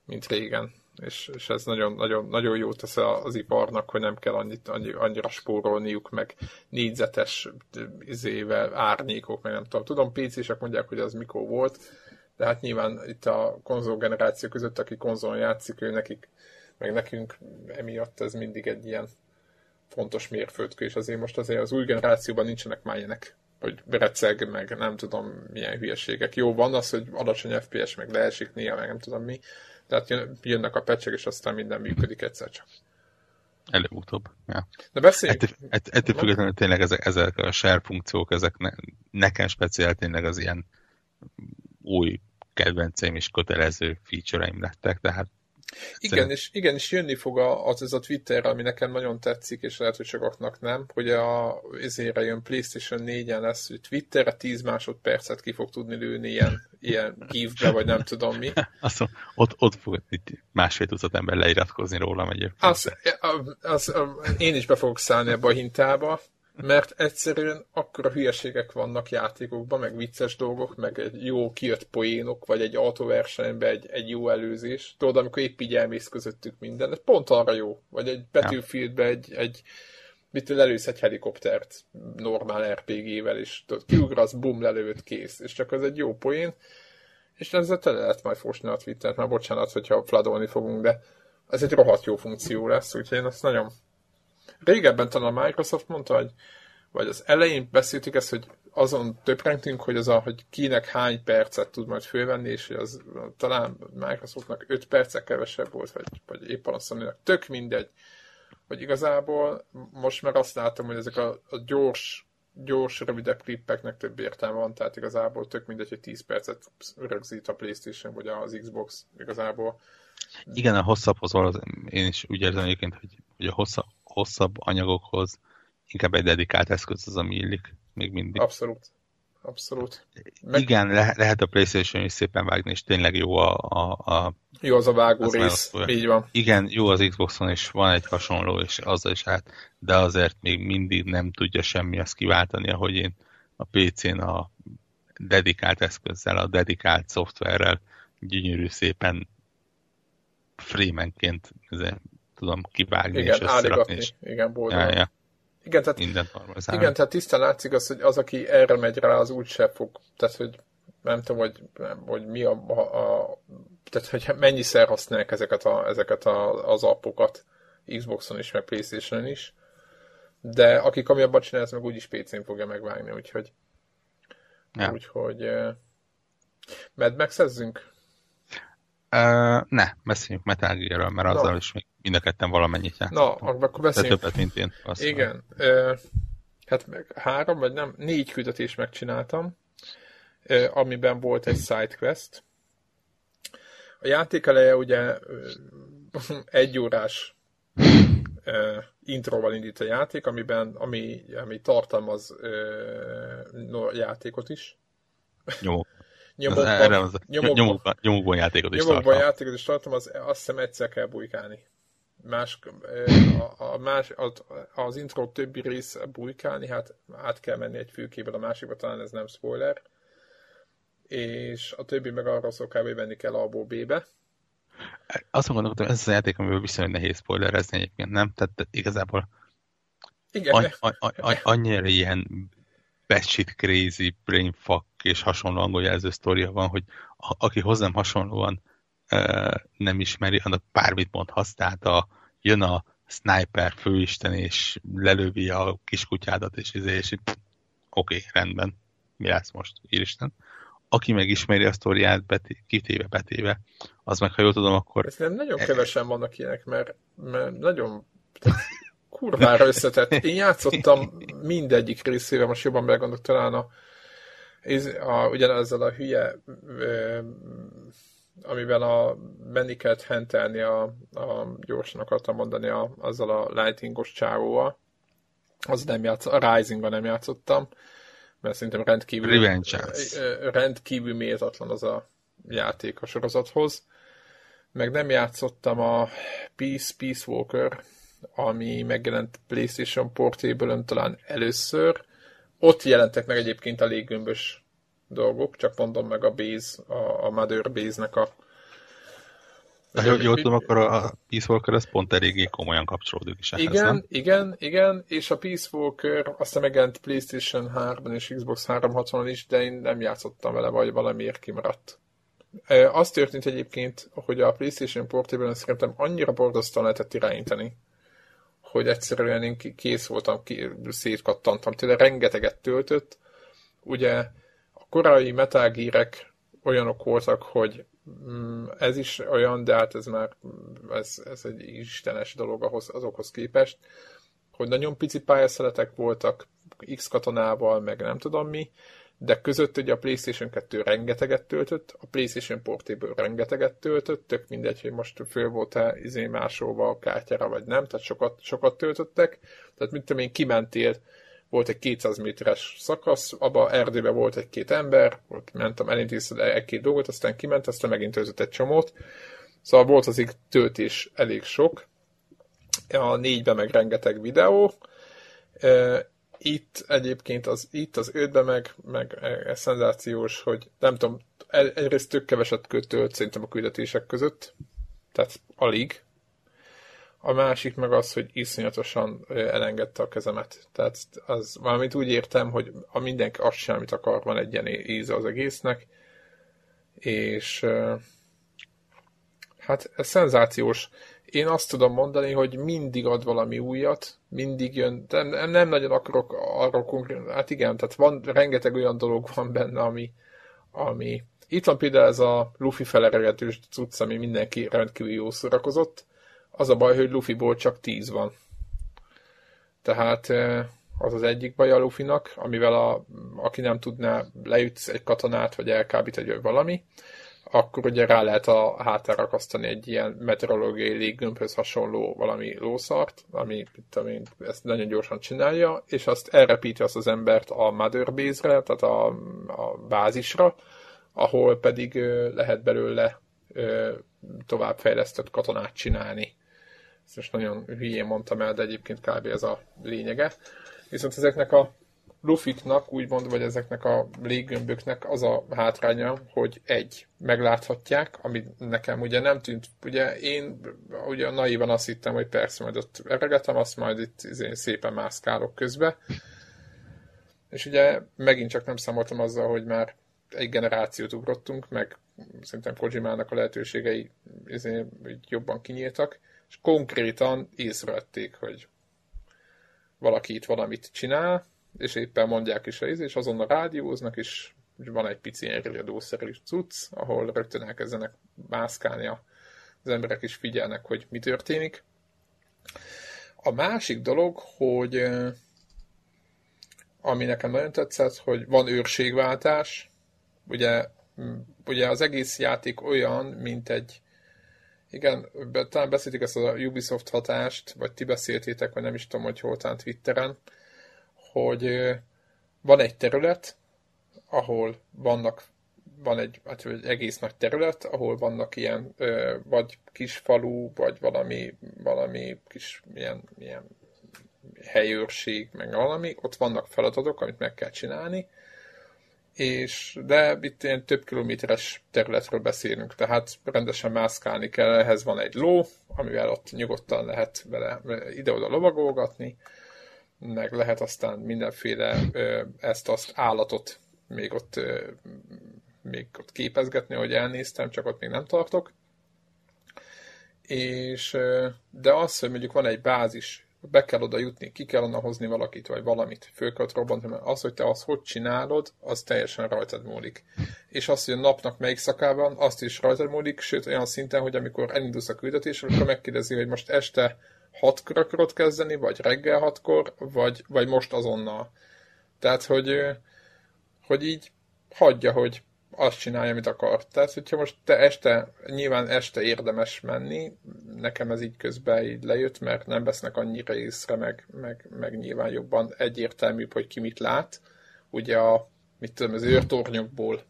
mint régen. És, és ez nagyon, nagyon, nagyon jó tesz az iparnak, hogy nem kell annyit, annyi, annyira spórolniuk, meg négyzetes izével, árnyékok, meg nem tudom. Tudom, PC-sek mondják, hogy az mikor volt, de hát nyilván itt a konzol generáció között, aki konzolon játszik, ő nekik, meg nekünk emiatt ez mindig egy ilyen fontos mérföldkő, és azért most azért az új generációban nincsenek már ilyenek hogy receg, meg nem tudom milyen hülyeségek. Jó, van az, hogy alacsony FPS, meg leesik néha, meg nem tudom mi. Tehát jönnek a pecsek, és aztán minden működik egyszer csak. Előbb-utóbb. Ja. De beszéljünk. Ettől, ettől függetlenül tényleg ezek, ezek a share funkciók, ezek ne, nekem speciál tényleg az ilyen új kedvenceim és kötelező feature-eim lettek, tehát igen, és, igen, és jönni fog az ez a Twitter, ami nekem nagyon tetszik, és lehet, hogy sokaknak nem, hogy a, ezére jön PlayStation 4-en lesz, hogy Twitterre 10 másodpercet ki fog tudni lőni ilyen, ilyen gifbe, vagy nem tudom mi. Azt ott, ott fog másfél tucat ember leiratkozni rólam egyébként. Az, az, az, én is be fogok szállni ebbe a hintába, mert egyszerűen akkora hülyeségek vannak játékokban, meg vicces dolgok, meg egy jó kijött poénok, vagy egy autóversenyben egy, egy jó előzés. Tudod, amikor épp így elmész közöttük minden, ez pont arra jó. Vagy egy Battlefieldben egy, egy mit lelősz egy helikoptert normál RPG-vel, és tudod, kiugrasz, bum, lelőtt, kész. És csak ez egy jó poén, és ezzel tele lehet majd fosni a Twittert, már bocsánat, hogyha fladolni fogunk, de ez egy rohadt jó funkció lesz, úgyhogy én azt nagyon, régebben talán a Microsoft mondta, hogy vagy az elején beszéltük ezt, hogy azon töprengtünk, hogy az a, hogy kinek hány percet tud majd fölvenni, és hogy az talán Microsoftnak 5 percek kevesebb volt, vagy, vagy azt mondani, tök mindegy. Hogy igazából most már azt látom, hogy ezek a, a gyors, gyors, rövidebb klippeknek több értelme van, tehát igazából tök mindegy, hogy 10 percet rögzít a Playstation, vagy az Xbox igazából. Igen, a hosszabbhoz az, én is úgy érzem egyébként, hogy, hogy a hosszabb, hosszabb anyagokhoz inkább egy dedikált eszköz az, ami illik még mindig. Abszolút. Abszolút. Meg... Igen, le- lehet a Playstation is szépen vágni, és tényleg jó a... a, a jó az a vágó az rész, így van. Igen, jó az Xboxon is, van egy hasonló, és azzal is hát, de azért még mindig nem tudja semmi azt kiváltani, ahogy én a PC-n a dedikált eszközzel, a dedikált szoftverrel gyönyörű szépen frémenként tudom kivágni igen, és összerakni. És... Igen, boldog. Ja, ja. Igen, tehát, igen, tehát tisztán látszik az, hogy az, aki erre megy rá, az úgyse fog, tehát, hogy nem tudom, hogy, hogy mi a, a, a tehát, hogy mennyiszer használják ezeket, a, ezeket a, az appokat Xboxon is, meg Playstation-on is, de aki amiabban csinál, ez meg úgyis PC-n fogja megvágni, úgyhogy ja. úgyhogy uh, Mad max -ezzünk? Uh, ne, beszéljünk Metal Gear-ről, mert no. azzal is még mind a ketten valamennyit játszottam. Na, akkor beszéljünk. Többet, mint én. Azt Igen. Uh, hát meg három, vagy nem, négy küldetést megcsináltam, uh, amiben volt egy sidequest. A játék eleje ugye uh, egy órás uh, introval indít a játék, amiben, ami, ami tartalmaz uh, no, játékot is. Jó. nyomokban, nyomokban, nyomokban, nyomokban játékot is nyomokban tartom. játékot is tartom, az, azt hiszem egyszer kell bujkálni. Más, a, a más, az, az intro többi rész bujkálni, hát át kell menni egy fülkéből a másikba, talán ez nem spoiler. És a többi meg arra szól kb. venni kell A-ból B-be. Azt gondolkodtam, ez az a játék, amiből viszonylag nehéz spoilerezni egyébként, nem? Tehát igazából Igen, an, an, an, annyira ilyen batshit crazy, brainfuck és hasonló angol jelző sztoria van, hogy a, aki hozzám hasonlóan nem ismeri, annak bármit mondhatsz, tehát a, jön a sniper főisten, és lelövi a kiskutyádat, és, izé, és, oké, okay, rendben, mi lesz most, íristen. Aki megismeri a sztoriát beti, kitéve, betéve, az meg, ha jól tudom, akkor... Ez nem nagyon kevesen vannak ilyenek, mert, mert nagyon kurvára összetett. Én játszottam mindegyik részével, most jobban meggondolok talán a, a, ugyanezzel a hülye, ö, amivel a menni kellett hentelni a, a gyorsan akartam mondani a, azzal a lightningos csávóval. Az nem játszottam, a rising nem játszottam, mert szerintem rendkívül, rendkívül méltatlan az a játék a sorozathoz. Meg nem játszottam a Peace, Peace Walker, ami megjelent PlayStation portable talán először. Ott jelentek meg egyébként a léggömbös dolgok, csak mondom meg a base, a, a Mother Base-nek a ha jól, jól tudom, akkor a Peace Walker az pont eléggé komolyan kapcsolódik is ehhez, Igen, nem? igen, igen, és a Peace Walker aztán megjelent PlayStation 3 és Xbox 360 is, de én nem játszottam vele, vagy valamiért kimaradt. Az történt egyébként, hogy a PlayStation Portable-en szerintem annyira borzasztóan lehetett irányítani, hogy egyszerűen én kész voltam, szétkattantam tőle, rengeteget töltött. Ugye korai Metal olyanok voltak, hogy mm, ez is olyan, de hát ez már ez, ez egy istenes dolog ahhoz, azokhoz képest, hogy nagyon pici pályaszeletek voltak, X katonával, meg nem tudom mi, de között ugye a PlayStation 2 rengeteget töltött, a PlayStation Portable rengeteget töltött, tök mindegy, hogy most föl volt-e izé másolva a kártyára, vagy nem, tehát sokat, sokat töltöttek. Tehát mit tudom én, kimentél, volt egy 200 méteres szakasz, abban erdőben volt egy-két ember, ott mentem, elintézted egy-két dolgot, aztán kiment, aztán megint töltött egy csomót. Szóval volt az töltés elég sok. A négyben meg rengeteg videó itt egyébként az, itt az ötben meg, meg ez szenzációs, hogy nem tudom, egyrészt tök keveset kötölt szerintem a küldetések között, tehát alig. A másik meg az, hogy iszonyatosan elengedte a kezemet. Tehát az valamit úgy értem, hogy a mindenki azt sem, amit akar, van egy ilyen íze az egésznek, és hát ez szenzációs én azt tudom mondani, hogy mindig ad valami újat, mindig jön, de nem, nem nagyon akarok arról konkrét, hát igen, tehát van, rengeteg olyan dolog van benne, ami, ami itt van például ez a Luffy feleregetős cucc, ami mindenki rendkívül jó szórakozott. Az a baj, hogy Luffyból csak 10 van. Tehát eh, az az egyik baj a Luffynak, amivel a, aki nem tudná, leütsz egy katonát, vagy elkábít egy valami akkor ugye rá lehet a hátára akasztani egy ilyen meteorológiai léggömbhöz hasonló valami lószart, ami tudom én, ezt nagyon gyorsan csinálja, és azt elrepíti azt az embert a Mother Base-re, tehát a, a bázisra, ahol pedig lehet belőle továbbfejlesztett katonát csinálni. Ezt most nagyon hülyén mondtam el, de egyébként kb. ez a lényege. Viszont ezeknek a lufiknak, úgymond, vagy ezeknek a léggömböknek az a hátránya, hogy egy, megláthatják, ami nekem ugye nem tűnt, ugye én ugye naivan azt hittem, hogy persze majd ott eregetem, azt majd itt izé szépen mászkálok közbe, és ugye megint csak nem számoltam azzal, hogy már egy generációt ugrottunk, meg szerintem Kojimának a lehetőségei izé, jobban kinyíltak, és konkrétan észrevették, hogy valaki itt valamit csinál, és éppen mondják is az, és azonnal rádióznak, és van egy pici riadószerű cucc, ahol rögtön elkezdenek mászkálni az emberek is figyelnek, hogy mi történik. A másik dolog, hogy ami nekem nagyon tetszett, hogy van őrségváltás, ugye, ugye az egész játék olyan, mint egy igen, talán beszéltük ezt a Ubisoft hatást, vagy ti beszéltétek, vagy nem is tudom, hogy hol talán Twitteren, hogy van egy terület, ahol vannak van egy, hát egy egész nagy terület, ahol vannak ilyen vagy kis falu, vagy valami, valami kis ilyen, ilyen helyőrség, meg valami, ott vannak feladatok, amit meg kell csinálni, és de itt ilyen több kilométeres területről beszélünk, tehát rendesen mászkálni kell, ehhez van egy ló, amivel ott nyugodtan lehet vele ide-oda lovagolgatni, meg lehet aztán mindenféle ezt-azt állatot még ott, még ott képezgetni, ahogy elnéztem, csak ott még nem tartok. És, de az, hogy mondjuk van egy bázis be kell oda jutni, ki kell onnan hozni valakit, vagy valamit, föl kell robbantni, mert az, hogy te azt hogy csinálod, az teljesen rajtad múlik. És az, hogy a napnak melyik szakában, azt is rajtad múlik, sőt olyan szinten, hogy amikor elindulsz a küldetésre, akkor megkérdezi, hogy most este hatkor akarod kezdeni, vagy reggel hatkor, vagy, vagy most azonnal. Tehát, hogy, hogy így hagyja, hogy azt csinálja, amit akar. Tehát, hogyha most te este, nyilván este érdemes menni, nekem ez így közben így lejött, mert nem vesznek annyira észre, meg, meg, meg nyilván jobban egyértelműbb, hogy ki mit lát. Ugye a, mit tudom, az őrtornyokból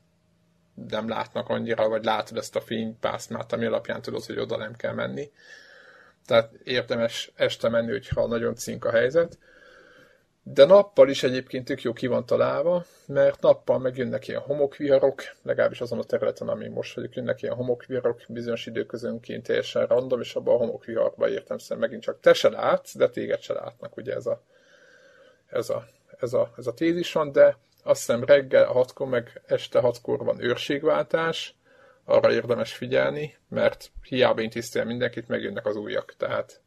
nem látnak annyira, vagy látod ezt a fénypászmát, ami alapján tudod, hogy oda nem kell menni. Tehát érdemes este menni, hogyha nagyon cink a helyzet. De nappal is egyébként tök jó ki van találva, mert nappal megjönnek ilyen homokviharok, legalábbis azon a területen, ami most vagyok, jönnek ilyen homokviharok bizonyos időközönként teljesen random, és abban a homokviharba értem szerint megint csak te se látsz, de téged se látnak, ugye ez a, ez a, ez a, ez a tézis van, de azt hiszem reggel hatkor, meg este hatkor van őrségváltás, arra érdemes figyelni, mert hiába intisztél mindenkit, megjönnek az újak, tehát,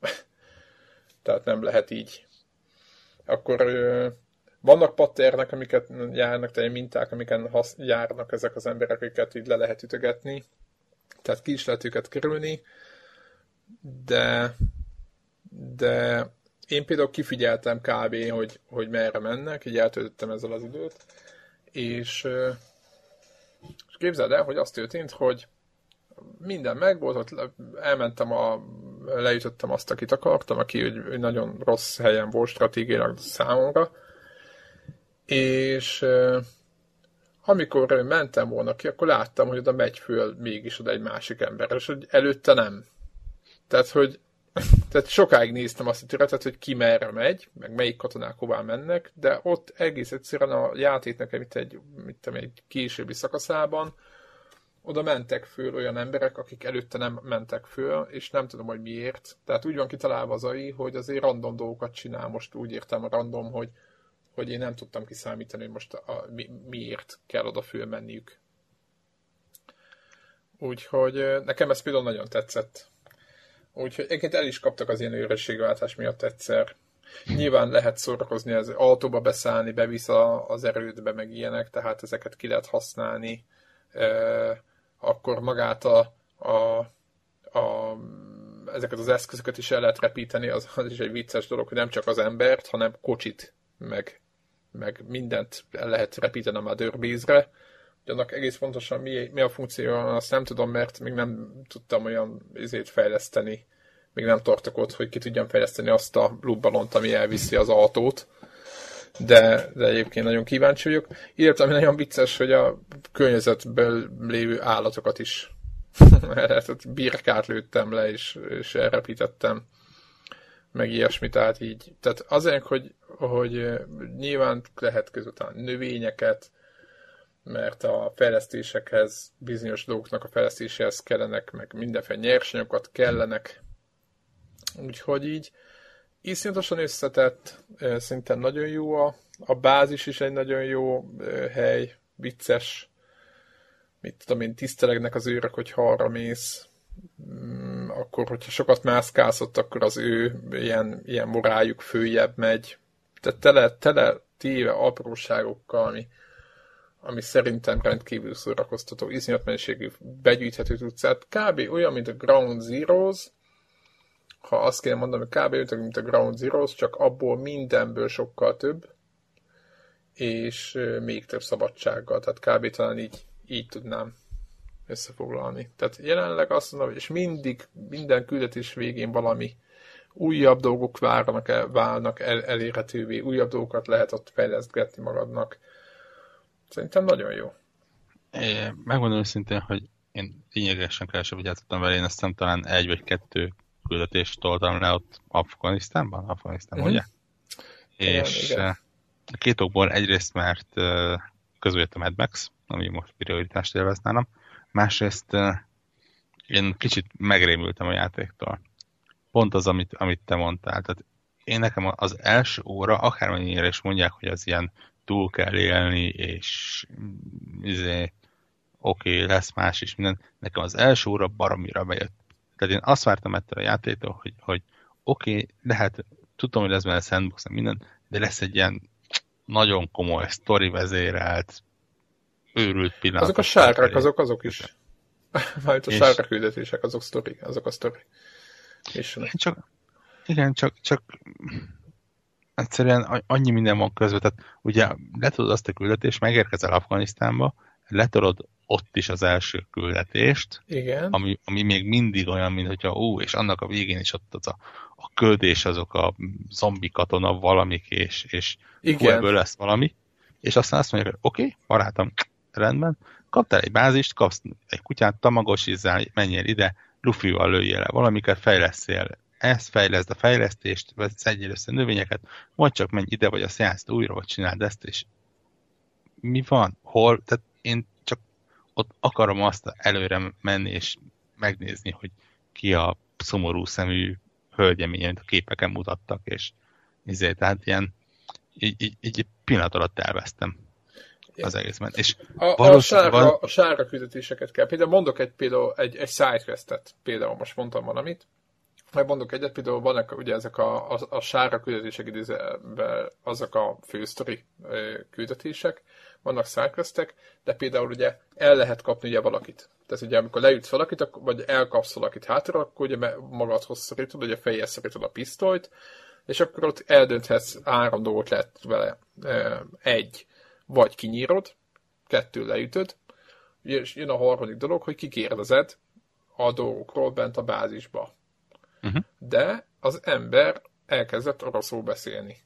tehát nem lehet így akkor vannak patternek, amiket járnak, tehát minták, amiken hasz, járnak ezek az emberek, akiket így le lehet ütögetni, tehát ki is lehet őket kerülni, de, de én például kifigyeltem kb. hogy, hogy merre mennek, így eltöltöttem ezzel az időt, és, és képzeld el, hogy az történt, hogy minden megvolt, ott elmentem a leütöttem azt, akit akartam, aki hogy nagyon rossz helyen volt stratégiailag számomra, és amikor mentem volna ki, akkor láttam, hogy oda megy föl mégis oda egy másik ember, és hogy előtte nem. Tehát, hogy tehát sokáig néztem azt a területet, hogy ki merre megy, meg melyik katonák hová mennek, de ott egész egyszerűen a játék nekem itt egy, mit egy későbbi szakaszában oda mentek föl olyan emberek, akik előtte nem mentek föl, és nem tudom, hogy miért. Tehát úgy van kitalálva az AI, hogy azért random dolgokat csinál, most úgy értem a random, hogy, hogy én nem tudtam kiszámítani, hogy most a, mi, miért kell oda fölmenniük. Úgyhogy nekem ez például nagyon tetszett. Úgyhogy egyébként el is kaptak az ilyen őrösségváltás miatt egyszer. Nyilván lehet szórakozni, az autóba beszállni, bevisz az erődbe, meg ilyenek, tehát ezeket ki lehet használni akkor magát a, a, a ezeket az eszközöket is el lehet repíteni, az, az is egy vicces dolog, hogy nem csak az embert, hanem kocsit, meg, meg mindent el lehet repíteni a Mother Hogy annak egész pontosan mi, mi a funkció, azt nem tudom, mert még nem tudtam olyan izét fejleszteni, még nem tartok ott, hogy ki tudjam fejleszteni azt a blue ami elviszi az autót de, de egyébként nagyon kíváncsi vagyok. Illetve ami nagyon vicces, hogy a környezetben lévő állatokat is tehát birkát lőttem le, és, és elrepítettem, meg ilyesmi, tehát így. Tehát azért, hogy, hogy nyilván lehet közután növényeket, mert a fejlesztésekhez, bizonyos dolgoknak a fejlesztéséhez kellenek, meg mindenféle nyersanyagokat kellenek. Úgyhogy így iszonyatosan összetett, szinte nagyon jó a, a bázis is egy nagyon jó hely, vicces, mit tudom én, tisztelegnek az őrök, hogy arra mész, mm, akkor, hogyha sokat mászkálsz ott, akkor az ő ilyen, ilyen morájuk följebb megy. Tehát tele, tele téve apróságokkal, ami, ami szerintem rendkívül szórakoztató, iszonyat mennyiségű begyűjthető tudsz. kb. olyan, mint a Ground Zeroes, ha azt kéne mondani, hogy kb. Ütök, mint a Ground Zeroes, csak abból mindenből sokkal több, és még több szabadsággal. Tehát kb. talán így, így tudnám összefoglalni. Tehát jelenleg azt mondom, és mindig, minden küldetés végén valami újabb dolgok várnak el, válnak el, elérhetővé, újabb dolgokat lehet ott fejlesztgetni magadnak. Szerintem nagyon jó. É, megmondom őszintén, hogy én lényegesen kevesebb játszottam vele, én aztán talán egy vagy kettő küldetést toltam le ott Afganisztánban, Afganisztánban, mm-hmm. ugye? Igen, és igen. a két okból egyrészt, mert közöljött a Mad Max, ami most prioritást élvez nálam, másrészt én kicsit megrémültem a játéktól. Pont az, amit, amit te mondtál. Tehát én nekem az első óra, akármennyire is mondják, hogy az ilyen túl kell élni, és izé, oké, okay, lesz más is minden. Nekem az első óra baromira bejött. Tehát én azt vártam ettől a játéktól, hogy, hogy oké, okay, lehet, tudom, hogy lesz benne sandbox, minden, de lesz egy ilyen nagyon komoly sztori vezérelt, őrült pillanat. Azok a sárkák, azok azok is. Majd a sárga küldetések, azok sztori, azok a sztori. És csak, igen, csak, csak egyszerűen annyi minden van közben, tehát ugye letudod azt a küldetést, megérkezel Afganisztánba, letudod ott is az első küldetést, Igen. Ami, ami még mindig olyan, mint hogyha ó, és annak a végén is ott az a, a küldés, azok a zombi katona valamik, és, és Igen. ebből lesz valami, és aztán azt mondják, hogy oké, okay, barátom, rendben, kaptál egy bázist, kapsz egy kutyát, tamagosizzál, menjél ide, lufival lőjél le valamiket, fejleszél ezt, fejleszd a fejlesztést, szedjél össze növényeket, vagy csak menj ide, vagy a szeánzt újra, vagy csináld ezt, és mi van? Hol? Tehát én csak ott akarom azt előre menni, és megnézni, hogy ki a szomorú szemű hölgyem, mint a képeken mutattak, és izé, tehát ilyen így, így, így pillanat alatt elvesztem az egészben. És a, a, sárga, a sárga küldetéseket kell. Például mondok egy, például egy, egy sidequestet, például most mondtam valamit, majd mondok egyet, például vannak ugye ezek a, a, a sárga küldetések azok a fősztori küldetések, vannak sidequestek, de például ugye el lehet kapni ugye valakit. Tehát ugye amikor leütsz valakit, vagy elkapsz valakit hátra, akkor ugye magadhoz szorítod, ugye fejjel szorítod a pisztolyt, és akkor ott eldönthetsz három dolgot lehet vele. Egy, vagy kinyírod, kettő leütöd, és jön a harmadik dolog, hogy kikérdezed a dolgokról bent a bázisba. Uh-huh. De az ember elkezdett oroszul beszélni.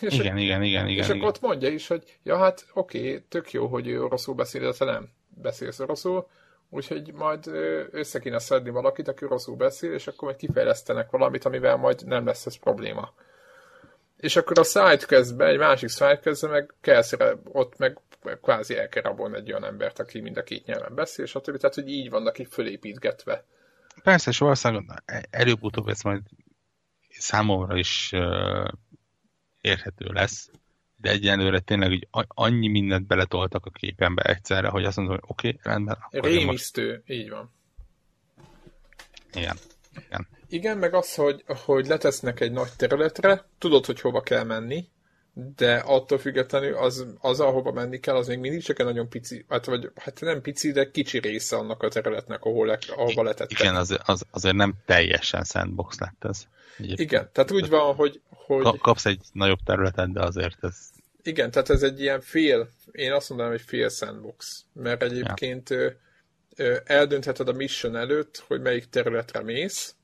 És igen, igen, igen, igen. És igen. akkor ott mondja is, hogy ja, hát oké, okay, tök jó, hogy ő oroszul beszél, de te nem beszélsz oroszul, úgyhogy majd össze kéne szedni valakit, aki oroszul beszél, és akkor majd kifejlesztenek valamit, amivel majd nem lesz ez probléma és akkor a sidequestbe, egy másik sidequestbe meg kell ott meg kvázi el kell rabolni egy olyan embert, aki mind a két nyelven beszél, stb. Tehát, hogy így vannak így fölépítgetve. Persze, és valószínűleg előbb-utóbb ez majd számomra is érhető lesz, de egyenlőre tényleg hogy annyi mindent beletoltak a képembe egyszerre, hogy azt mondom, hogy oké, okay, rendben. Rémisztő, most... így van. Igen. Igen. Igen, meg az, hogy, hogy letesznek egy nagy területre, tudod, hogy hova kell menni, de attól függetlenül az, az ahova menni kell, az még mindig csak egy nagyon pici, hát, vagy, hát nem pici, de kicsi része annak a területnek, ahol le, ahova letettek. Igen, az, az, azért nem teljesen sandbox lett ez. Egyébként. Igen, tehát úgy van, hogy, hogy... Kapsz egy nagyobb területet, de azért ez... Igen, tehát ez egy ilyen fél, én azt mondanám, hogy fél sandbox, mert egyébként ja. eldöntheted a mission előtt, hogy melyik területre mész,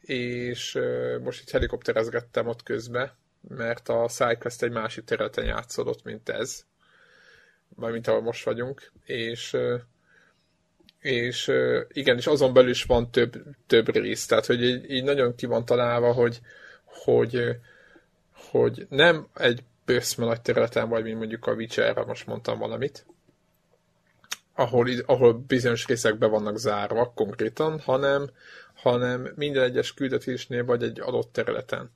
és most itt helikopterezgettem ott közben, mert a SideQuest egy másik területen játszódott, mint ez, vagy mint ahol most vagyunk, és és igen, és azon belül is van több, több rész, tehát hogy így, így nagyon ki van találva, hogy, hogy, hogy nem egy bőszme nagy területen vagy, mint mondjuk a Witcher-re most mondtam valamit, ahol, ahol bizonyos részek be vannak zárva konkrétan, hanem, hanem minden egyes küldetésnél vagy egy adott területen.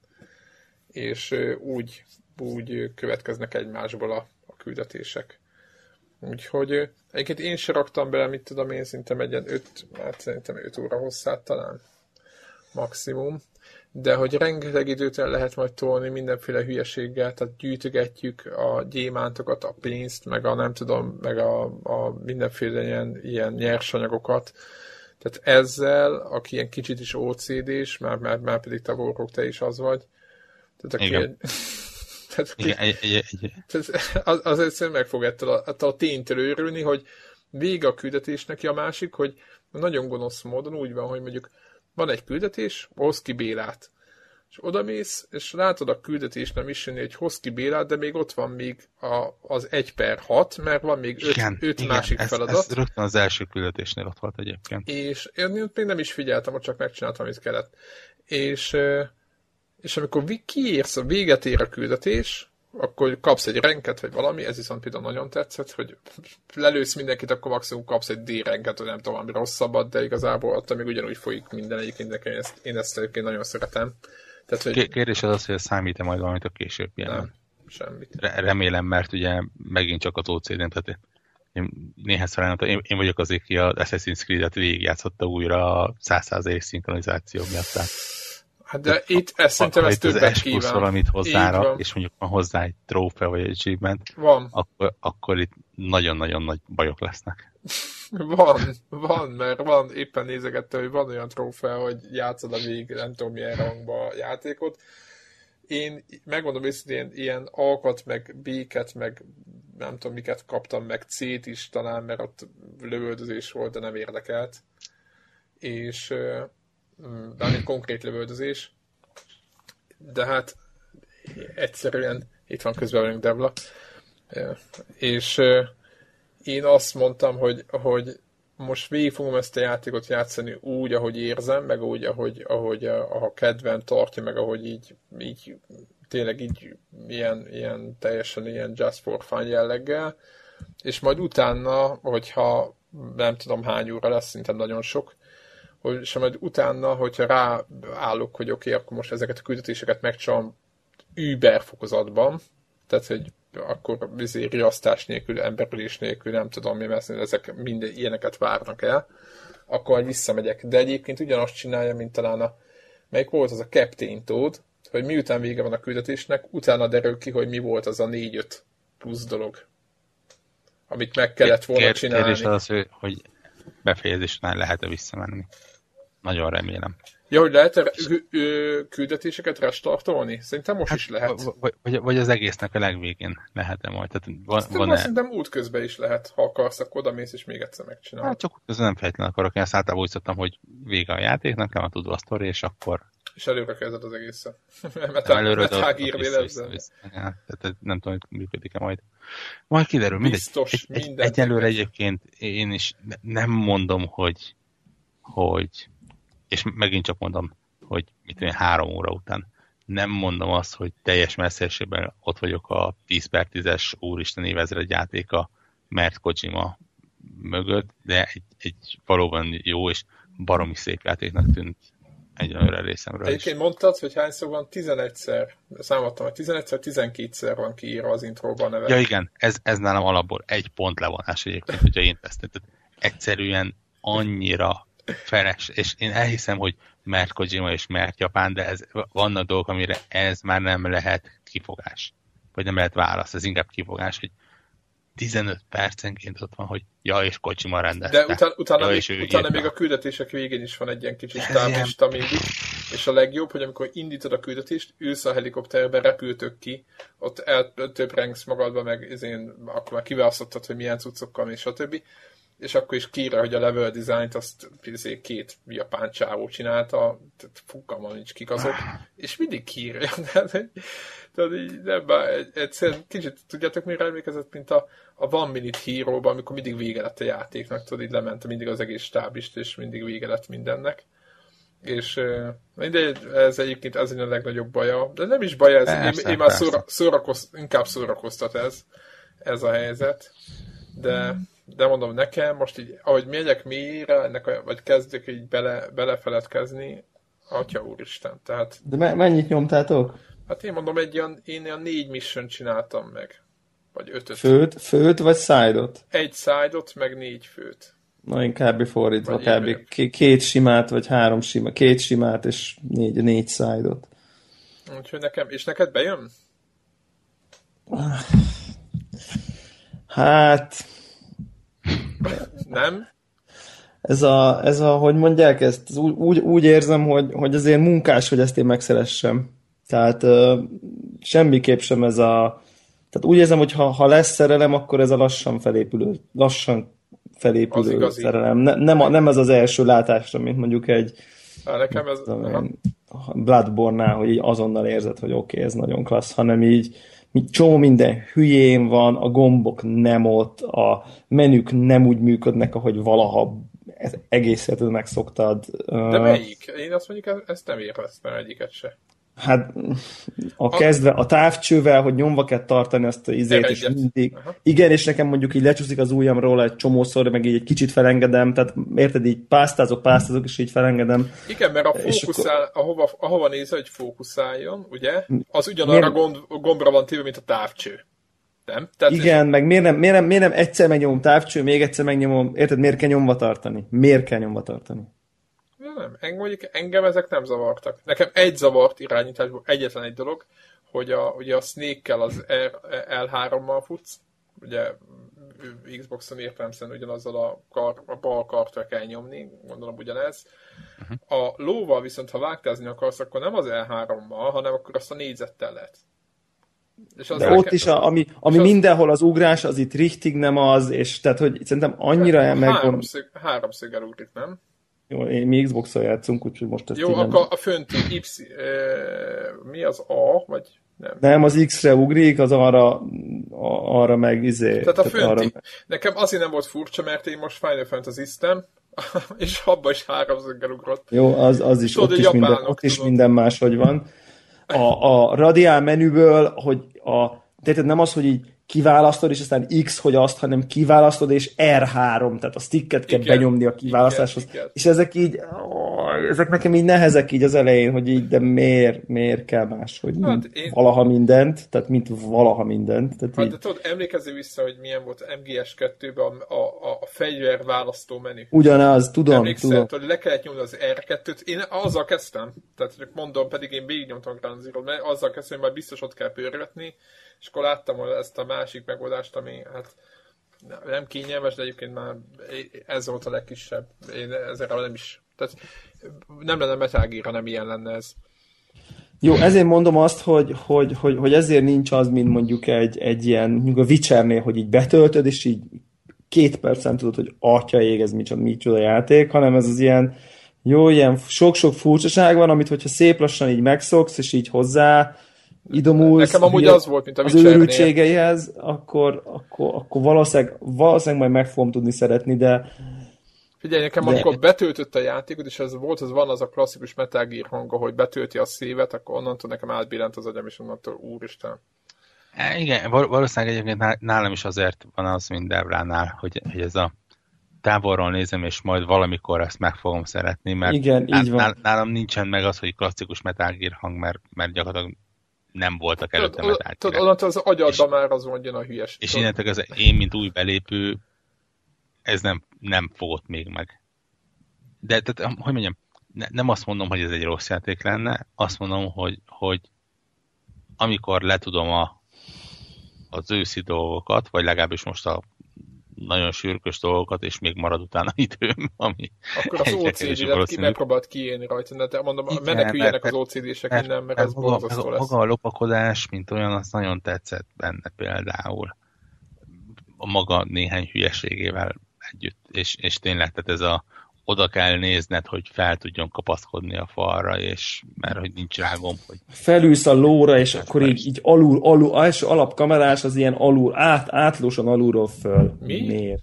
És úgy, úgy következnek egymásból a, a küldetések. Úgyhogy egyébként én se raktam bele, mit tudom én, szerintem egy ilyen 5, hát szerintem 5 óra hosszát talán maximum, de hogy rengeteg időt el lehet majd tolni mindenféle hülyeséggel, tehát gyűjtögetjük a gyémántokat, a pénzt, meg a nem tudom, meg a, a mindenféle ilyen, ilyen nyersanyagokat, tehát ezzel, aki ilyen kicsit is OCD-s, már, már, már pedig Warrock, te is az vagy, tehát aki Igen. Tehát, Igen, egy, egy, egy. Tehát az, az egyszerűen meg fog ettől a, ettől a ténytől őrülni, hogy vége a küldetésnek, a másik, hogy nagyon gonosz módon úgy van, hogy mondjuk van egy küldetés, hoz ki Bélát. és odamész, és látod a küldetést nem is hogy hoz ki Bélát, de még ott van még a, az 1 per 6, mert van még 5, igen, 5 igen, másik ez, feladat. Ez rögtön az első küldetésnél ott volt egyébként. És én még nem is figyeltem, hogy csak megcsináltam, amit kellett. És, és amikor kiérsz, a véget ér a küldetés, akkor kapsz egy renket, vagy valami, ez viszont például nagyon tetszett, hogy lelősz mindenkit, akkor maximum kapsz egy D-renket, vagy nem tudom, ami rosszabbat, de igazából ott még ugyanúgy folyik minden egyébként nekem, ezt, én ezt egyébként nagyon szeretem. Tehát, hogy... Kérdés az az, hogy számít-e majd valamit a később Nem, semmit. Remélem, mert ugye megint csak az OCD, tehát én néhány szor én, én vagyok azért, aki az Assassin's Creed-et végigjátszotta újra a 100% szinkronizáció miatt. Tehát Hát de itt ezt szerintem ez többet kíván. valamit hozzára, és mondjuk van hozzá egy trófea vagy egy achievement, van. Akkor, akkor itt nagyon-nagyon nagy bajok lesznek. Van, van, mert van, éppen nézegette, hogy van olyan trófea, hogy játszod a végig, nem tudom milyen rangba a játékot. Én megmondom őszintén, ilyen alkat, meg béket, meg nem tudom miket kaptam, meg C-t is talán, mert ott lövöldözés volt, de nem érdekelt. És de egy konkrét lövöldözés. De hát egyszerűen itt van közben velünk Devla. És én azt mondtam, hogy, hogy most végig fogom ezt a játékot játszani úgy, ahogy érzem, meg úgy, ahogy, ahogy a, a kedven tartja, meg ahogy így, így tényleg így ilyen, ilyen teljesen ilyen just for fun jelleggel, és majd utána, hogyha nem tudom hány óra lesz, szinte nagyon sok, hogy, és majd utána, hogyha ráállok, hogy oké, okay, akkor most ezeket a küldetéseket megcsinálom Uber fokozatban, tehát, hogy akkor vizé riasztás nélkül, emberülés nélkül, nem tudom mi, mert ezek minden ilyeneket várnak el, akkor majd visszamegyek. De egyébként ugyanazt csinálja, mint talán a, melyik volt az a Captain Toad, hogy miután vége van a küldetésnek, utána derül ki, hogy mi volt az a 4-5 plusz dolog, amit meg kellett volna csinálni. Kérdés az, hogy befejezésnál lehet-e visszamenni. Nagyon remélem. Ja, hogy lehet -e küldetéseket restartolni? Szerintem most hát, is lehet. Vagy, vagy, az egésznek a legvégén lehet-e majd? Tehát van, van -e... Szerintem útközben is lehet, ha akarsz, akkor oda mész és még egyszer megcsinálod. Hát csak útközben nem feltétlenül akarok. Én ezt általában úgy szoktam, hogy vége a játéknak, nem a tudva a sztori, és akkor... És előre kezded az egészet. mert előre hát tehát nem tudom, hogy működik-e majd. Majd kiderül. Biztos, egy, egy, egyelőre egyébként én is nem mondom, hogy hogy és megint csak mondom, hogy mit tudom, három óra után nem mondom azt, hogy teljes messzességben ott vagyok a 10 per 10-es úristen évezred játéka, mert Kojima mögött, de egy, egy valóban jó és baromi szép játéknak tűnt egyenlőre részemről Egyébként is. mondtad, hogy hányszor van? 11-szer. Számoltam, hogy 11-szer, 12-szer van kiírva az intróban neve. Ja igen, ez, ez nálam alapból egy pont levonás egyébként, hogyha én tesztem. Egyszerűen annyira feles, és én elhiszem, hogy mert Kojima és mert Japán, de ez, vannak dolgok, amire ez már nem lehet kifogás. Vagy nem lehet válasz, ez inkább kifogás, hogy 15 percenként ott van, hogy ja, és Kojima rendezte. De utána, utána, ja, még, utána még a küldetések végén is van egy ilyen kicsit táblista mindig, és a legjobb, hogy amikor indítod a küldetést, ülsz a helikopterbe, repültök ki, ott el, több rengsz magadba, meg én, akkor már kiválasztottad, hogy milyen cuccokkal, és stb és akkor is kírja, hogy a level designt azt izé, két japán csávó csinálta, tehát fogalmam nincs kik azok, és mindig kírja. Tehát, tehát így nem, bár egyszerűen kicsit tudjátok, mire emlékezett, mint a, a One Minute hero amikor mindig vége lett a játéknak, tudod, így lement mindig az egész stábist, és mindig vége lett mindennek. És mindegy, ez egyébként ez a legnagyobb baja, de nem is baj ez, persze, én, én már szóra, szórakoz, inkább szórakoztat ez, ez a helyzet, de de mondom nekem, most így, ahogy megyek mélyre, ennek a, vagy kezdek így bele, belefeledkezni, atya úristen, tehát... De me- mennyit nyomtátok? Hát én mondom, egy ilyen, én ilyen négy mission csináltam meg. Vagy ötöt. Főt, főt vagy side-ot? Egy side-ot, meg négy főt. Na, én kb. fordítva, kb. két simát, vagy három simát, két simát, és négy, négy side-ot. Úgyhogy nekem, és neked bejön? Hát, nem? Ez a, ez a, hogy mondják ezt, úgy, úgy, úgy érzem, hogy, hogy azért munkás, hogy ezt én megszeressem. Tehát uh, semmiképp sem ez a... Tehát úgy érzem, hogy ha, ha lesz szerelem, akkor ez a lassan felépülő, lassan felépülő szerelem. Ne, nem, a, nem ez az első látásra, mint mondjuk egy... Há, nekem ez... Tudom, Bloodborne-nál, hogy így azonnal érzed, hogy oké, okay, ez nagyon klassz, hanem így csomó minden hülyén van, a gombok nem ott, a menük nem úgy működnek, ahogy valaha egész életed megszoktad. De melyik? Én azt mondjuk, ezt nem éreztem egyiket se. Hát a kezdve a távcsővel, hogy nyomva kell tartani azt a izét, és mindig. Aha. Igen, és nekem mondjuk így lecsúszik az ujjamról egy csomószor, meg így egy kicsit felengedem, tehát érted, így pásztázok, pásztázok, és így felengedem. Igen, mert a fókuszál, akkor... ahova, ahova nézel, hogy fókuszáljon, ugye, az ugyanarra gomb, gombra van téve, mint a távcső. Nem? Tehát Igen, meg miért nem, miért, nem, miért nem egyszer megnyomom távcső, még egyszer megnyomom, érted, miért kell nyomva tartani? Miért kell nyomva tartani? Nem, engem, mondjuk, engem ezek nem zavartak. Nekem egy zavart irányításból egyetlen egy dolog, hogy a, ugye a Snake-kel az R, L3-mal futsz, ugye Xboxon értelemszerűen ugyanazzal a, kar, a bal kartra kell nyomni, gondolom ugyanez. Uh-huh. A lóval viszont, ha vágtázni akarsz, akkor nem az L3-mal, hanem akkor azt a négyzettel lehet. És az De ott is, a, ami, ami az... mindenhol az ugrás, az itt richtig nem az, és tehát, hogy szerintem annyira hát, meg... Háromszög, háromszöggel ugrik, nem? Jó, én mi Xbox-on játszunk, úgyhogy most ezt Jó, akkor a fönti Y, mi az A, vagy nem? Nem, az X-re ugrik, az arra, arra meg izé. Tehát a fönti. Arra... Nekem azért nem volt furcsa, mert én most Final fantasy és abba is háromszöggel ugrott. Jó, az, az is, Tudod, ott, is minden, ott is minden máshogy van. A, a radiál menüből, hogy a, tehát nem az, hogy így kiválasztod, és aztán X, hogy azt, hanem kiválasztod, és R3, tehát a sticket kell igen, benyomni a kiválasztáshoz. Igen, igen. És ezek így, ó, ezek nekem így nehezek így az elején, hogy így, de miért, miért kell más, hogy hát én... valaha mindent, tehát mint valaha mindent. Tehát hát, így... de tudod, emlékezzél vissza, hogy milyen volt MGS2-ben a, a, a fegyver választó menü. Ugyanaz, tudom, Emlékszel, tudom. Hogy le kellett nyomni az R2-t, én azzal kezdtem, tehát mondom, pedig én végignyomtam Ground Zero, mert azzal kezdtem, hogy már biztos ott kell pörgetni, és akkor láttam ezt a másik megoldást, ami hát nem kényelmes, de egyébként már ez volt a legkisebb. Én ezzel nem is... Tehát nem lenne Metal Gear, nem ilyen lenne ez. Jó, ezért mondom azt, hogy, hogy, hogy, hogy ezért nincs az, mint mondjuk egy, egy ilyen, mondjuk a Witchernél, hogy így betöltöd, és így két percen tudod, hogy atya ég, ez micsoda, micsoda játék, hanem ez az ilyen, jó, ilyen sok-sok furcsaság van, amit hogyha szép lassan így megszoksz, és így hozzá idomulsz Nekem amúgy az volt, mint a az őrültségeihez, akkor, akkor, akkor valószínűleg, valószínűleg majd meg fogom tudni szeretni, de Figyelj, nekem de... amikor betöltött a játékot, és ez volt, az van az a klasszikus Metal Gear hanga, hogy betölti a szívet, akkor onnantól nekem átbillent az agyam, és onnantól úristen. E, igen, valószínűleg egyébként nálam is azért van az, mint Debránál, hogy, hogy ez a távolról nézem, és majd valamikor ezt meg fogom szeretni, mert Igen, így van. nálam nincsen meg az, hogy klasszikus Metal Gear hang, mert, mert gyakorlatilag nem voltak előtte Metal Tudod, onnantól az agyadba már az mondjon a hülyes. És innentől ez én, mint új belépő, ez nem, nem fogott még meg. De, tehát, hogy mondjam, ne, nem azt mondom, hogy ez egy rossz játék lenne, azt mondom, hogy, hogy amikor letudom a, az őszi dolgokat, vagy legalábbis most a nagyon sürkös dolgokat, és még marad utána időm, ami Akkor az OCD-et ki megpróbált kiélni rajta, de mondom, Igen, meneküljenek az OCD-sek mert, innen, mert, mert ez borzasztó lesz. Maga a lopakodás, mint olyan, az nagyon tetszett benne például. A maga néhány hülyeségével együtt, és, és tényleg, tehát ez a oda kell nézned, hogy fel tudjon kapaszkodni a falra, és mert hogy nincs rá gomb, hogy... Felülsz a lóra, és akkor így, így alul, alul, első alapkamerás az ilyen alul, át, átlósan alulról föl. Mi? Miért?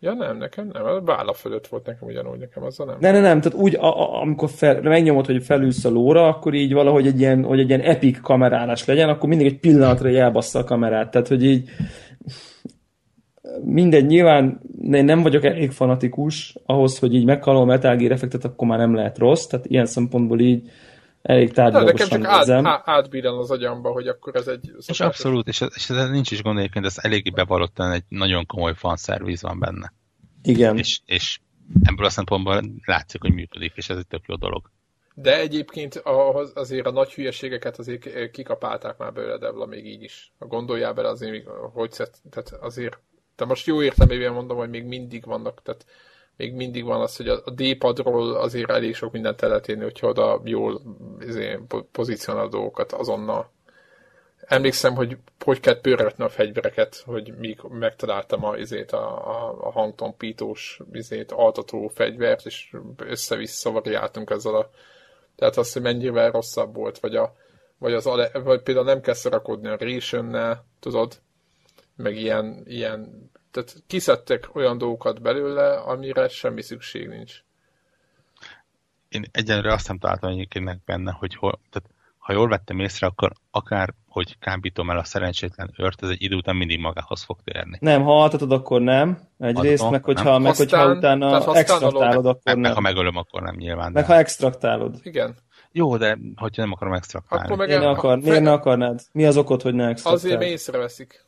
Ja nem, nekem nem, a válla fölött volt nekem ugyanúgy, nekem az a nem. Nem, nem, nem, tehát úgy, a, a, amikor fel, megnyomod, hogy felülsz a lóra, akkor így valahogy egy ilyen, hogy egy ilyen epic kamerálás legyen, akkor mindig egy pillanatra elbassza a kamerát, tehát hogy így mindegy, nyilván nem vagyok elég fanatikus ahhoz, hogy így meghalom a Metal Gear effektet, akkor már nem lehet rossz, tehát ilyen szempontból így elég tárgyalagosan Nekem csak át, átbíran az agyamba, hogy akkor ez egy... És abszolút, és, és ez nincs is gond egyébként, ez eléggé bevallottan egy nagyon komoly fanszerviz van benne. Igen. És, és ebből a szempontból látszik, hogy működik, és ez egy tök jó dolog. De egyébként ahhoz azért a nagy hülyeségeket azért kikapálták már belőle Devla még így is. A gondoljál bele azért, hogy tehát azért de most jó értelmében mondom, hogy még mindig vannak, tehát még mindig van az, hogy a D-padról azért elég sok mindent el lehet érni, hogyha oda jól izé, pozícionál a dolgokat azonnal. Emlékszem, hogy hogy kell pörgetni a fegyvereket, hogy míg megtaláltam a, izét, a, a, a hangtompítós izét, altató fegyvert, és össze-vissza variáltunk ezzel a Tehát azt, hogy mennyivel rosszabb volt, vagy, a, vagy, az, vagy például nem kell szarakodni a ration tudod, meg ilyen, ilyen tehát kiszedtek olyan dolgokat belőle, amire semmi szükség nincs. Én egyenlőre azt nem találtam egyébként benne, hogy hol, tehát ha jól vettem észre, akkor akár, hogy kábítom el a szerencsétlen őrt, ez egy idő után mindig magához fog térni. Nem, ha altatod, akkor nem. Egyrészt, Adom, meg hogyha, nem. meg Aztán, hogyha utána extraktálod, akkor meg, nem. ha megölöm, akkor nem nyilván. Meg de... ha extraktálod. Igen. Jó, de hogyha nem akarom extraktálni. Akkor meg el... akar, miért ne akarnád? Mi az okod, hogy ne extraktálod? Azért észreveszik.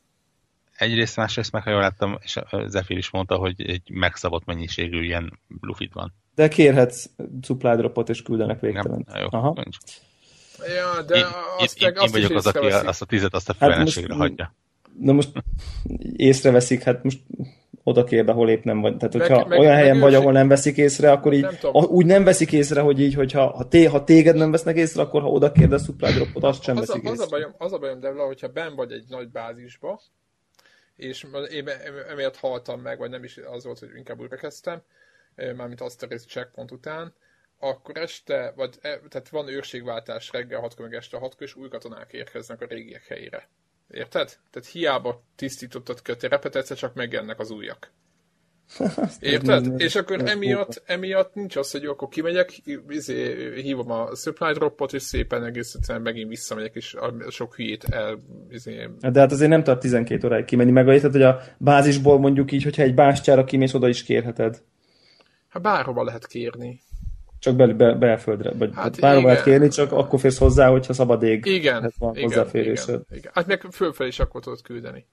Egyrészt, másrészt meg, ha jól láttam, és Zephyr is mondta, hogy egy megszabott mennyiségű ilyen lufit van. De kérhetsz supply dropot, és küldenek végtelen. Nem, jó, Aha. Nincs. Ja, de én, azt én, meg én, azt én vagyok az, aki azt a tizet azt a feleségre hát hagyja. Na most észreveszik, hát most oda kér be, hol épp nem vagy. Tehát, hogyha meg, olyan meg, helyen meg vagy, ahol nem veszik észre, akkor így, nem úgy nem veszik észre, hogy így, hogyha ha, té, ha téged nem vesznek észre, akkor ha oda kérdez supply dropot, azt sem az veszik a, az észre. A bajom, az a bajom, Devla, hogyha ben vagy egy nagy bázisba, és én emiatt haltam meg, vagy nem is az volt, hogy inkább újra kezdtem, mármint azt a rész checkpoint után, akkor este, vagy e, tehát van őrségváltás reggel 6 meg este 6 és új katonák érkeznek a régiek helyére. Érted? Tehát hiába tisztítottad ki a terepet, egyszer csak megjelennek az újak. Érted? És akkor emiatt, emiatt nincs az, hogy jó, akkor kimegyek, izé, hívom a supply dropot, és szépen egész egyszerűen megint visszamegyek, és a sok hülyét el... Izé... De hát azért nem tart 12 óráig kimenni, meg érted, hogy a bázisból mondjuk így, hogyha egy bástyára kimész, oda is kérheted. Hát bárhova lehet kérni. Csak be, be, belföldre, vagy hát bárhova lehet kérni, csak akkor férsz hozzá, hogyha szabad ég igen, hát van igen. Igen, igen. Hát meg fölfel is akkor tudod küldeni.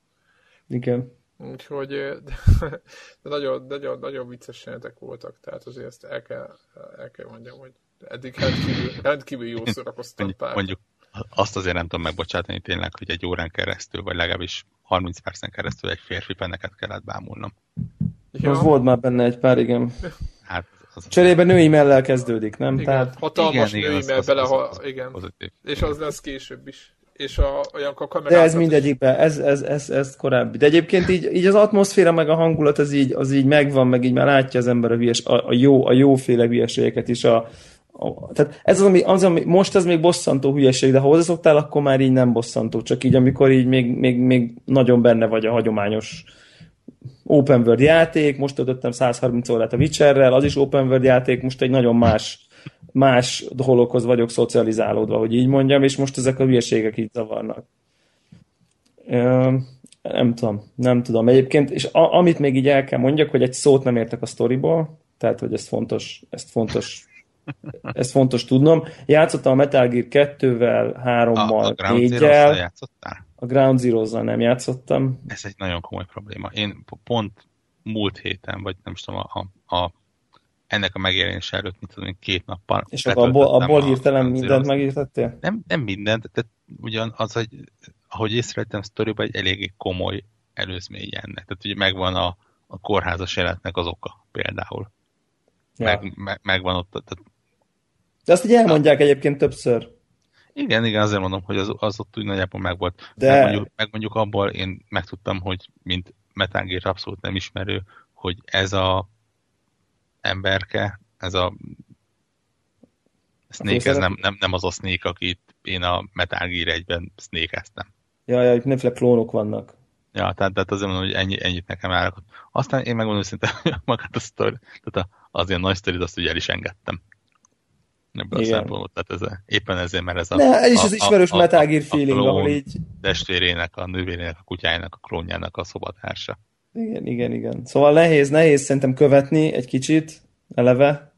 Igen. Úgyhogy de, nagyon, nagyon, nagyon vicces jelentek voltak, tehát azért ezt el kell, el kell mondjam, hogy eddig rendkívül, rendkívül jó szórakoztam pár. Mondjuk azt azért nem tudom megbocsátani tényleg, hogy egy órán keresztül, vagy legalábbis 30 percen keresztül egy férfi penneket kellett bámulnom. Ja. Az volt már benne egy pár, igen. Hát az Cserébe női mellel kezdődik, nem? Igen, Tehát... hatalmas igen, női mell bele, ha, igen. Pozitív. És az lesz később is és a, olyan kamerát... De ez mindegyikben, ez, ez, ez, ez korábbi. De egyébként így, így az atmoszféra meg a hangulat az így, az így megvan, meg így már látja az ember a, hülyes, a, a, jó, a jóféle hülyeségeket is. A, a, tehát ez az ami, az, ami, most ez még bosszantó hülyeség, de ha hozzászoktál, akkor már így nem bosszantó. Csak így, amikor így még, még, még nagyon benne vagy a hagyományos open world játék, most töltöttem 130 órát a Witcherrel, az is open world játék, most egy nagyon más más dologhoz vagyok szocializálódva, hogy így mondjam, és most ezek a hülyeségek így zavarnak. Nem tudom, nem tudom. Egyébként, és a, amit még így el kell mondjak, hogy egy szót nem értek a sztoriból, tehát, hogy ez fontos, ezt fontos ezt fontos tudnom. Játszottam a Metal Gear 2-vel, 3-mal, 4-jel. A Ground zero nem játszottam. Ez egy nagyon komoly probléma. Én pont múlt héten, vagy nem is tudom, a, a ennek a megjelenése előtt, mint tudom, két nappal. És akkor abból, abból hirtelen mindent megírtettél? Nem, nem mindent, tehát ugyan az, hogy ahogy észrevettem sztoriban, egy eléggé komoly előzmény ennek. Tehát ugye megvan a, a kórházas életnek az oka például. Ja. Meg, meg, megvan ott. Tehát... De azt így elmondják Na. egyébként többször. Igen, igen, azért mondom, hogy az, az ott úgy nagyjából megvolt. De... Meg mondjuk, meg mondjuk abból én megtudtam, hogy mint Metal abszolút nem ismerő, hogy ez a emberke, ez a Snake, ez nem, nem, nem az a Snake, akit én a Metal Gear 1-ben snake-eztem. Ja, ja, itt mindenféle klónok vannak. Ja, tehát, tehát azért mondom, hogy ennyi, ennyit nekem állakot. Aztán én megmondom szinte magát a sztori, tehát az ilyen nagy sztorit azt ugye el is engedtem. Ebből Igen. a szempontból, tehát ez, éppen ezért, mert ez a... Ne, ez is az ismerős a, Metal Gear feeling, a ahol így... testvérének, a nővérének, a kutyájának, a klónjának a szobatársa. Igen, igen, igen. Szóval nehéz, nehéz szerintem követni egy kicsit, eleve,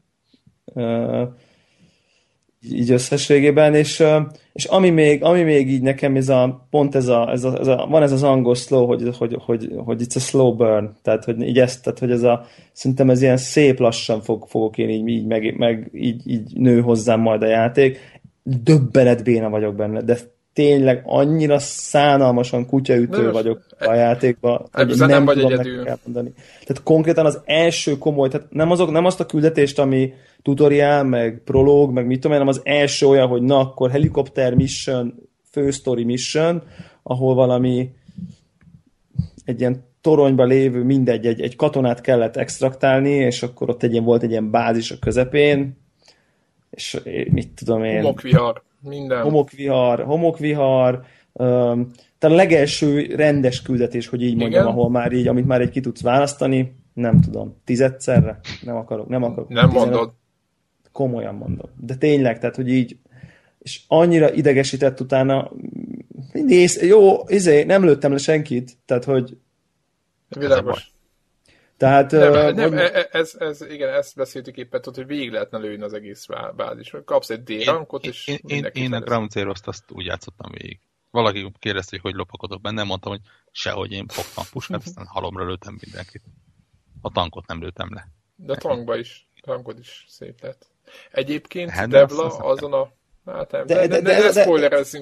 így összességében, és, és ami, még, ami még így nekem ez a, pont ez a, ez a, ez a van ez az angol slow, hogy, hogy, hogy, hogy it's a slow burn, tehát hogy így ezt, tehát hogy ez a, szerintem ez ilyen szép lassan fog, fogok én így, így meg, meg így, így nő hozzám majd a játék, döbbenet béna vagyok benne, de tényleg annyira szánalmasan kutyaütő Nos, vagyok a játékban, hogy nem, nem vagy tudom egyedül. elmondani. Tehát konkrétan az első komoly, tehát nem, azok, nem azt a küldetést, ami tutoriál, meg prológ, meg mit tudom hanem az első olyan, hogy na, akkor helikopter mission, fősztori mission, ahol valami egy ilyen toronyba lévő, mindegy, egy, egy katonát kellett extraktálni, és akkor ott egy ilyen, volt egy ilyen bázis a közepén, és mit tudom én... Homokvihar, minden. Homokvihar, homokvihar, um, tehát a legelső rendes küldetés, hogy így mondjam, Igen? ahol már így, amit már egy ki tudsz választani, nem tudom, tizedszerre? Nem akarok, nem akarok. Nem 15, mondod. Komolyan mondom. De tényleg, tehát, hogy így, és annyira idegesített utána, néz, jó, izé, nem lőttem le senkit, tehát, hogy Világos. Tehát, nem, uh, nem hogy... E- e- ez, ez, igen, ezt beszéltük éppen, hogy végig lehetne lőni az egész bázis. Kapsz egy D-rankot, és én, én, én a Ground zero azt úgy játszottam végig. Valaki kérdezte, hogy hogy lopakodok benne, mondtam, hogy sehogy én fogtam puskát, aztán halomra lőttem mindenkit. A tankot nem lőttem le. De a tankba is, tankod is szép lett. Egyébként hát, Devla azon a Hát nem, de, de, de, de, de, de,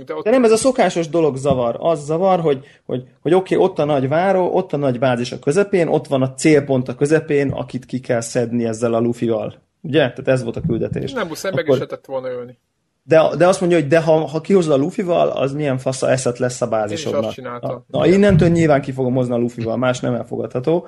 de, ott... de nem ez a szokásos dolog zavar. Az zavar, hogy, hogy, hogy oké, okay, ott a nagy váró, ott a nagy bázis a közepén, ott van a célpont a közepén, akit ki kell szedni ezzel a lufival. Ugye? Tehát ez volt a küldetés. Nem muszáj, meg is lehetett volna ölni. De, de azt mondja, hogy de ha, ha kihozod a lufival, az milyen fasza eszet lesz a bázisodnak. Na, na, innentől nyilván ki fogom hozni a lufival, más nem elfogadható.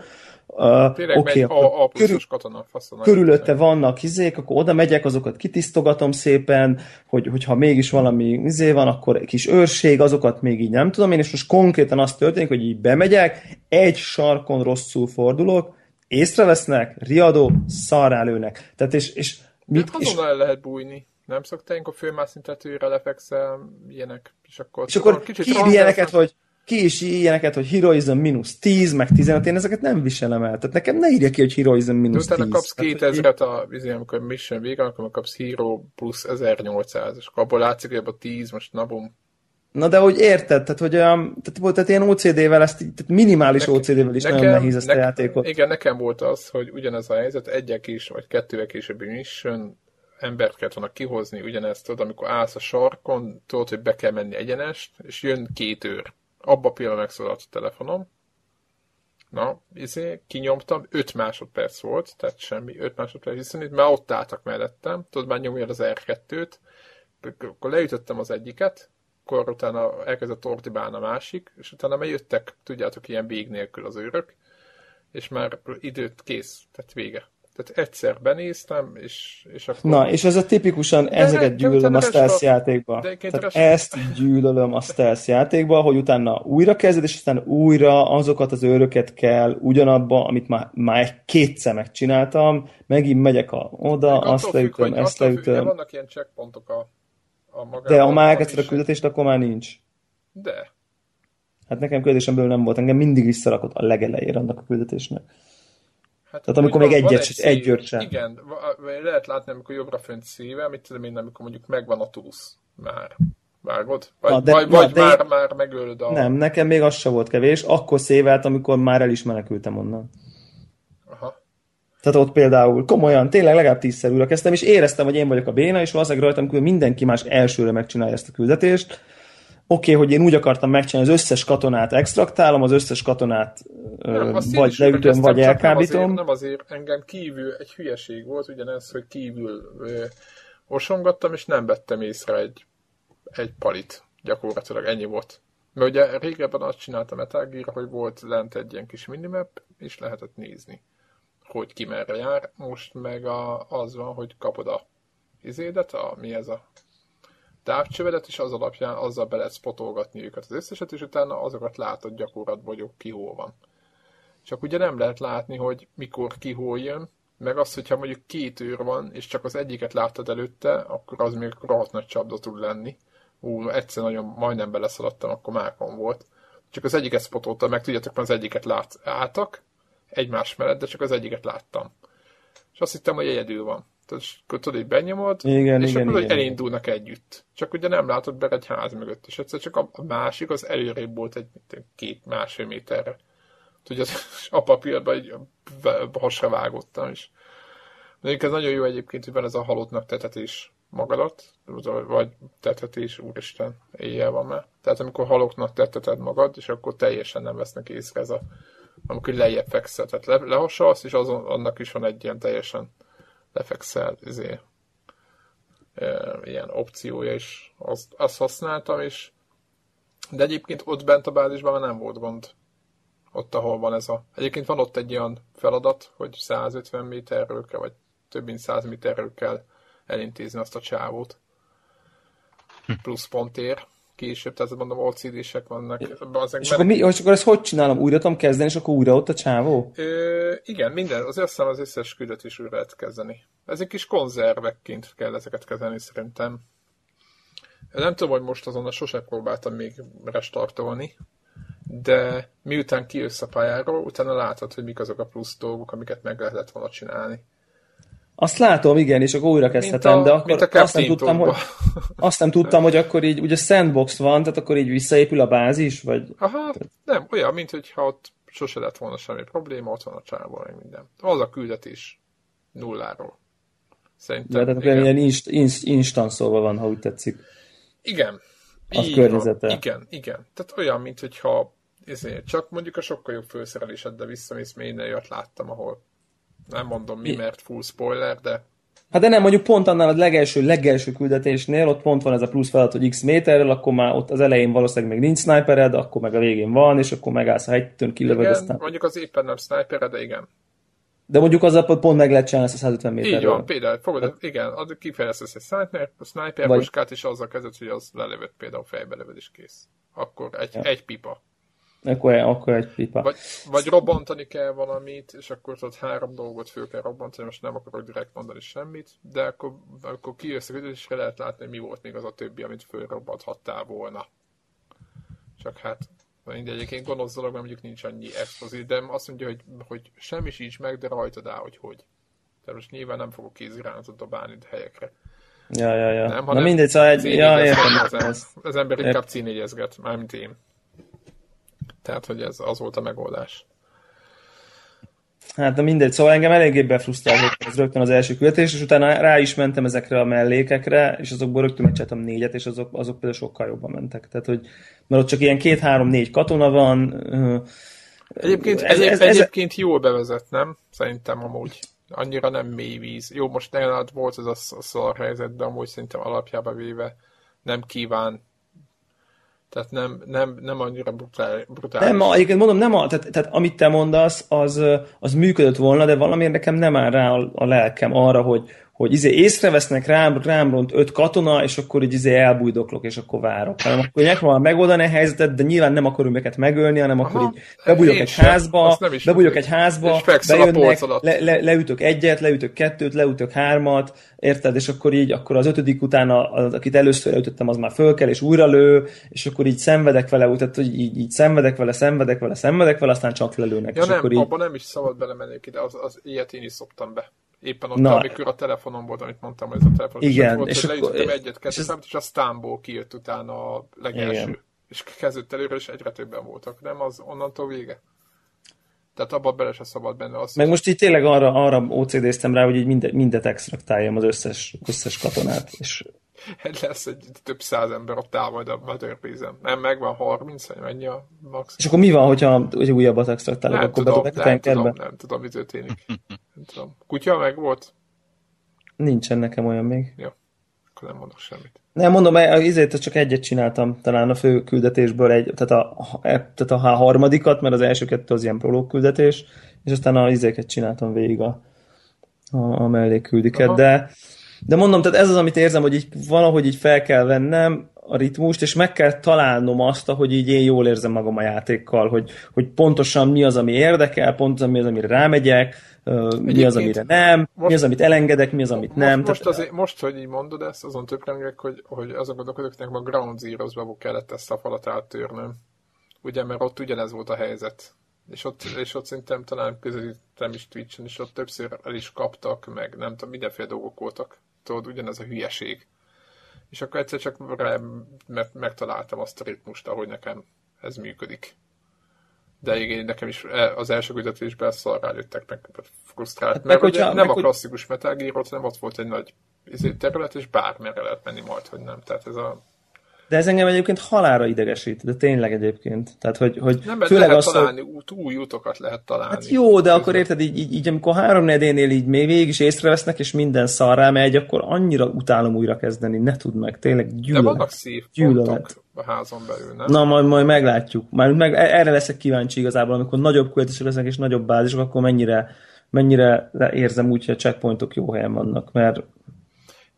Uh, Tényleg okay, a, a körül, katona, körülötte vannak izék, akkor oda megyek, azokat kitisztogatom szépen, hogy, hogyha mégis valami izé van, akkor kis őrség, azokat még így nem tudom én, és most konkrétan azt történik, hogy így bemegyek, egy sarkon rosszul fordulok, észrevesznek, riadó, szarrálőnek. Tehát és, és mit, és, el lehet bújni. Nem szoktál, amikor főmászni tetőre lefekszel, ilyenek, és akkor... És akkor kicsit ilyeneket, hogy ki is ilyeneket, hogy heroism mínusz 10, meg 15, én ezeket nem viselem el. Tehát nekem ne írja ki, hogy heroism mínusz 10. Utána kapsz 2000-et a, izé, amikor mission vége, akkor kapsz hero plusz 1800, és akkor abból látszik, hogy abban 10, most nabum. Na de hogy érted, tehát hogy olyan, tehát, tehát ilyen OCD-vel, ezt, tehát minimális nekem, OCD-vel is nekem, nagyon nehéz ezt nekem, a játékot. Igen, nekem volt az, hogy ugyanez a helyzet, egyek is, vagy kettővel későbbi mission, embert kellett volna kihozni, ugyanezt tudod, amikor állsz a sarkon, tudod, hogy be kell menni egyenest, és jön két őr abba a pillanatban megszólalt a telefonom, Na, izé, kinyomtam, 5 másodperc volt, tehát semmi, 5 másodperc, hiszen itt már ott álltak mellettem, tudod, már nyomja az R2-t, akkor leütöttem az egyiket, akkor utána elkezdett ordibálni a másik, és utána már jöttek, tudjátok, ilyen vég nélkül az őrök, és már időt kész, tehát vége. Tehát egyszer benéztem, és, és akkor... Na, és ez a tipikusan de ezeket gyűlölöm a stealth játékba. Tehát ezt gyűlölöm a stealth játékba, hogy utána újra kezded, és aztán újra azokat az őröket kell ugyanabba, amit már, már kétszer megcsináltam, megint megyek a, oda, Még azt leütöm, ezt leütöm. De vannak ilyen checkpontok a, a magában. De ha már elkezdted a küldetést, akkor már nincs. De. Hát nekem küldetésemből nem volt, engem mindig visszarakott a legelejére annak a küldetésnek. Hát, Tehát amikor még egyet, egy, egy győrt sem. Igen, lehet látni, amikor jobbra fönt szíve, mit tudom én, amikor mondjuk megvan a túsz már. Vágod? Vagy, na, de, vagy, na, vagy de már, én... már megölöd a... Nem, nekem még az se volt kevés. Akkor szévelt, amikor már el is menekültem onnan. Aha. Tehát ott például komolyan, tényleg legalább tízszer újra kezdtem, és éreztem, hogy én vagyok a béna, és valószínűleg rajtam hogy mindenki más elsőre megcsinálja ezt a küldetést, oké, okay, hogy én úgy akartam megcsinálni, az összes katonát extraktálom, az összes katonát nem, vagy leütöm, vagy elkábítom. Nem azért, nem azért, engem kívül egy hülyeség volt, ugyanez, hogy kívül ö, osongattam, és nem vettem észre egy, egy palit. Gyakorlatilag ennyi volt. Mert ugye régebben azt csináltam Metal Gear, hogy volt lent egy ilyen kis minimap, és lehetett nézni, hogy ki merre jár. Most meg a, az van, hogy kapod a izédet, a, mi ez a távcsövedet, és az alapján azzal be lehet spotolgatni őket az összeset, és utána azokat látod gyakorlatban, hogy ki hol van. Csak ugye nem lehet látni, hogy mikor ki hol jön, meg az, hogyha mondjuk két őr van, és csak az egyiket láttad előtte, akkor az még rohadt nagy csapda tud lenni. Ú, egyszer nagyon majdnem beleszaladtam, akkor mákon volt. Csak az egyiket spotoltam, meg tudjátok, mert az egyiket lát, álltak egymás mellett, de csak az egyiket láttam. És azt hittem, hogy egyedül van. Tehát akkor tudod, hogy benyomod, igen, és igen, akkor igen, elindulnak igen. együtt. Csak ugye nem látod be egy ház mögött, és egyszer csak a, másik az előrébb volt egy két másfél méterre. Tudja, a papírban egy hasra vágottam is. De ez nagyon jó egyébként, hogy van ez a halottnak tetetés magadat, vagy tetetés, úristen, éjjel van már. Tehát amikor haloknak teteted magad, és akkor teljesen nem vesznek észre ez a, amikor lejjebb fekszel. Tehát le, lehasalsz, és azon, annak is van egy ilyen teljesen lefekszel, izé, e, ilyen opciója is, azt, azt használtam, és de egyébként ott bent a bázisban már nem volt gond. Ott, ahol van ez a... Egyébként van ott egy olyan feladat, hogy 150 méterről kell, vagy több mint 100 méterről kell elintézni azt a csávót. Plusz pontért később, tehát mondom, OCD-sek vannak. Azek és, akkor mi, és akkor ezt hogy csinálom? Újra tudom kezdeni, és akkor újra ott a csávó? Ö, igen, minden, az azt az összes küldött is újra lehet kezdeni. Ezek kis konzervekként kell ezeket kezelni szerintem. Nem tudom, hogy most azon a sose próbáltam még restartolni, de miután kijössz a pályáról, utána látod, hogy mik azok a plusz dolgok, amiket meg lehetett volna csinálni. Azt látom, igen, és akkor újra kezdhetem, a, de akkor azt nem, tudtam, hogy, azt nem tudtam, hogy akkor így, ugye sandbox van, tehát akkor így visszaépül a bázis, vagy... Aha, nem, olyan, mint hogyha ott sose lett volna semmi probléma, ott van a csávó, meg minden. Az a küldetés nulláról. Szerintem, de, tehát igen. ilyen inst, inst, instant szóval van, ha úgy tetszik. Igen. Az így környezete. Van. Igen, igen. Tehát olyan, mint hogyha ezért, csak mondjuk a sokkal jobb főszerelésed, de visszamész, még olyat láttam, ahol nem mondom mi, mert full spoiler, de... Hát de nem, mondjuk pont annál a legelső, legelső küldetésnél, ott pont van ez a plusz feladat, hogy x méterrel, akkor már ott az elején valószínűleg még nincs snipered, akkor meg a végén van, és akkor megállsz a hegytön, kilövöd igen, aztán. mondjuk az éppen nem snipered, de igen. De mondjuk az pont meg lehet csinálni ezt a 150 méterről. Így van, például, fogod, hát, igen, az kifejlesztesz egy sniper, a sniper vagy... puskát, és azzal kezdett, hogy az lelövött például fejbe lövöd, és kész. Akkor egy, ja. egy pipa. Akkor, akkor egy pipa. Vagy, vagy robbantani kell valamit, és akkor tudod három dolgot föl kell robbantani, most nem akarok direkt mondani semmit, de akkor, akkor kijössz a és lehet látni, mi volt még az a többi, amit fölrobbanthattál volna. Csak hát mindegy, egyébként gonosz dolog, mert mondjuk nincs annyi explozív, de azt mondja, hogy, hogy semmi sincs meg, de rajtad áll, hogy hogy. Tehát most nyilván nem fogok kézirányzatot dobálni helyekre. Ja, ja, ja. Nem, Na mindegy, szóval egy... Ja, értem. Az, az ember inkább cínégyezget, mármint én. Tehát, hogy ez az volt a megoldás. Hát, de mindegy, szóval engem eléggé befrusztrált ez rögtön az első küldetés, és utána rá is mentem ezekre a mellékekre, és azokból rögtön megcsináltam négyet, és azok, azok például sokkal jobban mentek. Tehát, hogy, mert ott csak ilyen két, három, négy katona van. Egyébként, ez, ez, ez, egyébként jól bevezet, nem? Szerintem amúgy annyira nem mély víz. Jó, most nálad volt ez a szar helyzet, de amúgy szerintem alapjába véve nem kíván tehát nem, nem, nem annyira brutál, brutális. Nem, egyébként mondom, nem a, tehát, tehát, amit te mondasz, az, az működött volna, de valamiért nekem nem áll rá a, a lelkem arra, hogy, hogy izé észrevesznek rám, rám ront öt katona, és akkor így izé elbújdoklok, és akkor várok. Hanem akkor megpróbálom megoldani a helyzetet, de nyilván nem akarom őket megölni, hanem Aha, akkor így bebújok egy házba, bebújok egy házba, bejönnek, le, le, leütök egyet, leütök kettőt, leütök hármat, érted? És akkor így, akkor az ötödik után, az, akit először leütöttem, az már föl kell, és újra lő, és akkor így szenvedek vele, tehát hogy így, így szenvedek vele, szenvedek vele, szenvedek vele, aztán csak lelőnek. Ja és nem, akkor így... abban nem is szabad belemenni, de az, az ilyet én is szoktam be. Éppen ott, Na, amikor a telefonom volt, amit mondtam, hogy ez a telefon. Igen. Volt, és akkor, egyet, kettőt, és, ez... és a Stamból kijött utána a legelső. Igen. És kezdett előre, és egyre többen voltak. Nem az onnantól vége? Tehát abban bele se szabad benne. Azt Meg most így tényleg arra, arra OCD-ztem rá, hogy így mindet, mindet extraktáljam az összes, összes katonát. És... Lesz egy több száz ember ott áll majd a Motherpeace-en. Nem, megvan 30, vagy mennyi a max. És akkor mi van, hogyha hogy újabbat extraktálok? Akkor tudom, nem, tudom, nem tudom, mi történik. Nem tudom. Kutya meg volt? Nincsen nekem olyan még. Jó, akkor nem mondok semmit. Nem, mondom, ezért csak egyet csináltam talán a fő küldetésből, egy, tehát, a, e, tehát a harmadikat, mert az első kettő az ilyen prológ küldetés, és aztán a izéket csináltam végig a, a, a mellékküldiket, de, de mondom, tehát ez az, amit érzem, hogy így valahogy így fel kell vennem, a ritmust, és meg kell találnom azt, hogy így én jól érzem magam a játékkal, hogy, hogy pontosan mi az, ami érdekel, pontosan mi az, amire rámegyek, Egyébként mi az, amire nem, most, mi az, amit elengedek, mi az, amit most, nem. Most, azért, most, hogy így mondod ezt, azon töprengek, hogy, hogy azon gondolkodok, hogy a Ground Zero-ba kellett ezt a falat áttörnöm. Ugye, mert ott ugyanez volt a helyzet. És ott, és ott szerintem talán közelítem is Twitch-en, és ott többször el is kaptak, meg nem tudom, mindenféle dolgok voltak. Tudod, ugyanez a hülyeség és akkor egyszer csak rá, mert megtaláltam azt a ritmust, ahogy nekem ez működik. De igen, nekem is e, az első küldetésben szarrá jöttek meg frusztrált. Hát mert hogyha, nem meg, a klasszikus Metal Gear, hanem ott volt egy nagy izé, terület, és bármire lehet menni majd, hogy nem. Tehát ez a de ez engem egyébként halára idegesít, de tényleg egyébként. Tehát, hogy, hogy nem, főleg lehet azt, találni, út, új útokat lehet találni. Hát jó, de akkor érted, így, így, így amikor három nedénél így még végig is észrevesznek, és minden szarrá megy, akkor annyira utálom újra kezdeni, ne tudd meg, tényleg gyűlölet. De vannak szép gyűlölet. a házon belül, nem? Na, majd, majd meglátjuk. Már meg erre leszek kíváncsi igazából, amikor nagyobb költések lesznek, és nagyobb bázisok, akkor mennyire, mennyire érzem úgy, hogy a checkpointok jó helyen vannak, mert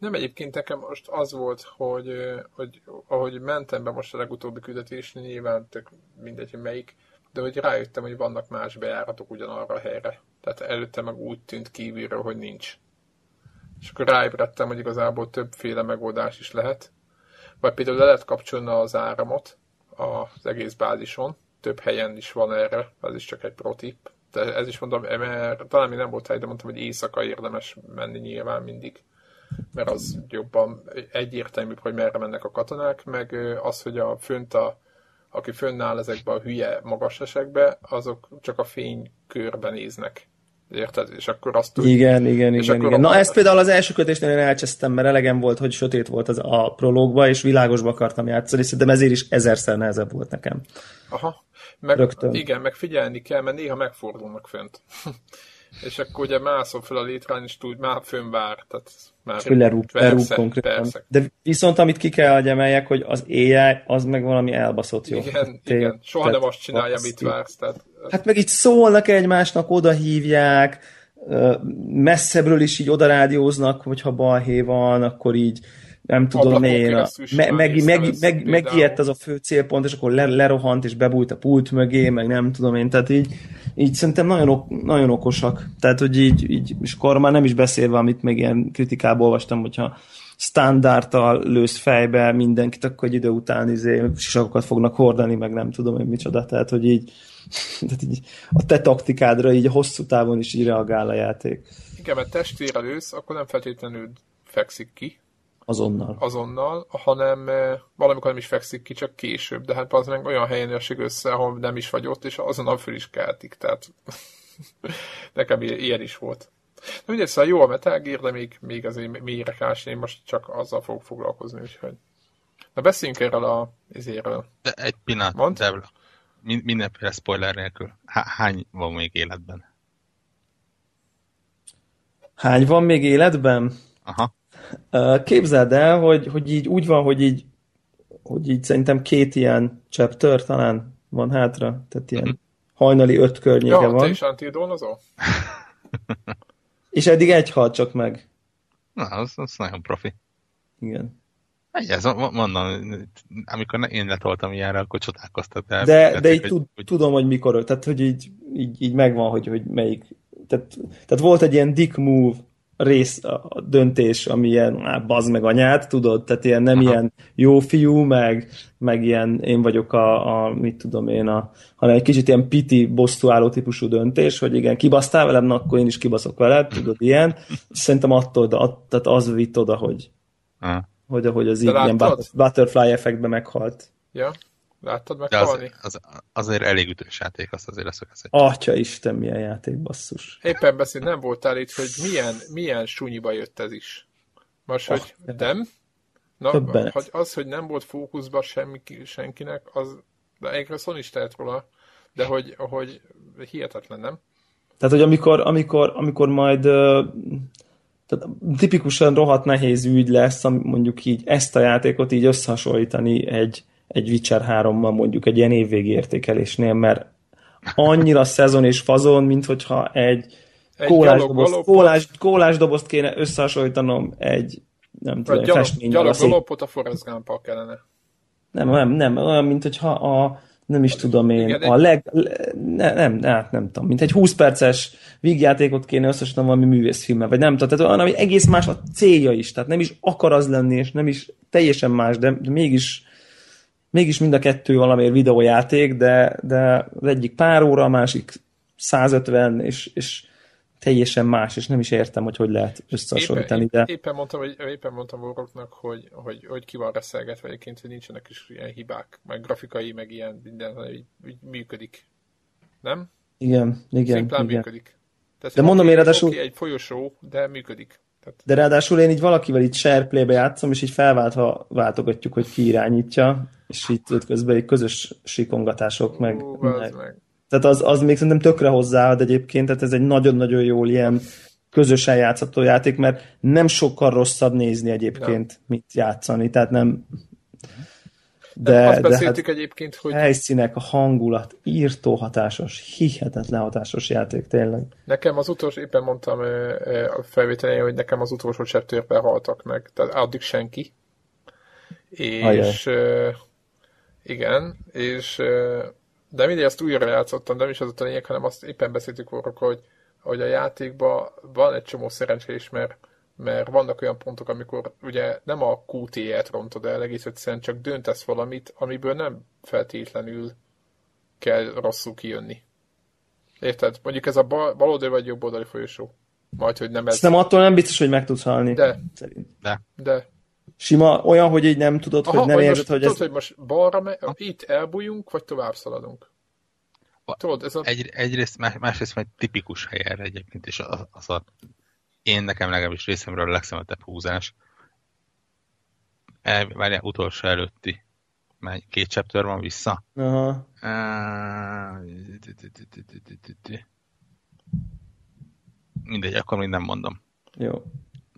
Nem, egyébként nekem most az volt, hogy, hogy ahogy mentem be most a legutóbbi küldetésnél, nyilván tök mindegy, hogy melyik, de hogy rájöttem, hogy vannak más bejáratok ugyanarra a helyre. Tehát előtte meg úgy tűnt kívülről, hogy nincs. És akkor ráébredtem, hogy igazából többféle megoldás is lehet. Vagy például le lehet kapcsolni az áramot az egész bázison. Több helyen is van erre, ez is csak egy pro tip. De ez is mondom, mert talán még nem volt hely, de mondtam, hogy éjszaka érdemes menni nyilván mindig mert az jobban egyértelmű, hogy merre mennek a katonák, meg az, hogy a fönt a, aki fönnáll ezekbe a hülye magas esekbe, azok csak a fénykörben néznek. Érted? És akkor azt tud... Igen, igen, igen, igen. A... Na ezt például az első kötésnél én elcsesztem, mert elegem volt, hogy sötét volt az a prológba, és világosba akartam játszani, szerintem ezért is ezerszer nehezebb volt nekem. Aha. Meg, Rögtön. Igen, meg figyelni kell, mert néha megfordulnak fönt. és akkor ugye mászom fel a létrán, és tud, már fönn vár. Tehát már lerúg, lerúg konkrétan. Persze. De viszont amit ki kell, hogy emeljek, hogy az AI az meg valami elbaszott jó. Igen, Tél, igen. soha tehát, nem azt csinálja, amit vársz. Tehát... Hát meg így szólnak egymásnak, oda hívják, messzebbről is így odarádióznak, hogyha balhé van, akkor így nem tudom én, a, me, meg, meg, meg, megijedt az a fő célpont, és akkor le, lerohant, és bebújt a pult mögé, meg nem tudom én, tehát így, így szerintem nagyon, ok, nagyon okosak. Tehát, hogy így, így, és akkor már nem is beszélve, amit még ilyen kritikából olvastam, hogyha standardtal lősz fejbe mindenkit, akkor egy idő után izé, sisakokat fognak hordani, meg nem tudom én micsoda, tehát, hogy így, tehát így a te taktikádra így hosszú távon is így reagál a játék. Igen, mert testvére lősz, akkor nem feltétlenül fekszik ki, Azonnal. Azonnal, hanem eh, valamikor nem is fekszik ki, csak később. De hát az meg olyan helyen esik össze, ahol nem is vagy ott, és azonnal föl is keltik. Tehát nekem ilyen is volt. De mindegy, szóval jó a Metal Gear, de még, még azért mélyre kásni, én most csak azzal fogok foglalkozni, úgyhogy. Na beszéljünk erről a izéről. De egy pillanat, Mond? Devla. Mindenféle spoiler nélkül. Hány van még életben? Hány van még életben? Aha. Képzeld el, hogy, hogy így úgy van, hogy így, hogy így szerintem két ilyen chapter talán van hátra, tehát ilyen mhm. hajnali öt környéke ja, van. Ja, is antidónozó? És eddig egy halt csak meg. Na, az, az nagyon profi. Igen. Ez, mondom, amikor én letoltam ilyenre, akkor csodálkoztat el. De, de így hogy, tud, hogy... tudom, hogy mikor, tehát hogy így, így, így megvan, hogy, hogy melyik. Tehát, tehát volt egy ilyen dick move rész, a döntés, ami ilyen, á, bazd meg anyát, tudod, tehát ilyen nem Aha. ilyen jó fiú, meg, meg ilyen én vagyok a, a mit tudom én, a, hanem egy kicsit ilyen piti, bosszúálló típusú döntés, hogy igen, kibasztál velem, na akkor én is kibaszok veled, tudod, ilyen. Szerintem attól, de att, tehát az vitt oda, hogy, Aha. hogy ahogy az így ilyen butterfly effektben meghalt. Ja. Láttad meghalni? Az, az, azért elég ütős játék, azt azért leszögezni. Atya Isten, milyen játék, basszus. Éppen beszél, nem voltál itt, hogy milyen, milyen sunyiba jött ez is. Most, hogy nem? Na, hogy az, hogy nem volt fókuszban semmi, senkinek, az, de egyre Sony is tehet róla, de hogy, hogy hihetetlen, nem? Tehát, hogy amikor, amikor, amikor majd tehát tipikusan rohadt nehéz ügy lesz, mondjuk így ezt a játékot így összehasonlítani egy, egy Witcher 3-mal mondjuk egy ilyen évvégi értékelésnél, mert annyira szezon és fazon, mint hogyha egy, egy kólás, dobozt, kólás, kólás dobozt kéne összehasonlítanom egy nem tudom, gyalog, gyalog galopot a Forrest gump kellene. Nem, nem, nem, olyan, mint hogyha a, nem is tudom én, Igen, a leg, ne, nem, ne, hát nem tudom, mint egy 20 perces vígjátékot kéne összesítanom valami művészfilmmel, vagy nem tudom, tehát olyan, ami egész más a célja is, tehát nem is akar az lenni, és nem is teljesen más, de, de mégis mégis mind a kettő valamiért videójáték, de, de az egyik pár óra, a másik 150, és, és teljesen más, és nem is értem, hogy hogy lehet összehasonlítani. Éppen, de... éppen mondtam, hogy, éppen mondtam Warrocknak, hogy, hogy, hogy ki van reszelgetve egyébként, hogy nincsenek is ilyen hibák, meg grafikai, meg ilyen minden, hogy, hogy működik. Nem? Igen, igen. Szimplán igen. működik. Tehát de mondom, én ráadásul... Egy folyosó, de működik. Tehát... De ráadásul én így valakivel így SharePlay-be játszom, és így felváltva váltogatjuk, hogy ki irányítja, és itt közben egy közös sikongatások, meg, Ú, meg. meg. Tehát az, az még szerintem tökre hozzáad egyébként, tehát ez egy nagyon-nagyon jól ilyen közösen játszható játék, mert nem sokkal rosszabb nézni egyébként, ja. mint játszani, tehát nem De, Azt de beszéltük hát egyébként, hogy helyszínek, a hangulat, írtó hatásos, hihetetlen hatásos játék, tényleg. nekem az utolsó, éppen mondtam a felvételén, hogy nekem az utolsó chapterben haltak meg, tehát addig senki. És ö, igen, és de mindig ezt újra játszottam, de nem is az a lényeg, hanem azt éppen beszéltük volna, hogy, hogy a játékban van egy csomó szerencsés, mert, mert vannak olyan pontok, amikor ugye nem a QTE-t rontod el, egész egyszerűen csak döntesz valamit, amiből nem feltétlenül kell rosszul kijönni. Érted? Mondjuk ez a bal, bal oldali vagy jobb oldali folyosó. Majd, hogy nem ez. Ezt nem attól nem biztos, hogy meg tudsz halni. De. Szerint. De. Sima olyan, hogy így nem tudod, Aha, hogy nem vagy érzed, most, hogy tudod, ez... hogy most balra me- itt elbújunk, vagy tovább szaladunk. Tudod, ez a... Egy, egyrészt, más, másrészt egy tipikus hely erre egyébként, és az, az a, én nekem legalábbis részemről a legszemetebb húzás. El, várjál, utolsó előtti. Már két chapter van vissza. Aha. Mindegy, akkor még nem mondom. Jó.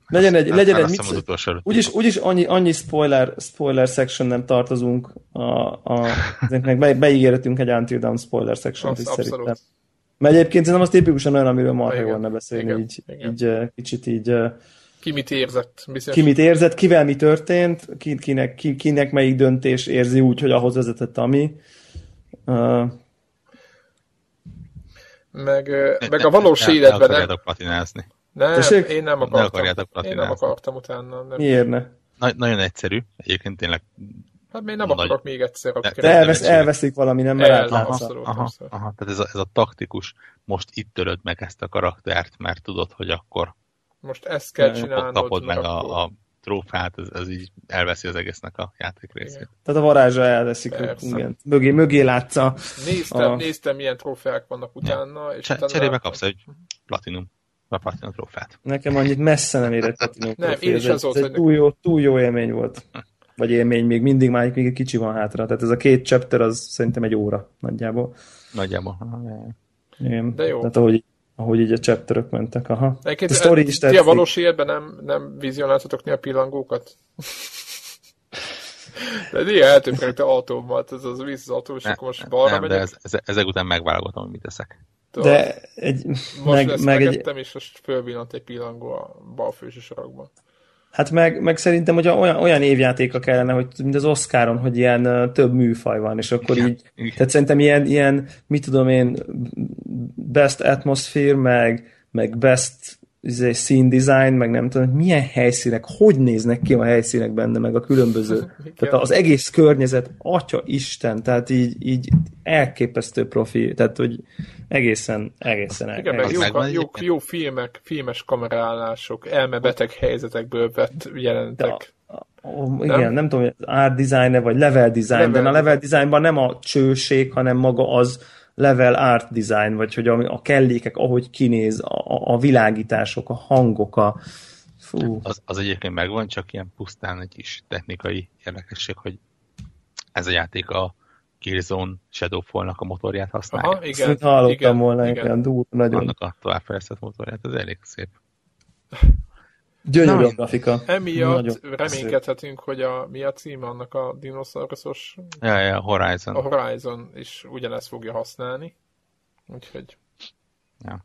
Legyen egy, legyen egy mit, úgyis, úgyis annyi, annyi spoiler, spoiler section nem tartozunk a, a ezeknek be, beígéretünk egy Until Dawn spoiler section Az is abszolút. szerintem. Mert egyébként szerintem az tipikusan olyan, amiről marha Igen, ne beszélni, igen, így, igen. így kicsit így Ki mit érzett? Bizonyos... ki mit érzett, kivel mi történt, ki, kinek, ki, kinek melyik döntés érzi úgy, hogy ahhoz vezetett ami. Uh, Meg, Ne- meg ne- a valós ne- életben Ne nem. akarjátok platinázni. Nem, Tessék? én nem Ne akartam. akarjátok Én nem platinázni. akartam utána. Nem. miért ne? Na, nagyon egyszerű. Egyébként tényleg Hát még nem Nagy- akarok még egyszer. De- elvesz, elveszik valami, nem? Mert aha, abszolút. aha, tehát ez a, ez a taktikus, most itt töröd meg ezt a karaktert, mert tudod, hogy akkor Most ezt kell Ne, csinálnod. kapod meg a, a trófát, ez, ez így elveszi az egésznek a játék részét. Igen. Tehát a varázsa elveszik, igen. Mögé, mögé látsza. Néztem, A- néztem, milyen trófeák vannak utána. És Cse- utána cserébe kapsz egy platinum, a platinum trófát. Nekem annyit messze nem érett Platinum Nem, én ez is egy, az volt, ez egy túl jó, túl jó élmény volt. Vagy élmény még mindig, már még egy kicsi van hátra. Tehát ez a két chapter az szerintem egy óra nagyjából. Nagyjából. Igen. De jó. Tehát ahogy, ahogy így a chapterök mentek, aha. Egyébként a story is ti a valós életben nem, nem vizionáltatok néha pillangókat? De néha eltöprengte autómat, ez az víz az autó, és akkor most balra nem, de megyek. ez, ez, ezek után megválogatom, hogy mit teszek. tudod. De egy, most meg, ezt meg egy, és most fölvillant egy pillangó a bal főső sarokban. Hát meg, meg szerintem, hogy olyan, olyan évjátéka kellene, hogy mint az Oscaron, hogy ilyen több műfaj van, és akkor Igen, így, igen. tehát szerintem ilyen, ilyen, mit tudom én, best atmosphere, meg, meg best izé, scene design, meg nem tudom, milyen helyszínek, hogy néznek ki a helyszínek benne, meg a különböző. tehát az egész környezet, atya Isten, tehát így, így elképesztő profi, tehát hogy egészen, egészen el, Igen, Az jó, jó, jó filmek, filmes kamerálások, elmebeteg helyzetekből vett De jelentek. a, a, igen, nem? nem tudom, hogy art design vagy level design, Level de a level designban nem a csőség, hanem maga az level art design, vagy hogy a, a kellékek, ahogy kinéz, a, a világítások, a hangok, a fú, Az, az egyébként megvan, csak ilyen pusztán egy kis technikai érdekesség, hogy ez a játék a Killzone Shadowfall-nak a motorját használja. Aha, igen, Ezt hallottam igen, volna, igen. igen, durva, nagyon Annak a továbbfejlesztett motorját, ez elég szép. gyönyörű Na, a grafika. Emiatt Nagyon reménykedhetünk, hogy a, mi a címe annak a dinoszauruszos Ja, ja, Horizon. a Horizon is ugyanezt fogja használni. Úgyhogy Ja.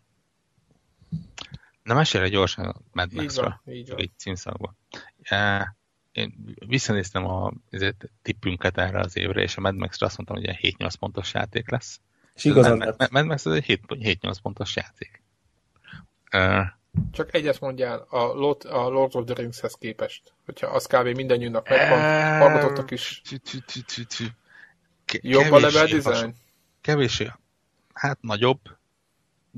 Na mesélj gyorsan a Mad így van, így van. egy címszakban. E, Én visszanéztem a ezért, tippünket erre az évre, és a Mad Max-re azt mondtam, hogy ilyen 7-8 pontos játék lesz. És igazad Mad. Mad, Max az egy 7 7-8 pontos játék. E, Csak egyet mondjál, a Lord, a Lord of the Ringshez képest. Hogyha az kb. mindannyiunknak megvan, hallgatottak is. Jobb a level design? Kevésé, hát nagyobb,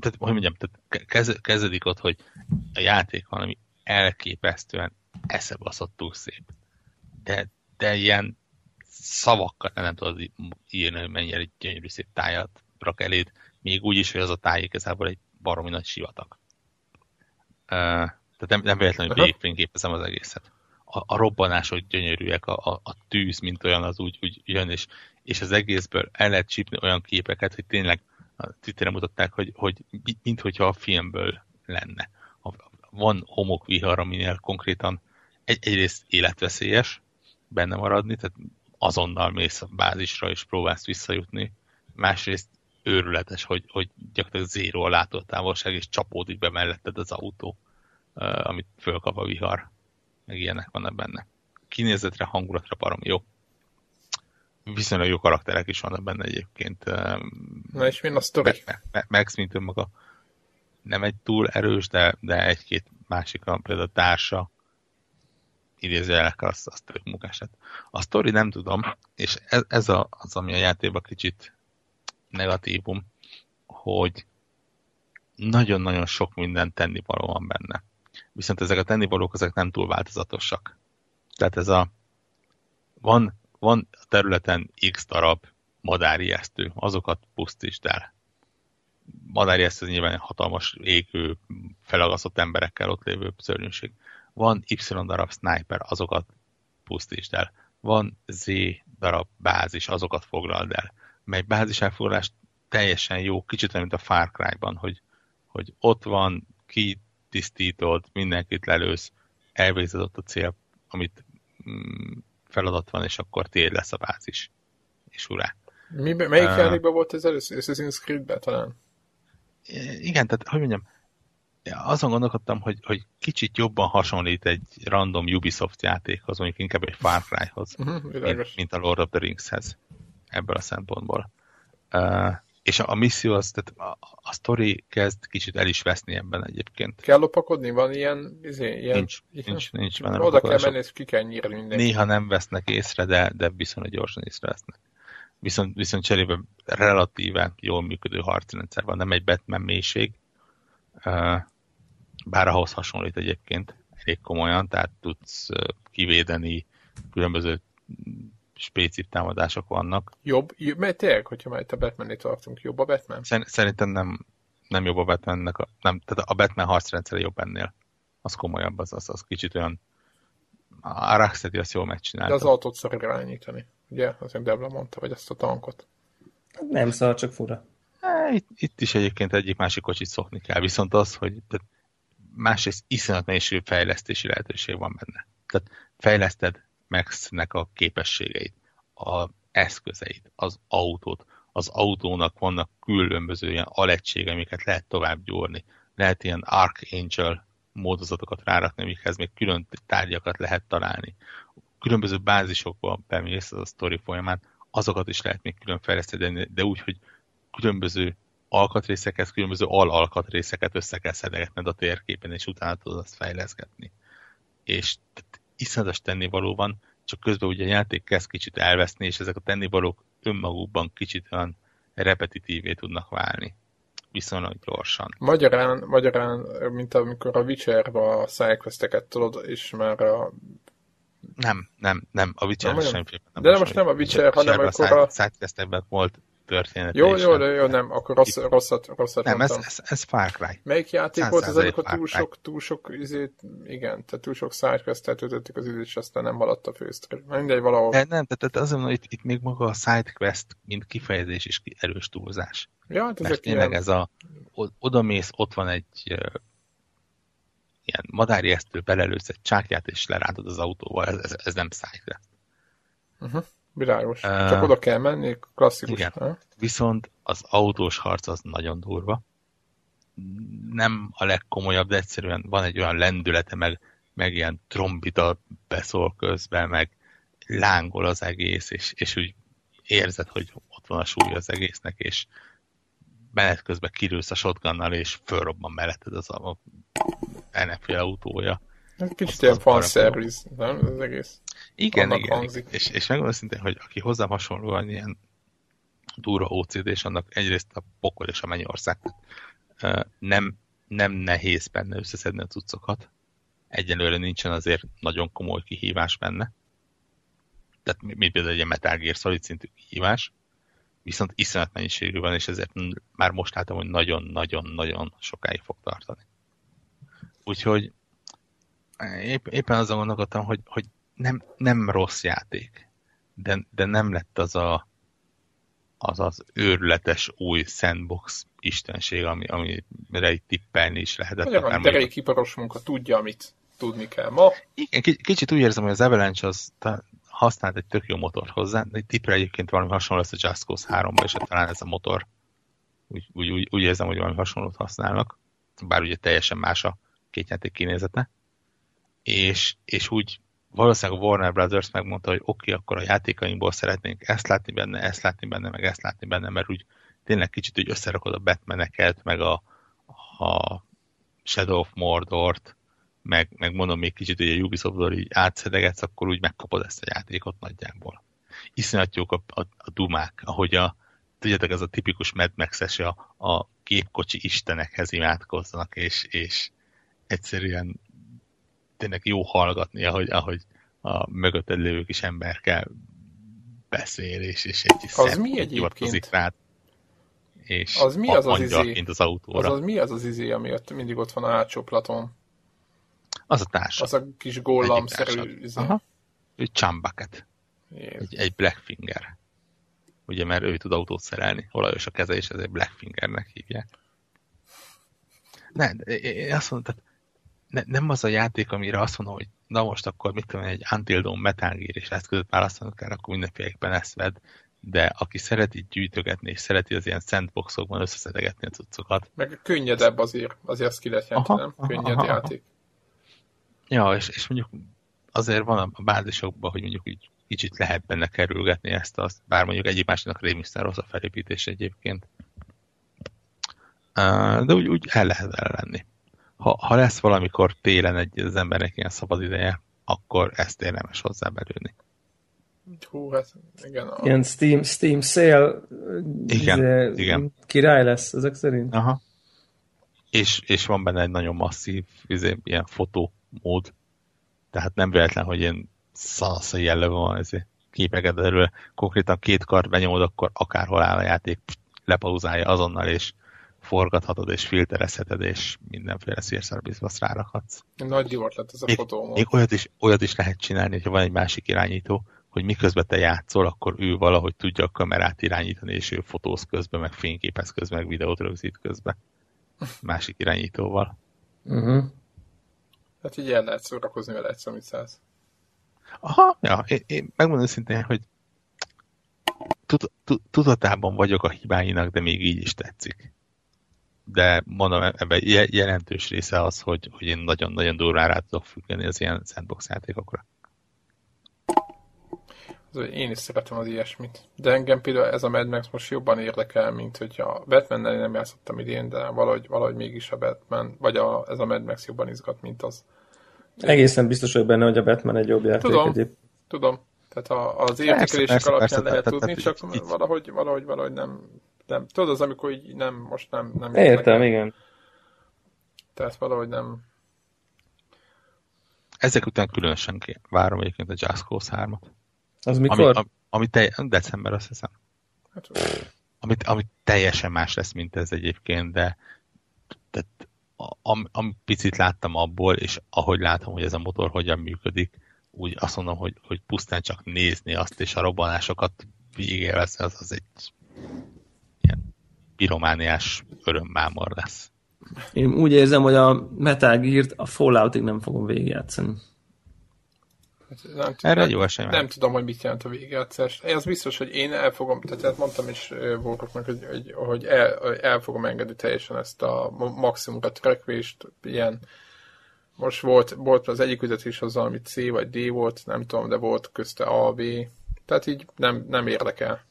tehát, hogy mondjam, tehát ke- kez, kezdődik ott, hogy a játék valami elképesztően eszebaszottul szép. De, de ilyen szavakkal nem tudod írni, hogy mennyire egy gyönyörű szép tájat rak eléd, még úgy is, hogy az a táj igazából egy baromi nagy sivatag. Tehát nem, nem véletlenül Aha. végigfényképezem az egészet. A, a robbanások gyönyörűek, a, a, a tűz, mint olyan, az úgy, úgy jön, és, és az egészből el lehet csípni olyan képeket, hogy tényleg a Twitteren mutatták, hogy, hogy mi- minthogyha a filmből lenne. Van homokvihar, aminél konkrétan egy, egyrészt életveszélyes benne maradni, tehát azonnal mész a bázisra és próbálsz visszajutni. Másrészt őrületes, hogy, hogy gyakorlatilag zéró a látótávolság, és csapódik be melletted az autó, amit fölkap a vihar. Meg ilyenek vannak benne. Kinézetre, hangulatra parom jó. Viszonylag jó karakterek is vannak benne egyébként. Na és mi a sztori? Max, mint önmaga nem egy túl erős, de, de egy-két másik, például a társa, idézőjelek, az, az tök munkás lett. A sztori nem tudom, és ez, ez a, az, ami a játékban kicsit negatívum, hogy nagyon-nagyon sok minden tennivaló van benne. Viszont ezek a tennivalók ezek nem túl változatosak. Tehát ez a van, van a területen x darab madárijesztő, azokat pusztítsd el. Madárijesztő nyilván hatalmas égő, felagasztott emberekkel ott lévő szörnyűség. Van Y darab sniper, azokat pusztítsd el. Van Z darab bázis, azokat foglald el. Mely bázis elfoglalás teljesen jó, kicsit olyan, mint a Far Cry-ban, hogy, hogy ott van, kitisztítod, mindenkit lelősz, elvégzed ott a cél, amit mm, feladat van, és akkor tiéd lesz a bázis. És urá. Mi, melyik uh, játékban volt ez először? Assassin's Creed-ben talán? Igen, tehát hogy mondjam, azon gondolkodtam, hogy, hogy kicsit jobban hasonlít egy random Ubisoft játékhoz, mondjuk inkább egy Far Cry-hoz, uh-huh, mint, mint a Lord of the Rings-hez ebből a szempontból. Uh, és a, a misszió, az, tehát a, a sztori kezd kicsit el is veszni ebben egyébként. Kell lopakodni? Van ilyen? Izé, ilyen nincs, nincs, nincs benne Oda kell menni, és ki kell nyírni mindenki. Néha nem vesznek észre, de, de viszonylag gyorsan észrevesznek. Viszont, viszont cserébe relatíve jól működő harcrendszer van, nem egy Batman mélység, bár ahhoz hasonlít egyébként elég komolyan, tehát tudsz kivédeni, különböző spécif támadások vannak. Jobb, jobb mert tényleg, hogyha már itt a batman tartunk, jobb a Batman? Szerintem nem, nem jobb a Batmannek, a, nem, tehát a Batman harcrendszere jobb ennél. Az komolyabb, az, az, az kicsit olyan a Rocksteady azt jól megcsinálta. De az autót szar irányítani, ugye? Azért Debla mondta, vagy ezt a tankot. Nem szar, csak fura. Itt, itt is egyébként egyik másik kocsit szokni kell, viszont az, hogy tehát másrészt iszonyat nehézségű fejlesztési lehetőség van benne. Tehát fejleszted Maxnek a képességeit, a eszközeit, az autót. Az autónak vannak különböző ilyen alegységek, amiket lehet tovább gyúrni. Lehet ilyen Archangel módozatokat rárakni, amikhez még külön tárgyakat lehet találni. Különböző bázisokban bemész a sztori folyamán, azokat is lehet még külön fejleszteni, de úgy, hogy különböző alkatrészekhez, különböző al-alkatrészeket össze kell szedegetned a térképen, és utána tudod azt fejleszgetni. És iszonyatos tennivaló van, csak közben ugye a játék kezd kicsit elveszni, és ezek a tennivalók önmagukban kicsit olyan repetitívé tudnak válni. Viszonylag gyorsan. Magyarán, magyarán mint amikor a Witcher-ba a sidequesteket tudod, és már a nem, nem, nem, a Witcher nem, sem nem. De most nem a Witcher, hanem akkor a... Sidequestekben volt történet. Jó, jó, de jó, nem, akkor rossz, rosszat, rosszat Nem, ez, ez, ez Far Cry. Melyik játék volt ez, amikor túl sok, túl sok izét, igen, tehát túl sok töltöttük az időt, és aztán nem maradt a fősztori. Mindegy, valahol. De nem, tehát azért mondom, itt, itt még maga a sidequest, mint kifejezés is erős túlzás. Ja, hát Mert tényleg ez a, odamész, ott van egy uh, ilyen madárjesztő, belelősz egy csákját, és lerántod az autóval, ez, ez, ez nem sidequest. Uh-huh. Világos. Uh, Csak oda kell menni, klasszikus. Igen. Ha? Viszont az autós harc az nagyon durva. Nem a legkomolyabb, de egyszerűen van egy olyan lendülete, meg, meg ilyen trombita beszól közben, meg lángol az egész, és, és úgy érzed, hogy ott van a súly az egésznek, és menet közben kirülsz a shotgunnal, és fölrobban melletted az a ellenfél autója. Ez kicsit ilyen fanszerviz, nem? Ez az egész. Igen, igen. Hangzik. És, és megmondom szintén, hogy aki hozzám hasonlóan ilyen durva OCD, és annak egyrészt a pokol és a mennyország nem, nem nehéz benne összeszedni a cuccokat. Egyelőre nincsen azért nagyon komoly kihívás benne. Tehát mi például egy Metal Gear Solid szintű kihívás, viszont iszonyat mennyiségű van, és ezért már most látom, hogy nagyon-nagyon-nagyon sokáig fog tartani. Úgyhogy épp, éppen azon gondolkodtam, hogy, hogy nem, nem rossz játék, de, de nem lett az a az az őrületes új sandbox istenség, ami, amire itt tippelni is lehetett. Nagyon derék iparos munka, tudja, amit tudni kell ma. Igen, kicsit úgy érzem, hogy az Avalanche az használt egy tök jó motor hozzá, egy tipre egyébként valami hasonló lesz a Just Cause 3-ban, és talán ez a motor úgy, úgy, úgy, úgy érzem, hogy valami hasonlót használnak, bár ugye teljesen más a két játék kinézete, és, és úgy valószínűleg a Warner Brothers megmondta, hogy oké, okay, akkor a játékainkból szeretnénk ezt látni benne, ezt látni benne, meg ezt látni benne, mert úgy tényleg kicsit úgy összerakod a Batmaneket, meg a, a Shadow of Mordort, meg, meg mondom még kicsit, hogy a Ubisoft-ból így átszedegetsz, akkor úgy megkapod ezt a játékot nagyjából. Iszonyat jók a, a, a dumák, ahogy a, tudjátok, ez a tipikus Mad max a, a gépkocsi istenekhez imádkoznak, és, és egyszerűen tényleg jó hallgatni, ahogy, ahogy a mögötted lévő kis emberkel beszél, és, és egy kis az mi egyébként? rád, és az mi az az izé? Az autóra. Az, az mi az az izé, ami ott mindig ott van a hátsó platon? Az a társ. Az a kis góllamszerű izé. Aha. Ő Chumbucket. Egy, egy Blackfinger. Ugye, mert ő tud autót szerelni. Olajos a keze, és ezért Blackfingernek hívják. Ne, én azt mondom, tehát ne, nem az a játék, amire azt mondom, hogy na most akkor mit tudom, egy Until Dawn Metal Gear és ezt között választanod kell, akkor mindenféleképpen ezt vedd, de aki szereti gyűjtögetni, és szereti az ilyen sandboxokban összeszedegetni a cuccokat. Meg könnyedebb azért, azért azt ki lehet jelenteni, nem? Könnyed aha, játék. Ja, és, és mondjuk azért van a bázisokban, hogy mondjuk így kicsit lehet benne kerülgetni ezt, azt, bár mondjuk egyik másiknak rémisztán rossz a felépítés egyébként. De úgy, úgy el lehet vele lenni ha, ha lesz valamikor télen egy az embernek ilyen szabad ideje, akkor ezt érdemes hozzá belülni. Hú, hát igen. A... Ilyen Steam, Steam sale igen, de, igen. király lesz ezek szerint. Aha. És, és van benne egy nagyon masszív izé, ilyen fotómód, tehát nem véletlen, hogy ilyen szalasz jellegű van ezért képeket erről. Konkrétan két kart benyomod, akkor akárhol áll a játék, lepauzálja azonnal, és forgathatod és filterezheted, és mindenféle szírszarbizbasz rárakhatsz. Nagy divart lett ez a még, fotó. Még olyat is, olyat is lehet csinálni, hogyha van egy másik irányító, hogy miközben te játszol, akkor ő valahogy tudja a kamerát irányítani, és ő fotóz közben, meg fényképez közben, meg videót rögzít közben. Másik irányítóval. Uh-huh. Hát így el lehet szórakozni vele egyszer, amit száz. Aha, ja, én, én megmondom szintén, hogy tudatában vagyok a hibáinak, de még így is tetszik de mondom, ebben jelentős része az, hogy, hogy én nagyon-nagyon durván rá tudok függeni az ilyen sandbox játékokra. Én is szeretem az ilyesmit. De engem például ez a Mad Max most jobban érdekel, mint hogy a batman nem játszottam idén, de valahogy, valahogy mégis a Batman, vagy a, ez a Mad Max jobban izgat, mint az. Egészen biztos vagyok benne, hogy a Batman egy jobb játék. Tudom, egyéb. tudom. Tehát a, az értékelések alapján persze, lehet persze, tudni, csak valahogy, valahogy, valahogy nem nem. Tudod, az, amikor így nem, most nem... nem Értem, igen. Tehát valahogy nem... Ezek után különösen várom egyébként a Just Cause 3-at. Az mikor? Ami, ami te, december, azt hiszem. Hát, amit, ami teljesen más lesz, mint ez egyébként, de tehát, am, am, picit láttam abból, és ahogy látom, hogy ez a motor hogyan működik, úgy azt mondom, hogy, hogy pusztán csak nézni azt, és a robbanásokat végigélvezni, az, az egy piromániás örömmámor lesz. Én úgy érzem, hogy a Metal Gear-t a Falloutig nem fogom végigjátszani. Hát nem, Erre nem, jó esély Nem tudom, hogy mit jelent a végigjátszás. Ez biztos, hogy én el fogom, tehát mondtam is Volkoknak, hogy, hogy, hogy el, el fogom engedni teljesen ezt a maximum a ilyen most volt, volt az egyik üzetés az, ami C vagy D volt, nem tudom, de volt közte A, B, tehát így nem, nem érdekel.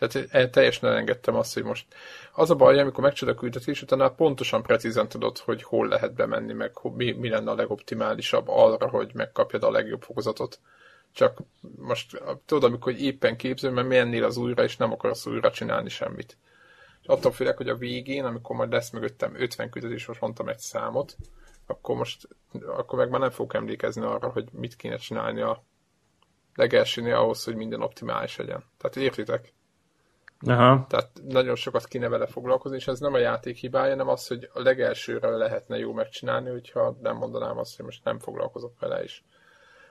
Tehát teljesen elengedtem azt, hogy most az a baj, amikor megcsinálod a küldetés, utána pontosan precízen tudod, hogy hol lehet bemenni, meg mi, mi lenne a legoptimálisabb arra, hogy megkapjad a legjobb fokozatot. Csak most tudod, amikor éppen képző, mert mennél az újra, és nem akarsz újra csinálni semmit. És attól félek, hogy a végén, amikor majd lesz mögöttem 50 küldetés, most mondtam egy számot, akkor most, akkor meg már nem fogok emlékezni arra, hogy mit kéne csinálni a legelsőnél ahhoz, hogy minden optimális legyen. Tehát értitek? Aha. Tehát nagyon sokat kéne vele foglalkozni, és ez nem a játék hibája, nem az, hogy a legelsőre lehetne jó megcsinálni, hogyha nem mondanám azt, hogy most nem foglalkozok vele is.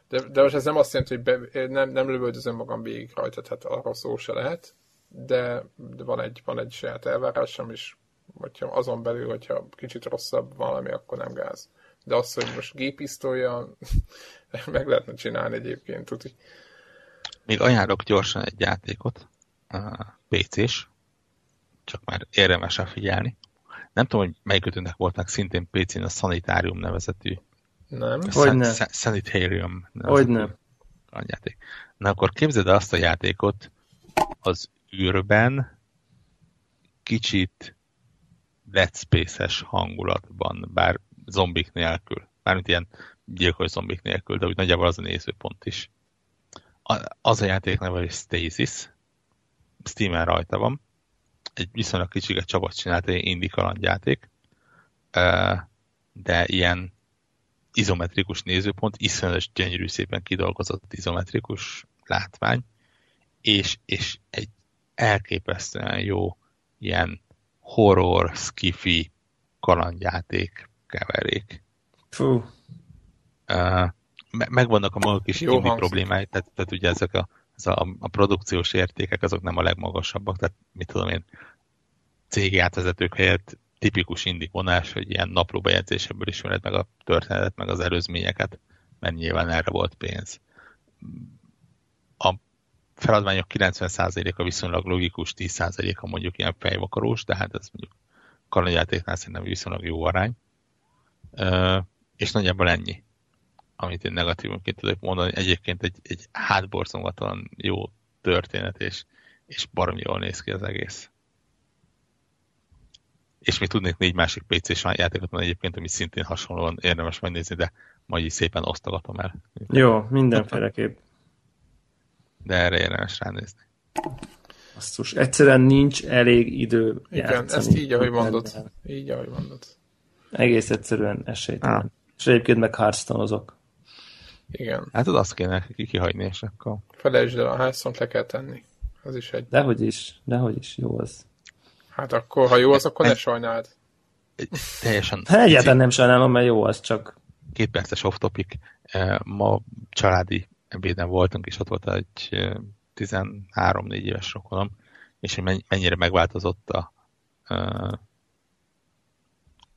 De, de most ez nem azt jelenti, hogy be, nem, nem lövöldözöm magam végig rajta, tehát arra szó se lehet, de, de van, egy, van egy saját elvárásom, és hogyha azon belül, hogyha kicsit rosszabb valami, akkor nem gáz. De az, hogy most gépisztolja, meg lehetne csinálni egyébként, tudni. Még ajánlok gyorsan egy játékot, PC-s, csak már érdemes figyelni. Nem tudom, hogy melyikőtőnek voltak szintén PC-n a Sanitarium nevezetű. Nem. Hogy ne. Sanitarium Hogy nem. játék. Na akkor képzeld el azt a játékot az űrben kicsit Dead Space-es hangulatban, bár zombik nélkül. Mármint ilyen gyilkos zombik nélkül, de úgy nagyjából az a nézőpont is. Az a játék neve, hogy Stasis. Steam-en rajta van. Egy viszonylag kicsiket Csaba csinált egy indie kalandjáték, de ilyen izometrikus nézőpont, iszonyatos gyönyörű szépen kidolgozott izometrikus látvány, és, és egy elképesztően jó ilyen horror, skifi kalandjáték keverék. Fú. Uh, megvannak a maga kis indie problémái, tehát, tehát ugye ezek a, ez a, a produkciós értékek azok nem a legmagasabbak, tehát mit tudom én, cégi átvezetők helyett tipikus indi vonás, hogy ilyen naplóbejegyzésebből ismered meg a történetet, meg az előzményeket, mert nyilván erre volt pénz. A feladványok 90%-a viszonylag logikus, 10%-a mondjuk ilyen fejvakarós, de hát ez mondjuk kalandjátéknál szerintem viszonylag jó arány. És nagyjából ennyi, amit én negatívunként tudok mondani. Egyébként egy, egy hátborzongatóan jó történet, és, és baromi jól néz ki az egész. És még tudnék négy másik PC-s játékot van egyébként, ami szintén hasonlóan érdemes megnézni, de majd így szépen osztogatom el. Jó, mindenféleképp. De erre érdemes ránézni. Basszus, egyszerűen nincs elég idő Igen, játszani. ezt így, ahogy mondod. Így, ahogy mondod. Egész egyszerűen esélytelen. Ah. És egyébként meg hearthstone Igen. Hát az azt kéne kihagyni, és akkor... Felejtsd el, a házszont le kell tenni. Az is egy... Dehogy is, dehogy is, jó az. Hát akkor, ha jó az, akkor ne sajnáld. Teljesen... Hát egyáltalán nem sajnálom, mert jó az, csak... Két perces off-topic. Ma családi ebéden voltunk, és ott volt egy 13-4 éves rokonom, és hogy mennyire megváltozott a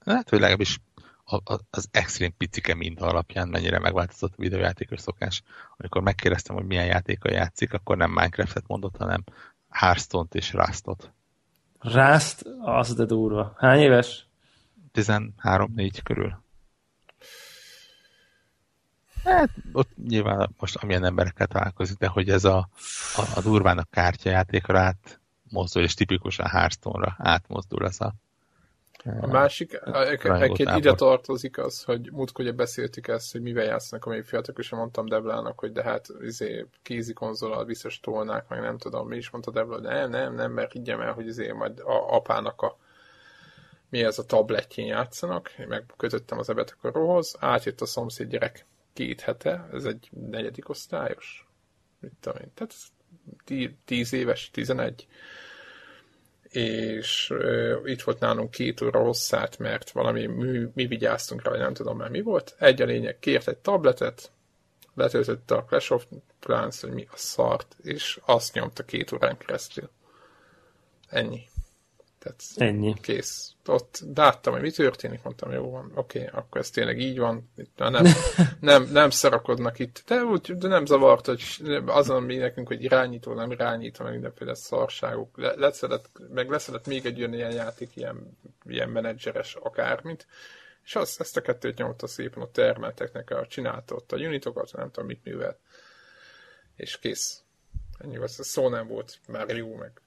hát, hogy legalábbis az extrém picike minta alapján mennyire megváltozott a videójátékos szokás. Amikor megkérdeztem, hogy milyen játéka játszik, akkor nem Minecraft-et mondott, hanem Hearthstone-t és Rust-ot. Rust? Az de durva. Hány éves? 13-4 körül. Hát ott nyilván most amilyen emberekkel találkozik, de hogy ez a, a, a durván a kártyajátékra átmozdul, és tipikusan Hearthstone-ra átmozdul ez a a másik, egyébként ide tartozik az, hogy múltkor ugye beszéltük ezt, hogy mivel játszanak a még fiatalok, és mondtam Deblának, hogy de hát izé, kézi konzolal biztos tolnák, meg nem tudom, mi is mondta Debla, de nem, nem, nem, mert higgyem el, hogy izé majd a apának a mi ez a tabletjén játszanak, megkötöttem az ebetakaróhoz, átjött a szomszéd gyerek két hete, ez egy negyedik osztályos, mit tudom én, tehát tíz éves, tizenegy, és itt volt nálunk két óra hosszát, mert valami mi, mi vigyáztunk rá, nem tudom már mi volt. Egy a lényeg, kért egy tabletet, letöltötte a Clash of Clans, hogy mi a szart, és azt nyomta két órán keresztül. Ennyi. Tehát Ennyi. Kész. Ott láttam, hogy mi történik, mondtam, jó van, oké, okay, akkor ez tényleg így van. Itt nem, nem, nem szarakodnak itt. De, úgy, de nem zavart, hogy azon mi nekünk, hogy irányító, nem irányító, meg mindenféle szarságok. Le, leszedett, meg leszedett még egy ilyen játék, ilyen, ilyen menedzseres akármit. És az, ezt a kettőt nyomta szépen a termelteknek, a csinálta ott a unitokat, nem tudom mit művel. És kész. Ennyi az, szó nem volt már jó, meg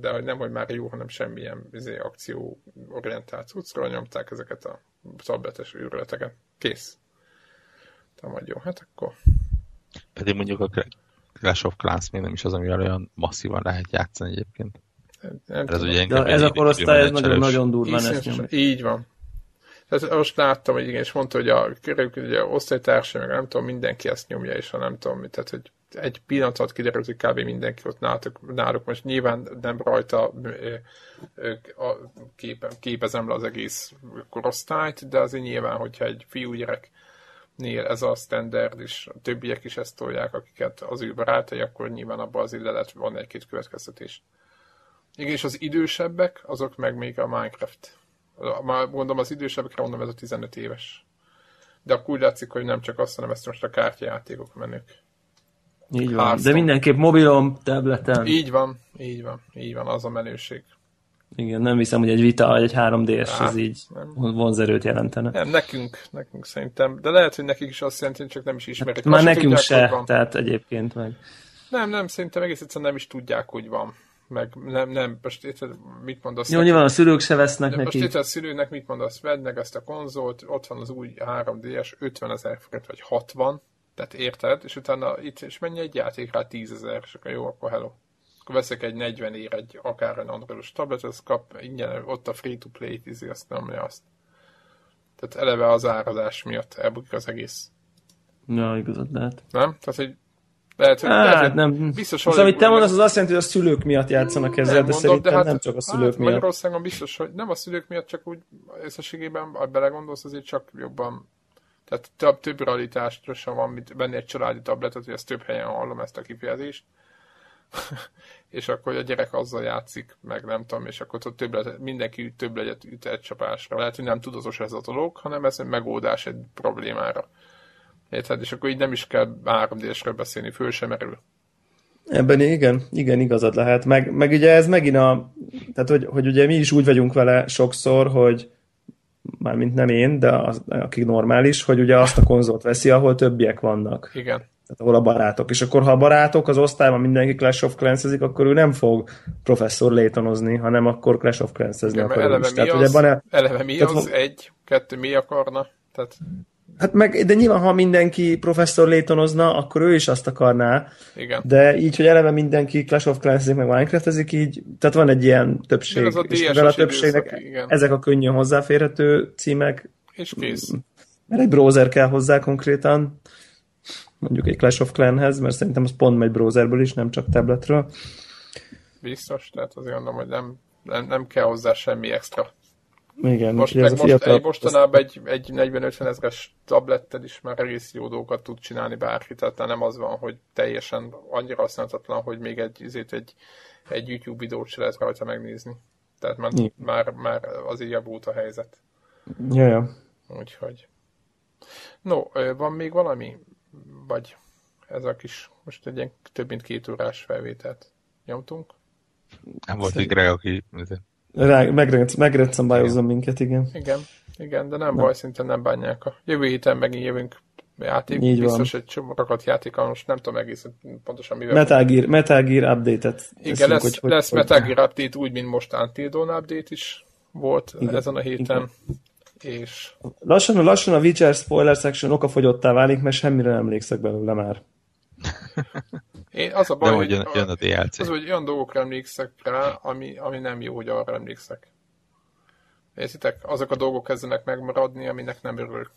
de hogy nem, hogy már jó, hanem semmilyen izé, akcióorientált cuccra nyomták ezeket a tabletes őrületeket. Kész. Te vagy jó, hát akkor... Pedig mondjuk a Clash of Clans még nem is az, amivel olyan masszívan lehet játszani egyébként. Nem ez, ugye de ez a korosztály ez nagyon-nagyon durván ezt Így van. Tehát most láttam, hogy igen, és mondta, hogy a, a osztálytársai, meg nem tudom, mindenki ezt nyomja, és ha nem tudom, tehát, hogy egy pillanat alatt kiderült, hogy kb. mindenki ott náluk, náluk most nyilván nem rajta a képe, képezem le az egész korosztályt, de azért nyilván, hogyha egy fiúgyerek nél ez a standard, és a többiek is ezt tolják, akiket az ő barátai, akkor nyilván abban az le lehet van egy-két következtetés. Igen, és az idősebbek, azok meg még a Minecraft. Már mondom, az idősebbekre mondom, ez a 15 éves. De akkor úgy látszik, hogy nem csak azt, hanem ezt most a kártyajátékok menők. Így van. Hearthstone. De mindenképp mobilom, tableten. Így van, így van, így van, az a menőség. Igen, nem hiszem, hogy egy vita, egy 3DS Á, ez így nem. vonzerőt jelentene. Nem, nekünk, nekünk szerintem, de lehet, hogy nekik is azt jelenti, csak nem is ismerik. Már Azt nekünk tudják, se, van. tehát egyébként meg. Nem, nem, szerintem egész egyszerűen nem is tudják, hogy van. Meg nem, nem, most érted, mit mondasz? Jó, nyilván a szülők se vesznek De most neki. itt a szülőnek mit mondasz? Vedd meg ezt a konzolt, ott van az új 3DS, 50 ezer forint, vagy 60, tehát érted? És utána itt, és mennyi egy játék rá 10 ezer, és akkor jó, akkor hello. Akkor veszek egy 40 ér egy akár egy androidos tablet, az kap ingyen, ott a free-to-play tízi, azt nem azt. Tehát eleve az árazás miatt elbukik az egész. Ja, igazad lehet. Nem? Tehát, hogy lehet, hogy, lehet, Hát hogy nem. biztos, Most, amit te mondasz, az azt jelenti, hogy a szülők miatt játszanak ezzel, de szerintem nem csak a szülők hát miatt. Magyarországon biztos, hogy nem a szülők miatt, csak úgy összességében, ha belegondolsz, azért csak jobban tehát több, több realitásosan van, mint venni egy családi tabletet, hogy ezt több helyen hallom ezt a kifejezést. és akkor a gyerek azzal játszik, meg nem tudom, és akkor több lehet, mindenki több legyet üt egy csapásra. Lehet, hogy nem tudatos ez a dolog, hanem ez egy megoldás egy problémára. Érted? És akkor így nem is kell 3D-sről beszélni, föl sem merül. Ebben igen, igen, igazad lehet. Meg, meg ugye ez megint a, tehát hogy, hogy ugye mi is úgy vagyunk vele sokszor, hogy mármint nem én, de az, akik normális, hogy ugye azt a konzolt veszi, ahol többiek vannak. Igen. Tehát ahol a barátok. És akkor ha a barátok az osztályban mindenki Clash of clans akkor ő nem fog professzor létonozni, hanem akkor Clash of Clans-ezni akar eleve is. mi, Tehát, az, ugye eleve mi tehát az? Egy, kettő, mi akarna? Tehát, hát meg, de nyilván, ha mindenki professzor létonozna, akkor ő is azt akarná, igen. de így, hogy eleve mindenki Clash of clans meg minecraft így, tehát van egy ilyen többség, Igen, az a és mivel a többségnek időszak, igen. ezek a könnyen hozzáférhető címek, És kész. mert egy browser kell hozzá konkrétan, mondjuk egy Clash of Clanhez, mert szerintem az pont megy browserből is, nem csak tabletről. Biztos, tehát azért mondom, hogy nem, nem, nem kell hozzá semmi extra. Igen, Most, meg ez most, fiatal... egy, mostanában egy, egy 40-50 ezeres tablettel is már egész jó dolgokat tud csinálni bárki, tehát nem az van, hogy teljesen annyira használhatatlan, hogy még egy, ezért egy, egy YouTube videót se lehet rajta megnézni. Tehát már, Igen. már, már azért javult a helyzet. Ja, ja. Úgyhogy. No, van még valami? Vagy ez a kis, most egy ilyen több mint két órás felvételt nyomtunk? Nem volt egy Greg, aki... Megrencambályozzon minket, igen. Igen, igen, de nem, baj, szinte nem bánják. A jövő héten megint jövünk játék, Így van. biztos egy csomagokat játékkal, most nem tudom egészen pontosan mivel. Metal Gear, Metal Gear update-et igen, teszünk, lesz, hogy, lesz hogy, Metal Gear update úgy, mint most Until Dawn update is volt Igen, ezen a héten. És Lassan, lassan a Witcher spoiler section okafogyottá válik, mert semmire nem emlékszek belőle már. én, az a De baj, hogy jön, jön a DLC. Az, hogy olyan dolgokra emlékszek rá, ami, ami nem jó, hogy arra emlékszek. Értitek? Azok a dolgok kezdenek megmaradni, aminek nem örülök.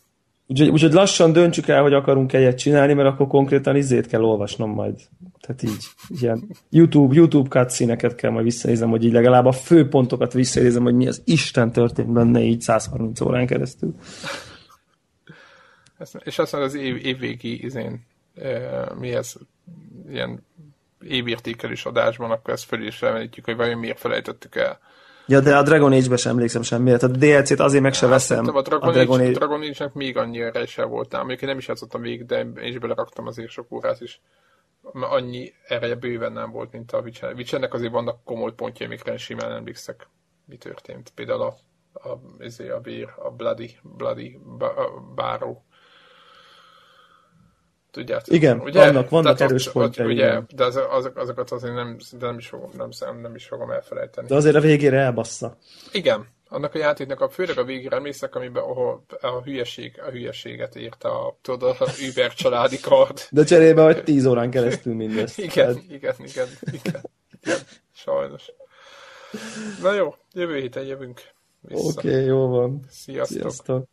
Úgyhogy, úgyhogy lassan döntsük el, hogy akarunk egyet csinálni, mert akkor konkrétan izét kell olvasnom majd. Tehát így, ilyen YouTube, YouTube cutscene-eket kell majd visszanézem, hogy így legalább a fő pontokat visszanézem, hogy mi az Isten történt benne így 130 órán keresztül. Ezt, és azt mondja, az év, évvégi izén, mi ez, ilyen évértékelős adásban, akkor ezt föl is említjük, hogy vajon miért felejtettük el. Ja, de a Dragon Age-be sem emlékszem semmire. Tehát a DLC-t azért meg se veszem. Szerintem a Dragon, a Dragon Age, Age... Dragon Age-nek még annyira sem voltam. Mondjuk én nem is játszottam végig, de én is beleraktam azért sok órát is. Annyi ereje bőven nem volt, mint a Witcher. Witchernek azért vannak komoly pontjai, amikre simán emlékszek, mi történt. Például a, a, izé, a vér, a Bloody, Bloody a báró. Tudjátok? Igen, vannak- vannak Tehát erős ott, pontjai, Ott, ugye, de az, azok, azokat azért nem, de nem, is fogom, nem, nem, nem is fogom elfelejteni. De azért a végére elbassza. Igen, annak a játéknak a főleg a végére emlékszek, amiben ahol a hülyeség, a hülyeséget írta a, tudod, a Uber családi kard. De cserébe vagy 10 órán keresztül mindezt. Igen, Tehát- igen, igen, igen, igen, sajnos. Na jó, jövő héten jövünk vissza. Oké, okay, jó van. Sziasztok. Sziasztok.